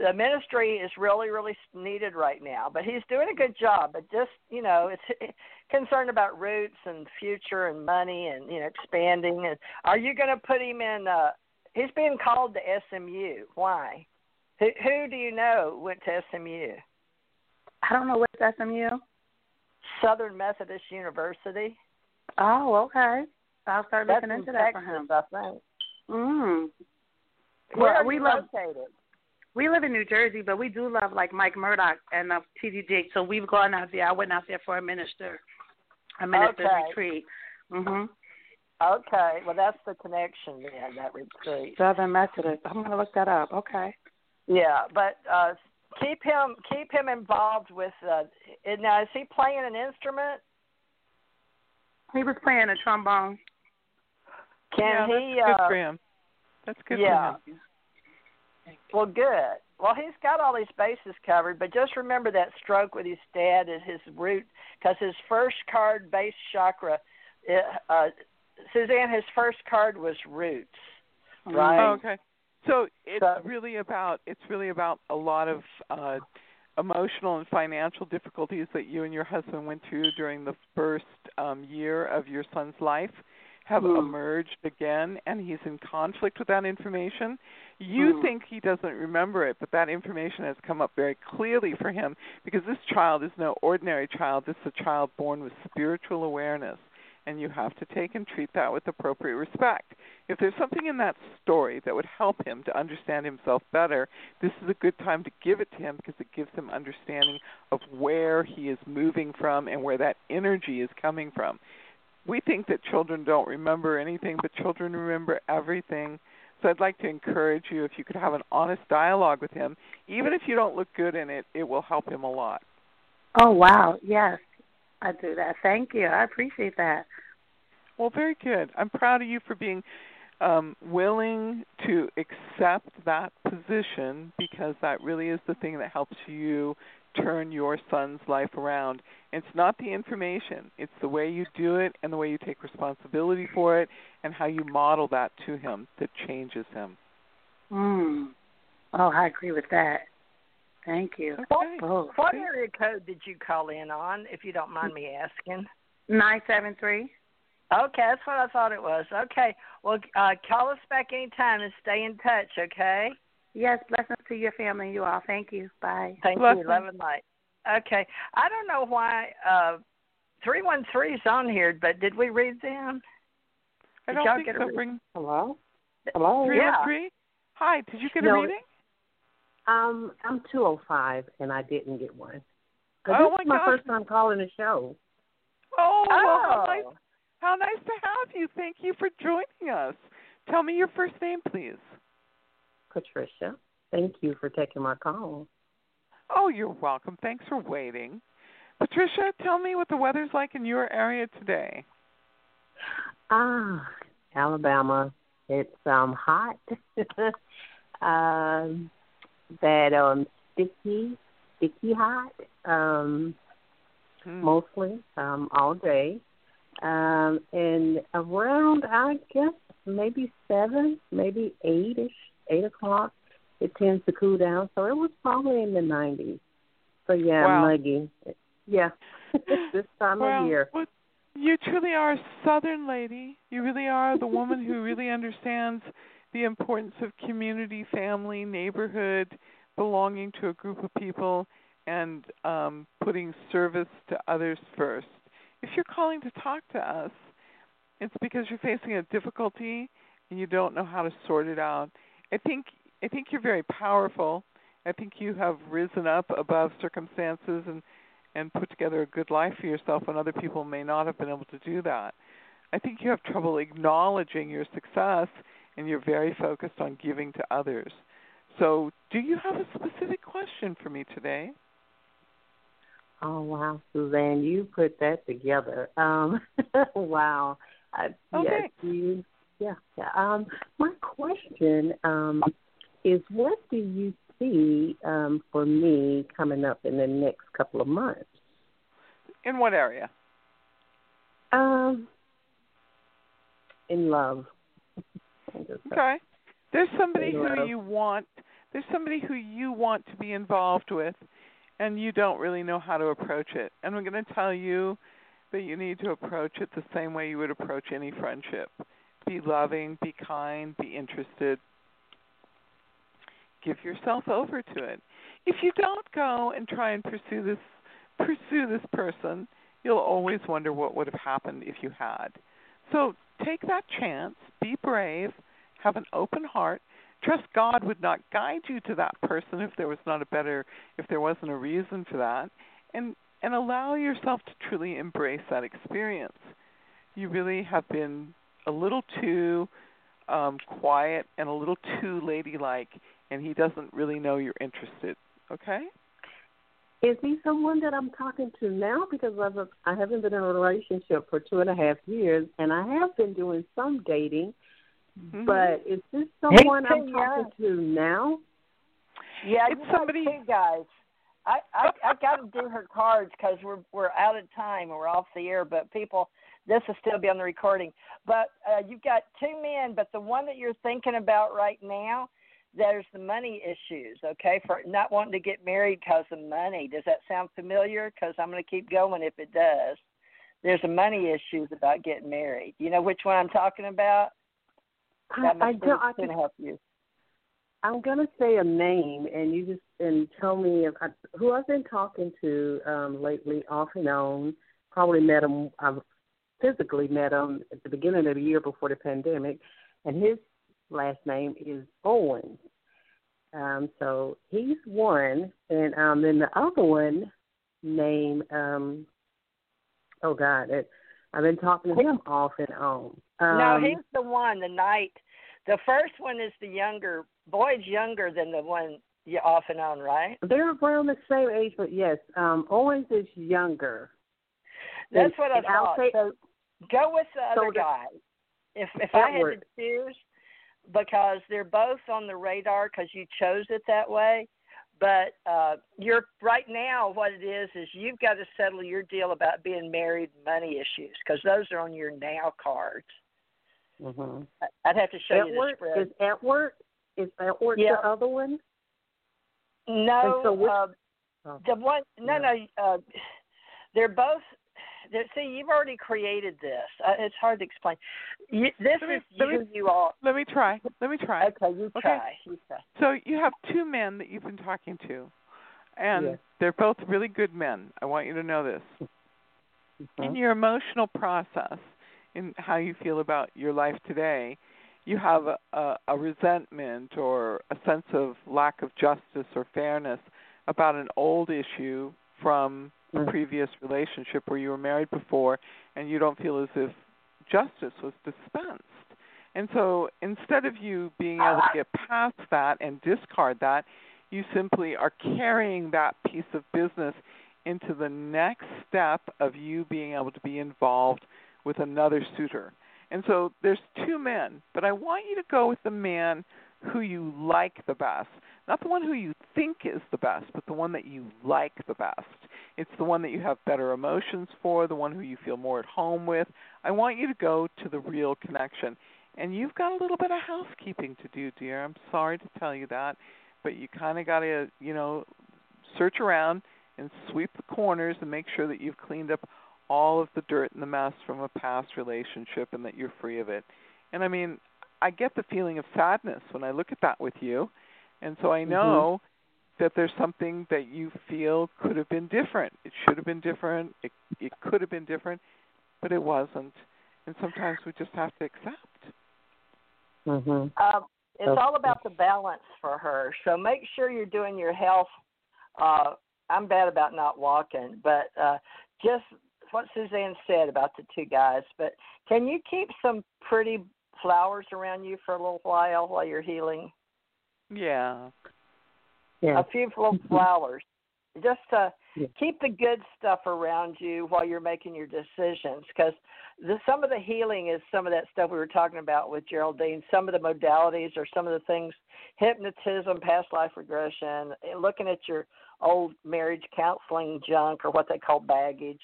the ministry is really really needed right now. But he's doing a good job. But just you know, it's concerned about roots and future and money and you know expanding. And are you going to put him in? uh He's being called to SMU. Why? Who, who do you know went to SMU? I don't know what's SMU. Southern Methodist University. Oh, okay. I'll start looking in into that for him. I think. Mm. Well, we love located? we live in New Jersey, but we do love like Mike Murdock and uh, T.D. Jakes. So we've gone out there. I went out there for a minister, a minister Okay. retreat. Mhm. Okay, well that's the connection then, that retreat. Southern Methodist. I'm gonna look that up. Okay. Yeah, but uh keep him keep him involved with uh now is he playing an instrument? He was playing a trombone. Can yeah, he that's good uh for him. That's good yeah. for him. Well good. Well he's got all these bases covered, but just remember that stroke with his dad is his root because his first card base chakra it, uh Suzanne his first card was roots. Right? Oh, okay. So it's So- really about it's really about a lot of uh emotional and financial difficulties that you and your husband went through during the first um year of your son's life have Hmm. emerged again and he's in conflict with that information. You Hmm. think he doesn't remember it, but that information has come up very clearly for him because this child is no ordinary child. This is a child born with spiritual awareness and you have to take and treat that with appropriate respect. If there's something in that story that would help him to understand himself better, this is a good time to give it to him because it gives him understanding of where he is moving from and where that energy is coming from. We think that children don't remember anything, but children remember everything. So I'd like to encourage you if you could have an honest dialogue with him, even if you don't look good in it, it will help him a lot. Oh wow, yes. I do that. Thank you. I appreciate that. Well, very good. I'm proud of you for being um, willing to accept that position because that really is the thing that helps you turn your son's life around. It's not the information, it's the way you do it and the way you take responsibility for it and how you model that to him that changes him. Mm. Oh, I agree with that. Thank you. What, Oh, what area code did you call in on, if you don't mind me asking? nine seven three. Okay, that's what I thought it was. Okay, well, uh, call us back anytime and stay in touch. Okay. Yes, blessings to your family and you all. Thank you. Bye. Thank you. Love and light. Okay, I don't know why uh, three one three is on here, but did we read them? I Did don't y'all think get a so. read- Bring Hello? Hello? three Yeah. Hi, did you get a reading? Um, I'm 205 and I didn't get one. Oh, this my is my gosh. first time calling the show. Oh, well, how Oh. nice, how nice to have you. Thank you for joining us. Tell me your first name, please. Patricia. Thank you for taking my call. Oh, you're welcome. Thanks for waiting. Patricia, tell me what the weather's like in your area today. Ah, Alabama. It's um hot. um that um sticky sticky hot. Um mostly, um, all day. Um and around I guess maybe seven, maybe eight ish, eight o'clock it tends to cool down. So it was probably in the nineties. So yeah, Wow. muggy. Yeah. this time well, of year. well, you truly are a southern lady. You really are the woman who really understands the importance of community, family, neighborhood, belonging to a group of people, and um, putting service to others first. If you're calling to talk to us, it's because you're facing a difficulty and you don't know how to sort it out. I think I think you're very powerful. I think you have risen up above circumstances and and put together a good life for yourself when other people may not have been able to do that. I think you have trouble acknowledging your success and you're very focused on giving to others. So, do you have a specific question for me today? Oh wow, Suzanne, you put that together. Um, wow. I, Okay. Yes, you. Yeah. yeah. Um, my question um, is, what do you see um, for me coming up in the next couple of months? In what area? Um, in love. Okay. There's somebody In who love. you want there's somebody who you want to be involved with and you don't really know how to approach it. And I'm going to tell you that you need to approach it the same way you would approach any friendship. Be loving, be kind, be interested. Give yourself over to it. If you don't go and try and pursue this pursue this person, you'll always wonder what would have happened if you had. So take that chance, be brave, have an open heart. Trust God would not guide you to that person if there was not a better if there wasn't a reason for that. And and allow yourself to truly embrace that experience. You really have been a little too um quiet and a little too ladylike and he doesn't really know you're interested. Okay? Is he someone that I'm talking to now? Because I've, I haven't been in a relationship for two and a half years, and I have been doing some dating. Mm-hmm. But is this someone I'm too talking to now? Yeah, It's somebody- two guys. I I, I got to do her cards because we're we're out of time and we're off the air. But people, this will still be on the recording. But uh, you've got two men, but the one that you're thinking about right now, there's the money issues. Okay, for not wanting to get married because of money. Does that sound familiar? Because I'm going to keep going if it does. There's the money issues about getting married. You know which one I'm talking about? That I, I don't. I going to help you. I'm gonna say a name, and you just and tell me if I, who I've been talking to um, lately, off and on. Probably met him. I've physically met him at the beginning of the year before the pandemic, and his last name is Owens. Um, so he's one, and um, then the other one, name um, oh God, it, I've been talking to him off and on. Um, no, he's the one. The night. The first one is the younger. Boyd's younger than the one you off and on, right? They're around the same age, but yes, um, Owens is younger. That's And- what I and I'll thought. say- so go with the so other the- guy. If if I had to choose, because they're both on the radar because you chose it that way. But uh you're right now. What it is is you've got to settle your deal about being married, money issues, because those are on your now cards. Mm-hmm. I'd have to show you the spread. is Edward is Edward Yeah. the other one? No, And so which- uh, Oh. the one. No, no. Uh, they're both. See, you've already created this. Uh, it's hard to explain. You, this me- is let me- you. all. Let me try. Let me try. Okay, you Okay. try. You try. So you have two men that you've been talking to, and Yes. they're both really good men. I want you to know this. Mm-hmm. In your emotional process, in how you feel about your life today, you have a, a, a resentment or a sense of lack of justice or fairness about an old issue from Mm. previous relationship where you were married before and you don't feel as if justice was dispensed. And so instead of you being able to get past that and discard that, you simply are carrying that piece of business into the next step of you being able to be involved with another suitor. And so there's two men, but I want you to go with the man who you like the best. Not the one who you think is the best, but the one that you like the best. It's the one that you have better emotions for, the one who you feel more at home with. I want you to go to the real connection. And you've got a little bit of housekeeping to do, dear. I'm sorry to tell you that, but you kind of got to, you know, search around and sweep the corners and make sure that you've cleaned up all of the dirt and the mess from a past relationship and that you're free of it. And I mean, I get the feeling of sadness when I look at that with you. And so I Mm-hmm. know that there's something that you feel could have been different. It should have been different. It it could have been different, but it wasn't. And sometimes we just have to accept. Mhm. Um, it's Okay. all about the balance for her. So make sure you're doing your health. Uh, I'm bad about not walking, but uh, just what Suzanne said about the two guys. But can you keep some pretty flowers around you for a little while while you're healing? Yeah. Yeah. A few little flowers, just to Yeah. keep the good stuff around you while you're making your decisions. Because the, some of the healing is some of that stuff we were talking about with Geraldine. Some of the modalities or some of the things, hypnotism, past life regression, looking at your old marriage counseling junk or what they call baggage.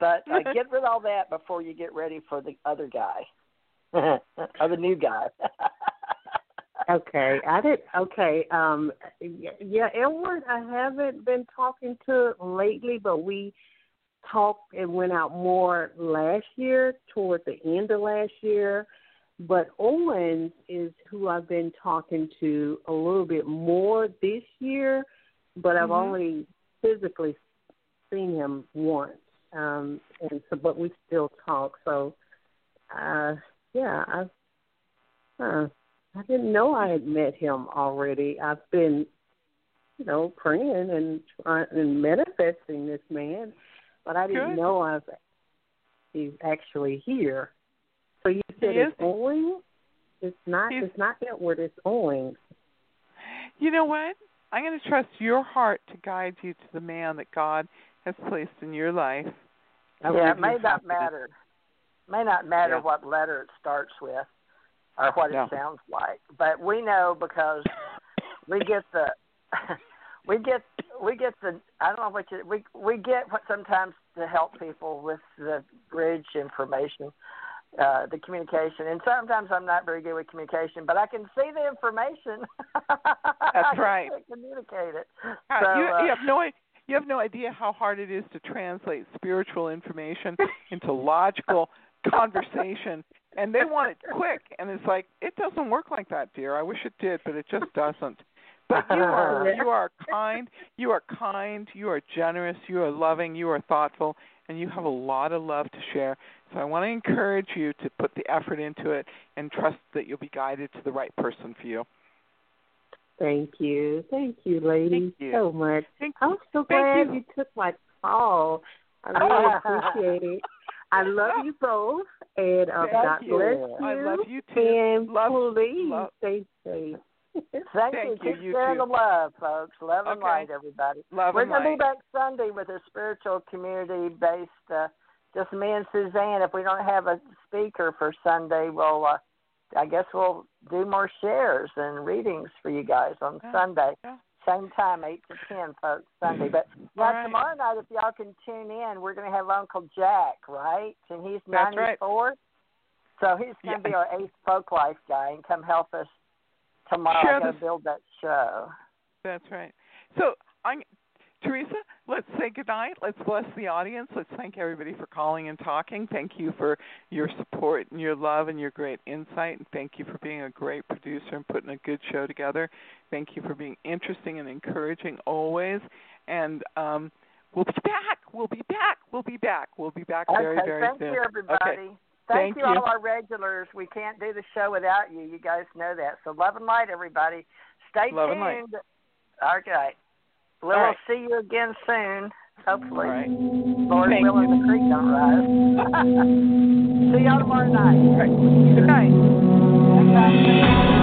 But uh, get rid of all that before you get ready for the other guy or the new guy. Okay, I did. Okay, um, yeah, Edward, I haven't been talking to lately, but we talked and went out more last year, toward the end of last year. But Owens is who I've been talking to a little bit more this year, but I've Mhm. only physically seen him once, um, and so but we still talk. So, uh, yeah, I, huh. I didn't know I had met him already. I've been, you know, praying and trying and manifesting this man, but I didn't Good. know I was, he's actually here. So you said He it's is. Owings? It's not. He's- it's not Edward. It's Owings. You know what? I'm going to trust your heart to guide you to the man that God has placed in your life. I yeah, it may not matter. May not matter Yeah. what letter it starts with or what Yeah. it sounds like, but we know because we get the we get we get the I don't know what you we we get what sometimes to help people with the bridge information, uh, the communication, and sometimes I'm not very good with communication, but I can see the information. I can right. Communicate it. Uh, So, you, uh, you have no you have no idea how hard it is to translate spiritual information into logical conversation and they want it quick and it's like it doesn't work like that dear i wish it did but it just doesn't but you are you are kind you are kind you are generous you are loving you are thoughtful and you have a lot of love to share so i want to encourage you to put the effort into it and trust that you'll be guided to the right person for you Thank you. Thank you, ladies, you. so much. Thank- I'm so glad you. you. took my call. I really appreciate it. I love you both, and um, God you. bless you. I love you too. And Love- please love- stay safe. Thank, Thank you. you. Sharing the love, folks. Love and Okay. light, everybody. Love We're gonna be back Sunday with a spiritual community based uh just me and Suzanne. If we don't have a speaker for Sunday, we'll uh I guess we'll do more shares and readings for you guys on Yeah. Sunday. Yeah. Same time, eight to ten, folks, Sunday. But mm-hmm. now All right. tomorrow night, if y'all can tune in, we're gonna have Uncle Jack, right? And he's That's ninety four. So he's gonna Yeah. be our eighth folk life guy and come help us tomorrow. Gotta build that show. That's right. So, Theresa, let's say goodnight. Let's bless the audience. Let's thank everybody for calling and talking. Thank you for your support and your love and your great insight. And thank you for being a great producer and putting a good show together. Thank you for being interesting and encouraging always. And um, we'll be back. We'll be back. We'll be back. We'll be back very, okay, very thank soon. you, everybody. Okay. Thank, Thank you, you. all our regulars. We can't do the show without you. You guys know that. So love and light, everybody. Stay Love and tuned. light. Okay. We'll right. see you again soon. Hopefully. Right. Lord Thank willing, the creek don't rise. See y'all tomorrow night. Good night. Bye.